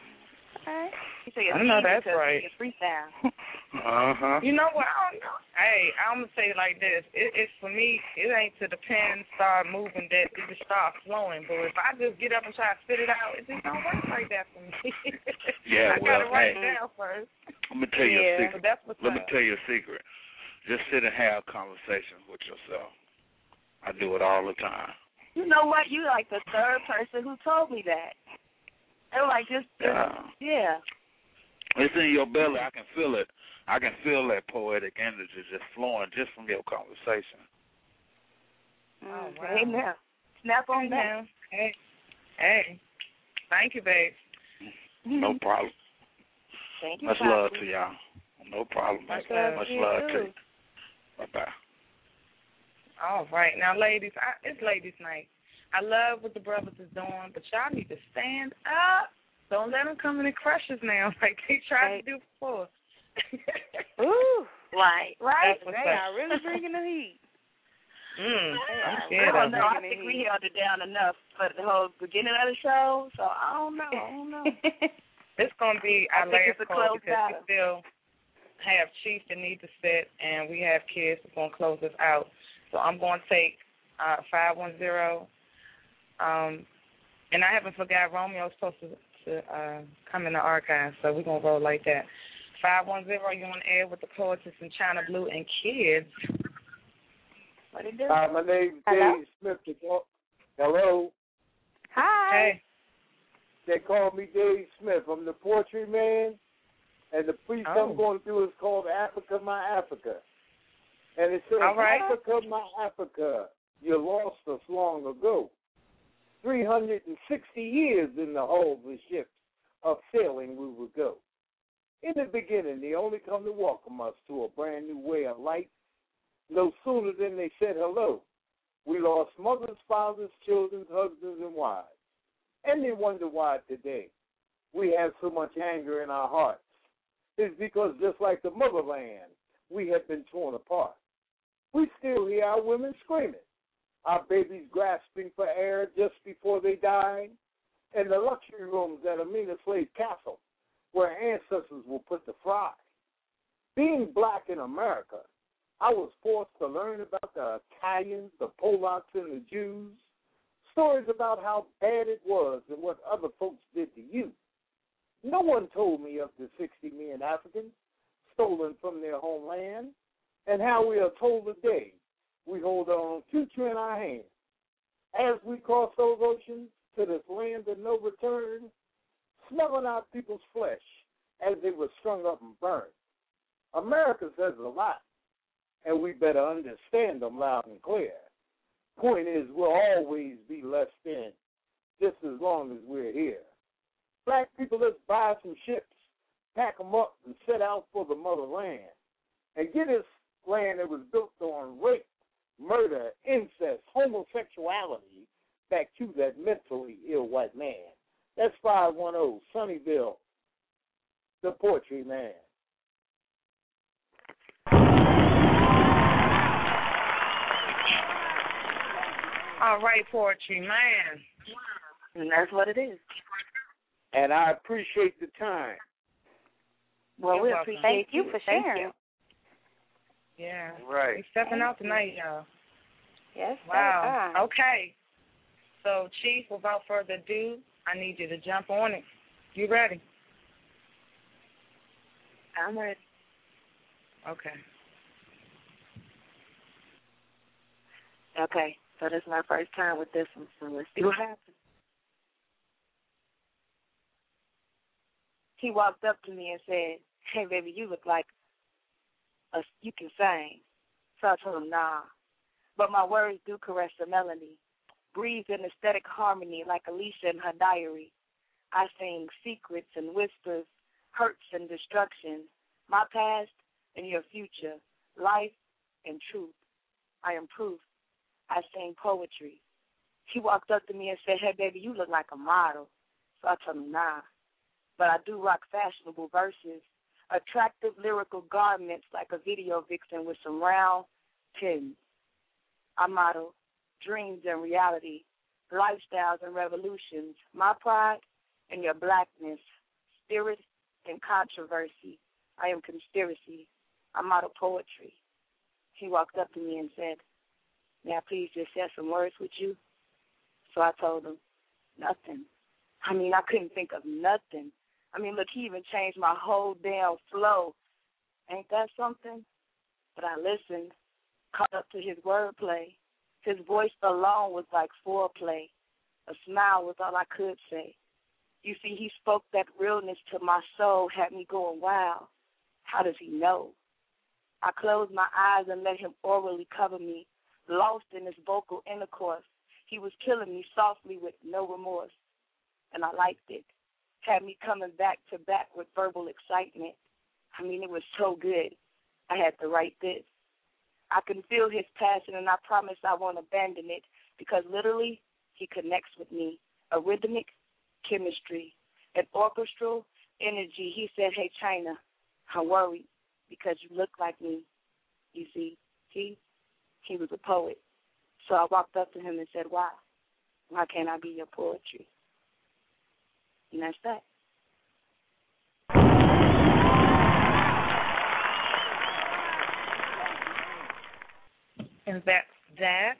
Okay. You say it's I know easy that's 'cause right. It's freestyle. Uh huh. You know what? I don't know. Hey, I'm gonna say it like this. It, it's for me. It ain't to the pen start moving that it just start flowing. But if I just get up and try to spit it out, it just don't work like that for me. Yeah, I well, gotta write hey. it down first. Let me tell you Yeah, a secret. but that's what's Let me tell you a secret. Just sit and have conversations with yourself. I do it all the time. You know what? You like the third person who told me that. They were like, just, just Yeah. yeah. It's in your belly. I can feel it. I can feel that poetic energy just flowing just from your conversation. Oh, mm, wow. Hey now, snap on Hey, that. Hey, hey. Thank you, babe. No mm-hmm. problem. Thank you. Much Poppy. love to y'all. No problem. Much baby. love Much to you, love to you. Bye bye. All right. Now, ladies, I, it's ladies' night. I love what the brothers is doing, but y'all need to stand up. Don't let them come in and crush us now like they tried to do before. Ooh. Right, right. That's what's They up. are really bringing the heat. Mm, I'm I don't know. I think we held it down enough for the whole beginning of the show, so I don't know. I don't know. It's gonna be I our think last it's a call close because we still have Chief that need to sit, and we have Kedz that's going to close us out. So I'm going to take uh, 510. Um, and I haven't forgot Romeo's supposed to, to uh, come in the archive, so we're going to roll like that. 510, you on air with the poetess in China Blue and Kedz. What it do? Hi, my name's Hello? Dave Smith. They Hello. Hi. Hey. They call me Dave Smith. I'm the poetry man, and the piece Oh. I'm going to do is called Africa, My Africa. And it says, right. Africa, my Africa, you lost us long ago. 360 years in the hull of the ships of sailing we would go. In the beginning, they only come to welcome us to a brand new way of life. No sooner than they said hello, we lost mothers, fathers, children, husbands, and wives. And they wonder why today we have so much anger in our hearts. It's because just like the motherland, we have been torn apart. We still hear our women screaming, our babies grasping for air just before they die, and the luxury rooms at Elmina Slave Castle where ancestors were put to fry. Being black in America, I was forced to learn about the Italians, the Polacks, and the Jews, stories about how bad it was and what other folks did to you. No one told me of the 60 million Africans stolen from their homeland and how we are told today we hold our future in our hands. As we cross those oceans to this land of no return, smelling out people's flesh as they were strung up and burned. America says a lot, and we better understand them loud and clear. Point is, we'll always be less than, just as long as we're here. Black people, let's buy some ships, pack 'em up, and set out for the motherland, and get this land that was built on rape, murder, incest, homosexuality back to that mentally ill white man. That's 510 Sunnyville, the poetry man. All right, poetry man. And that's what it is. And I appreciate the time. Well, You're we welcome. appreciate Thank you you. for Thank sharing. You. Yeah. Right. We stepping Thank out you. tonight, y'all. Yes. Wow. sir. Okay. So, Chief, without further ado, I need you to jump on it. You ready? I'm ready. Okay. Okay. So this is my first time with this one, so let's see what happens. He walked up to me and said, Hey baby, you look like you can sing. So I told him, nah. But my words do caress the melody. Breathe in aesthetic harmony like Alicia in her diary. I sing secrets and whispers, hurts and destruction, my past and your future, life and truth. I am proof. I sing poetry. He walked up to me and said, Hey baby, you look like a model. So I told him, nah. But I do rock fashionable verses, attractive lyrical garments like a video vixen with some round pins. I model dreams and reality, lifestyles and revolutions, my pride and your blackness, spirit and controversy. I am conspiracy. I model poetry. He walked up to me and said, May I please just share some words with you? So I told him, Nothing. I mean, I couldn't think of nothing. I mean, look, he even changed my whole damn flow. Ain't that something? But I listened, caught up to his wordplay. His voice alone was like foreplay. A smile was all I could say. You see, he spoke that realness to my soul, had me going, wow, how does he know? I closed my eyes and let him orally cover me, lost in his vocal intercourse. He was killing me softly with no remorse, and I liked it. Had me coming back to back with verbal excitement. I mean, it was so good. I had to write this. I can feel his passion, and I promise I won't abandon it because literally, he connects with me. A rhythmic chemistry, an orchestral energy. He said, Hey, China, I'm worried because you look like me. You see, he he was a poet. So I walked up to him and said, Why? Why can't I be your poetry? And that's that. And that's that.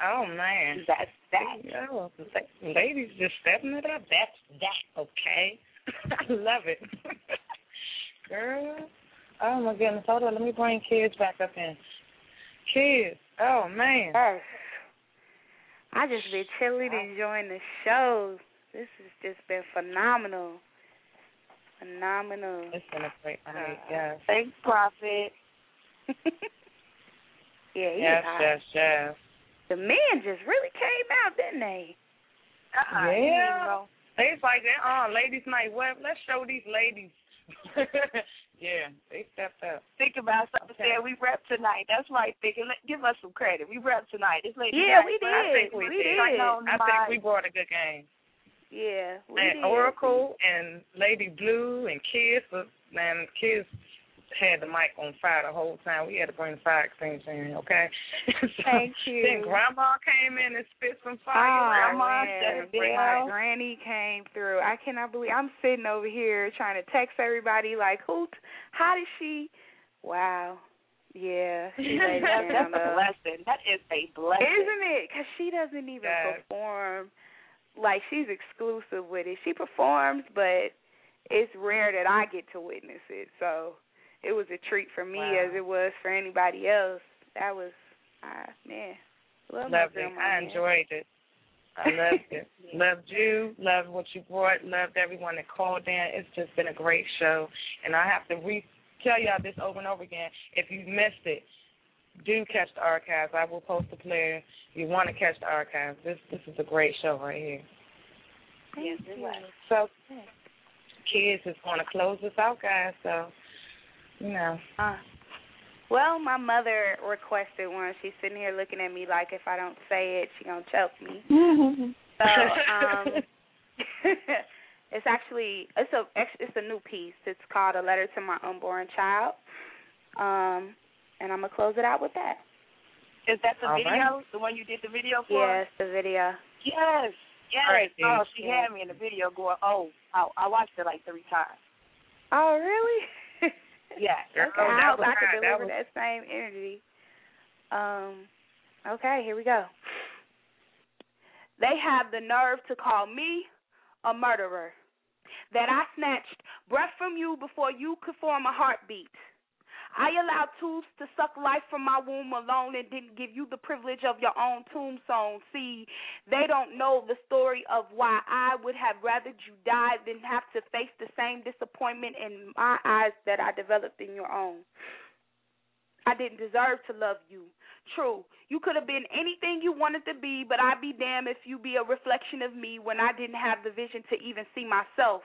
Oh man, that's that. Ladies, just stepping it up. That's that. Okay, I love it, girl. Oh my goodness, hold on. Let me bring Kedz back up in. Kedz. Oh man. Yes. I just been chilling, enjoying the show. This has just been phenomenal. Phenomenal. It's been a great night. Uh, yes. Thanks, Prophet. Yeah, he Yes, hot. yes, yes. The men just really came out, didn't uh-huh. they? Uh-uh, Yeah. It's like that. Oh, ladies' night. Well, let's show these ladies. yeah, they stepped up. Think about something. Said we rep tonight. That's right. Thinking. Let, give us some credit. We rep tonight. It's late. Yeah, we did. I think we, We did. did. I think we brought a good game. Yeah, we and did. Oracle and Lady Blue and Kedz, was- uh, man, Kedz had the mic on fire the whole time. We had to bring the fire extinguisher in, okay? so, Thank you. Then Grandma came in and spit some fire. Oh, Grandma man. said, "Bring My granny came through. I cannot believe I'm sitting over here trying to text everybody like, who? How did she? Wow. Yeah, she That's, that's a blessing. That is a blessing. Isn't it? Because she doesn't even Yes. perform. Like she's exclusive with it. She performs, but it's rare that I get to witness it. So it was a treat for me Wow. as it was for anybody else. That was, uh, man, love Loved it. I enjoyed it. I loved it. Loved you. Loved what you brought. Loved everyone that called in. It's just been a great show, and I have to re tell y'all this over and over again. If you missed it, do catch the archives. I will post the player. If you want to catch the archives, this this is a great show right here. Yes, it was. So, Kedz is going to close us out, guys. So, you know. Uh, well, my mother requested one. She's sitting here looking at me like if I don't say it, she gonna choke me. So, um, it's actually it's a it's a new piece. It's called "A Letter to My Unborn Child," um, and I'm gonna close it out with that. Is that the All video? right. The one you did the video for? Yes, the video. Yes. Yes. Right. Oh, she Yeah. had me in the video going, oh, I, I watched it like three times. Oh, really? Yeah. Okay, Girl, I that hope I can hot. That deliver was- that same energy. Um, okay, here we go. They have the nerve to call me a murderer. That I snatched breath from you before you could form a heartbeat. I allowed tubes to suck life from my womb alone and didn't give you the privilege of your own tombstone. See, they don't know the story of why I would have rather you die than have to face the same disappointment in my eyes that I developed in your own. I didn't deserve to love you. True, you could have been anything you wanted to be, but I'd be damned if you be a reflection of me when I didn't have the vision to even see myself.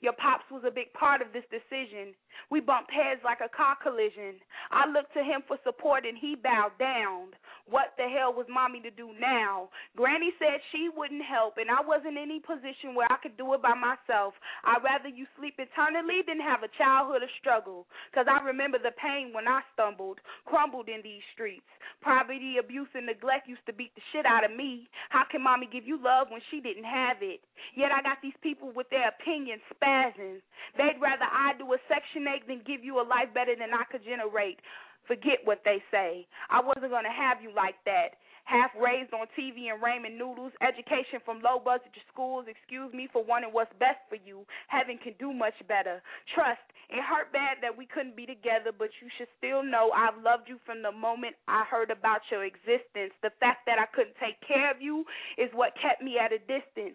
Your pops was a big part of this decision. We bumped heads like a car collision. I looked to him for support and he bowed down. What the hell was mommy to do now? Granny said she wouldn't help and I wasn't in any position where I could do it by myself. I'd rather you sleep eternally than have a childhood of struggle. Cause I remember the pain when I stumbled, crumbled in these streets. Poverty, abuse, and neglect used to beat the shit out of me. How can mommy give you love when she didn't have it? Yet I got these people with their opinions spazzing. They'd rather I do a section eight than give you a life better than I could generate. Forget what they say. I wasn't gonna have you like that. Half raised on TV and ramen noodles, education from low budget schools. Excuse me for wanting what's best for you. Heaven can do much better. Trust, it hurt bad that we couldn't be together, but you should still know I've loved you from the moment I heard about your existence. The fact that I couldn't take care of you is what kept me at a distance.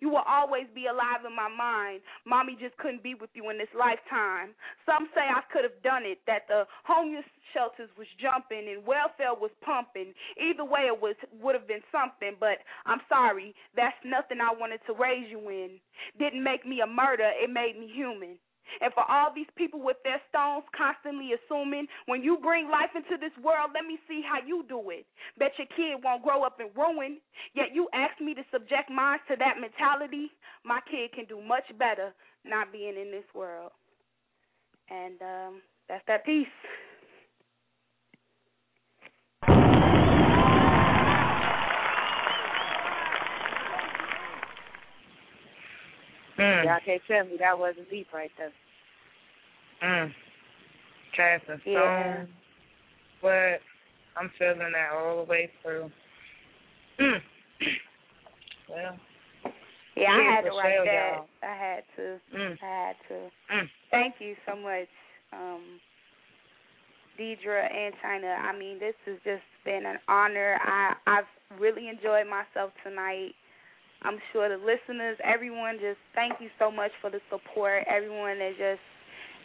You will always be alive in my mind. Mommy just couldn't be with you in this lifetime. Some say I could have done it, that the homeless shelters was jumping and welfare was pumping. Either way, it was would have been something. But I'm sorry, that's nothing I wanted to raise you in. Didn't make me a murderer. It made me human. And for all these people with their stones constantly assuming, when you bring life into this world, let me see how you do it. Bet your kid won't grow up in ruin. Yet you ask me to subject mine to that mentality. My kid can do much better not being in this world. And um, that's that piece. Mm. Y'all can't tell me that wasn't deep right there. Mm. Cast Yeah. stone. What? I'm feeling that all the way through. Mm. Well, Yeah, I had to write that. y'all. I had to. Mm. I had to. Mm. Thank you so much, um, Deidre and China. I mean, this has just been an honor. I I've really enjoyed myself tonight. I'm sure the listeners, everyone, just thank you so much for the support. Everyone that just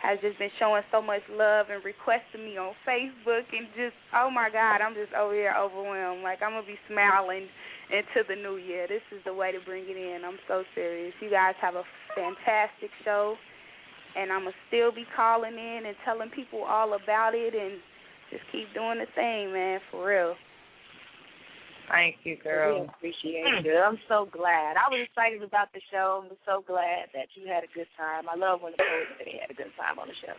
has just been showing so much love and requesting me on Facebook and just oh my God, I'm just over here overwhelmed. Like I'm gonna be smiling into the new year. This is the way to bring it in. I'm so serious. You guys have a fantastic show and I'm gonna still be calling in and telling people all about it and just keep doing the thing, man, for real. Thank you, We girl. appreciate you. I'm so glad. I was excited about the show. I'm so glad that you had a good time. I love when the poets say they had a good time on the show.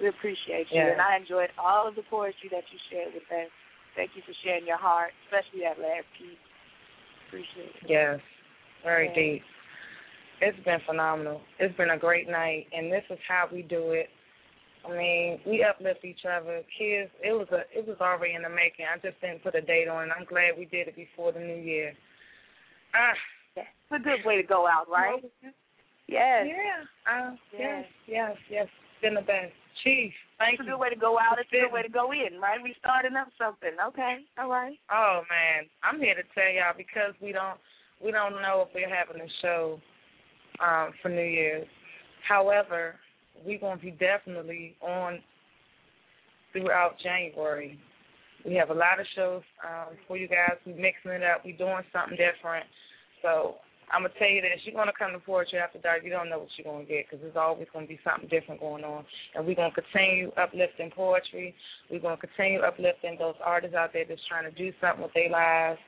We appreciate you, Yeah. and I enjoyed all of the poetry that you shared with us. Thank you for sharing your heart, especially that last piece. Appreciate it. Yes, very Yeah. deep. It's been phenomenal. It's been a great night, and this is how we do it. I mean, we uplift each other. Kedz, it was a, it was already in the making. I just didn't put a date on. I'm glad we did it before the new year. Ah, It's a good way to go out, right? Yes. Yeah. Uh, Yes. yes, yes. It's been the best. Chief, thank It's a good way to go out. It's a good way to go in, right? We starting up something. Okay. All right. Oh man, I'm here to tell y'all because we don't we don't know if we're having a show um, for New Year's. However, we're gonna be definitely on throughout January. We have a lot of shows um, for you guys. We're mixing it up. We're doing something different. So I'm gonna tell you this: if you're gonna come to Poetry After Dark. You don't know what you're gonna get because there's always gonna be something different going on. And we're gonna continue uplifting poetry. We're gonna continue uplifting those artists out there that's trying to do something with their lives.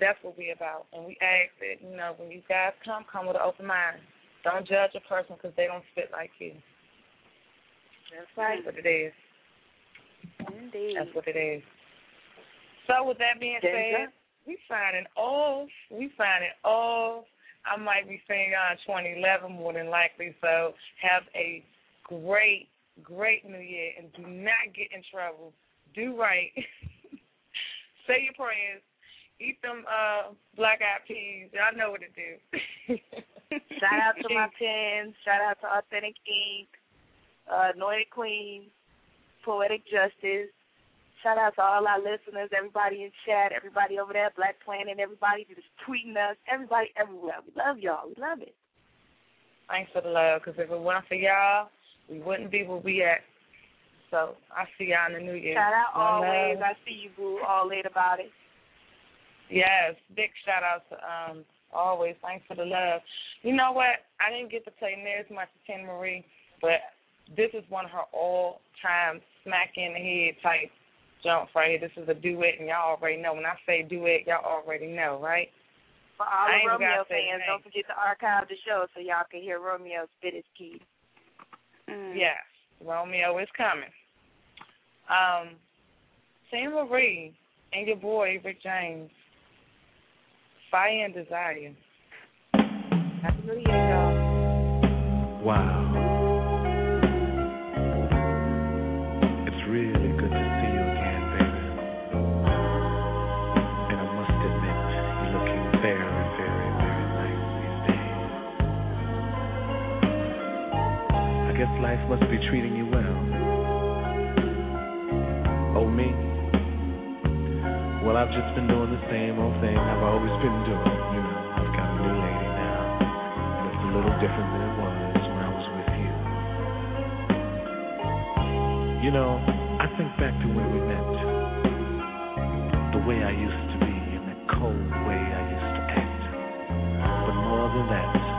That's what we're about. And we ask that you know when you guys come, come with an open mind. Don't judge a person because they don't spit like you. That's right. That's what it is. Indeed. That's what it is. So with that being said, we signing off. We signing off. I might be seeing y'all in 2011 more than likely. So have a great, great New Year and do not get in trouble. Do right. Say your prayers. Eat them uh black eyed peas. Y'all know what to do. Shout out to my pens. Shout out to Authentic Ink, uh, Anointed Queen, Poetic Justice. Shout out to all our listeners, everybody in chat, everybody over there, Black Planet, everybody just tweeting us, everybody everywhere. We love y'all. We love it. Thanks for the love, because if it weren't for y'all, we wouldn't be where we at. So I see y'all in the new year. Shout out One always. love. I see you, boo. All late about it. Yes, big shout out to um always. Thanks for the love. You know what? I didn't get to play near as much as Teena Marie, but this is one of her all time smack in the head type jump right here. This is a duet and y'all already know. When I say duet, y'all already know, right? For all I the Romeo fans, the don't forget to archive the show so y'all can hear Romeo spit his key. Mm. Yes, Romeo is coming. Um, Teena Marie and your boy Rick James. Fire and Desire. Happy New Year, y'all. Wow. It's really good to see you again, baby. And I must admit, you're looking very, very, very nice these days. I guess life must be treating you well. Oh, me? Well, I've just been doing the same old thing I've always been doing. You know, I've got a new lady now. And it's a little different than it was when I was with you. You know, I think back to when we met. The way I used to be and the cold way I used to act. But more than that,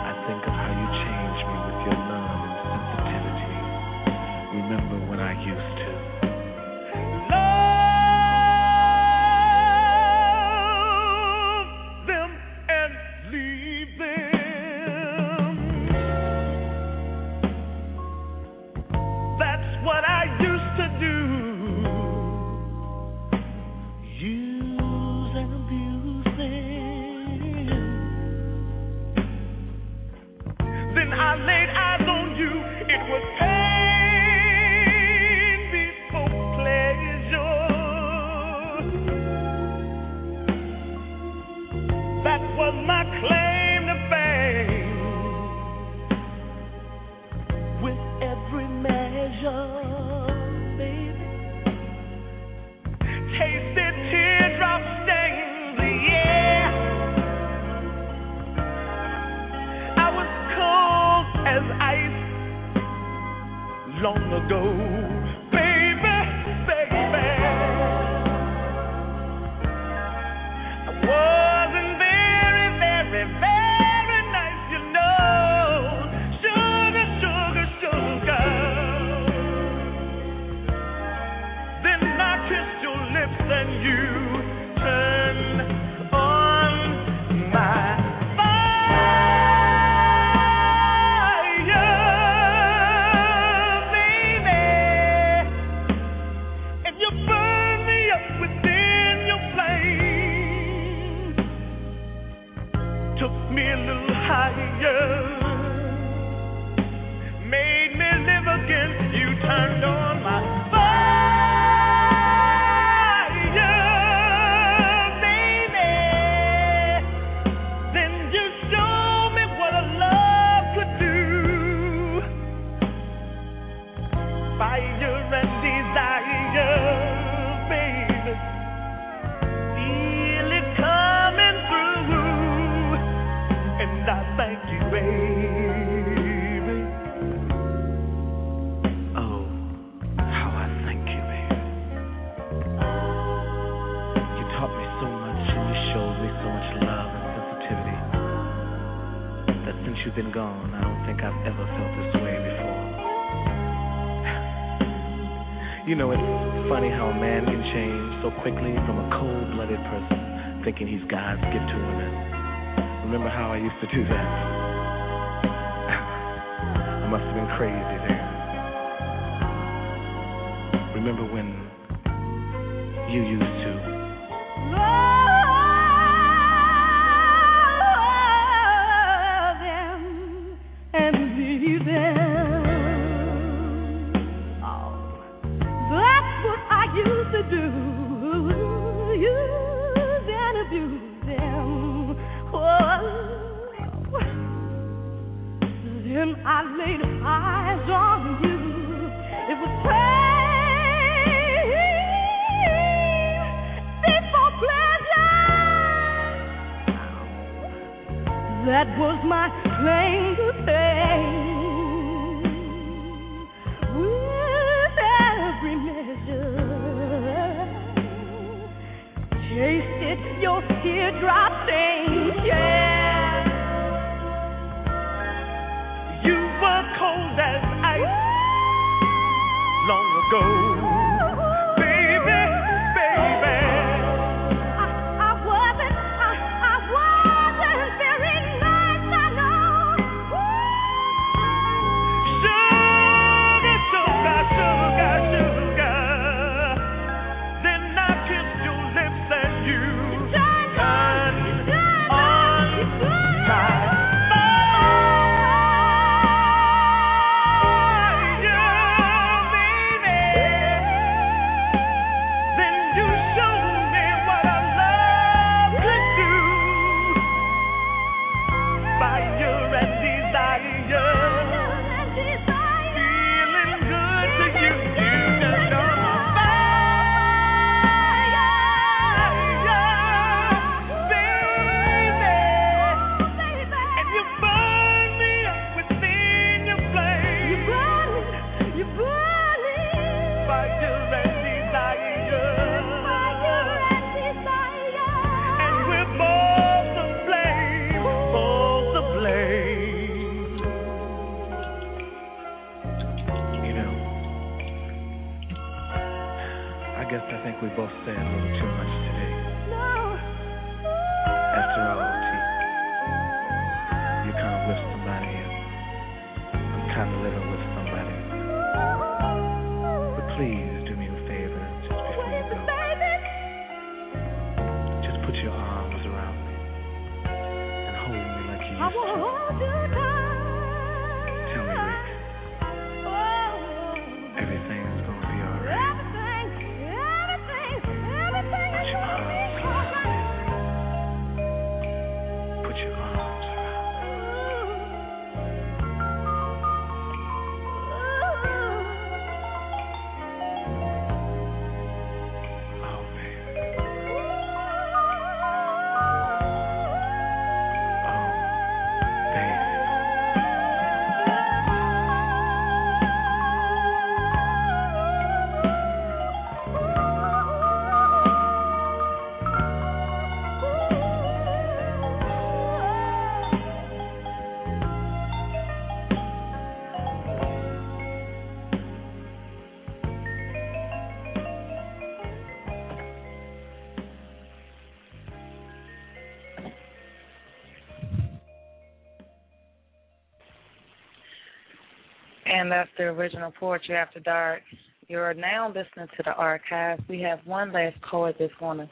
that's the original Poetry After Dark. You're now listening to the archive. We have one last poet that's going to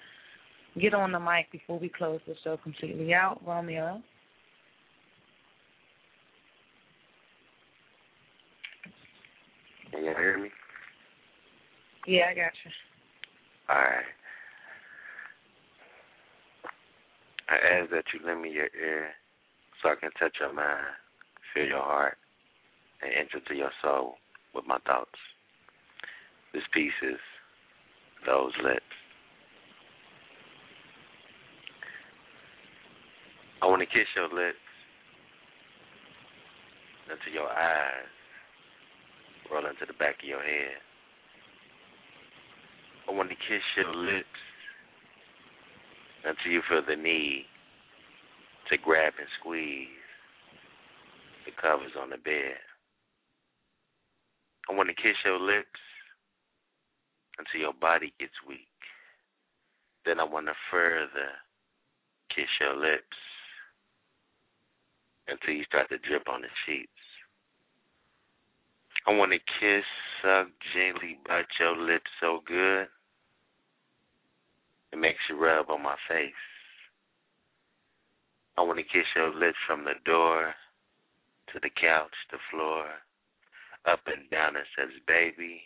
get on the mic before we close the show completely out. Romeo. Can you hear me? Yeah, I got you. All right. I ask that you lend me your ear so I can touch your mind, feel your heart, and enter to your soul with my thoughts. This piece is Those Lips. I want to kiss your lips until your eyes roll into the back of your head. I want to kiss your lips until you feel the need to grab and squeeze the covers on the bed. I want to kiss your lips until your body gets weak. Then I want to further kiss your lips until you start to drip on the sheets. I want to kiss, suck, gently bite your lips so good it makes you rub on my face. I want to kiss your lips from the door to the couch, the floor, up and down. It says, baby.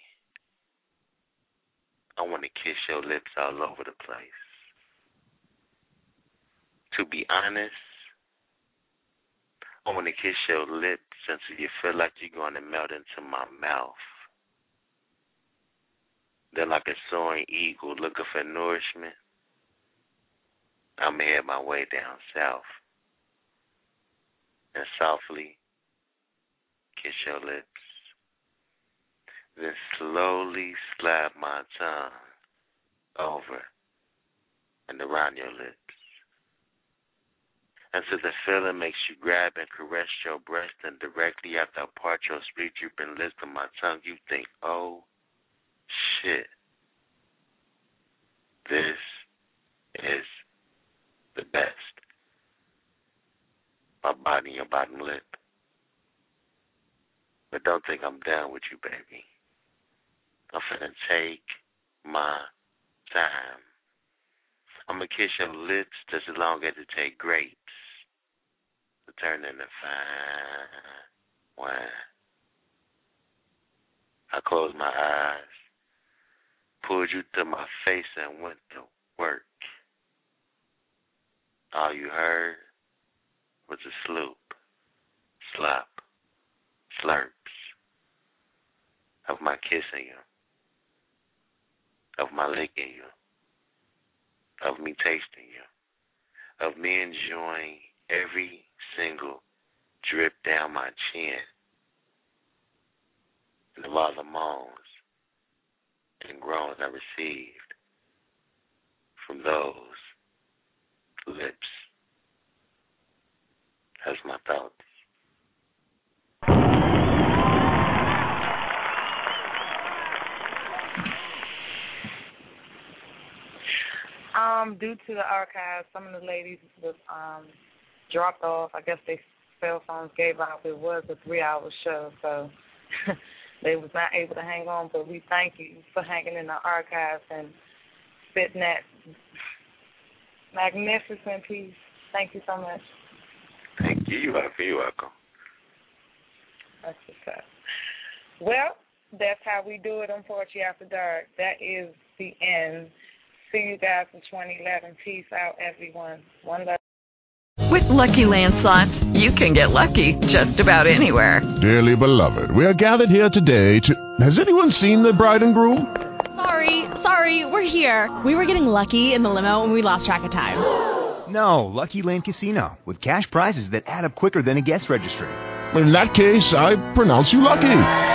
I want to kiss your lips all over the place. To be honest, I want to kiss your lips until you feel like you're going to melt into my mouth. Then, like a soaring eagle looking for nourishment, I'm going to head my way down south and softly kiss your lips. Then slowly slide my tongue over and around your lips. Until the feeling makes you grab and caress your breast, and directly after I part your sweet drooping lips to my tongue, you think, oh, shit. This is the best. My body, your bottom lip. But don't think I'm down with you, baby. I'm finna take my time. I'm gonna kiss your lips just as long as it take grapes to turn into fine wine. I closed my eyes, pulled you to my face, and went to work. All you heard was a sloop, slop, slurps of my kissing you, of my licking you, of me tasting you, of me enjoying every single drip down my chin, and of all the moans and groans I received from those lips. That's my thoughts. Um, due to the archives, some of the ladies was um dropped off. I guess their cell phones gave out. It was a three-hour show, so they was not able to hang on. But we thank you for hanging in the archives and spitting that magnificent piece. Thank you so much. Thank you. You're welcome. That's what's up. Well, that's how we do it on Poetry After Dark. That is the end. See you guys in 2011. Peace out, everyone. One love. With Lucky Land slots, you can get lucky just about anywhere. Dearly beloved, we are gathered here today to. Has anyone seen the bride and groom? Sorry, sorry, we're here. We were getting lucky in the limo and we lost track of time. No, Lucky Land Casino, with cash prizes that add up quicker than a guest registry. In that case, I pronounce you lucky.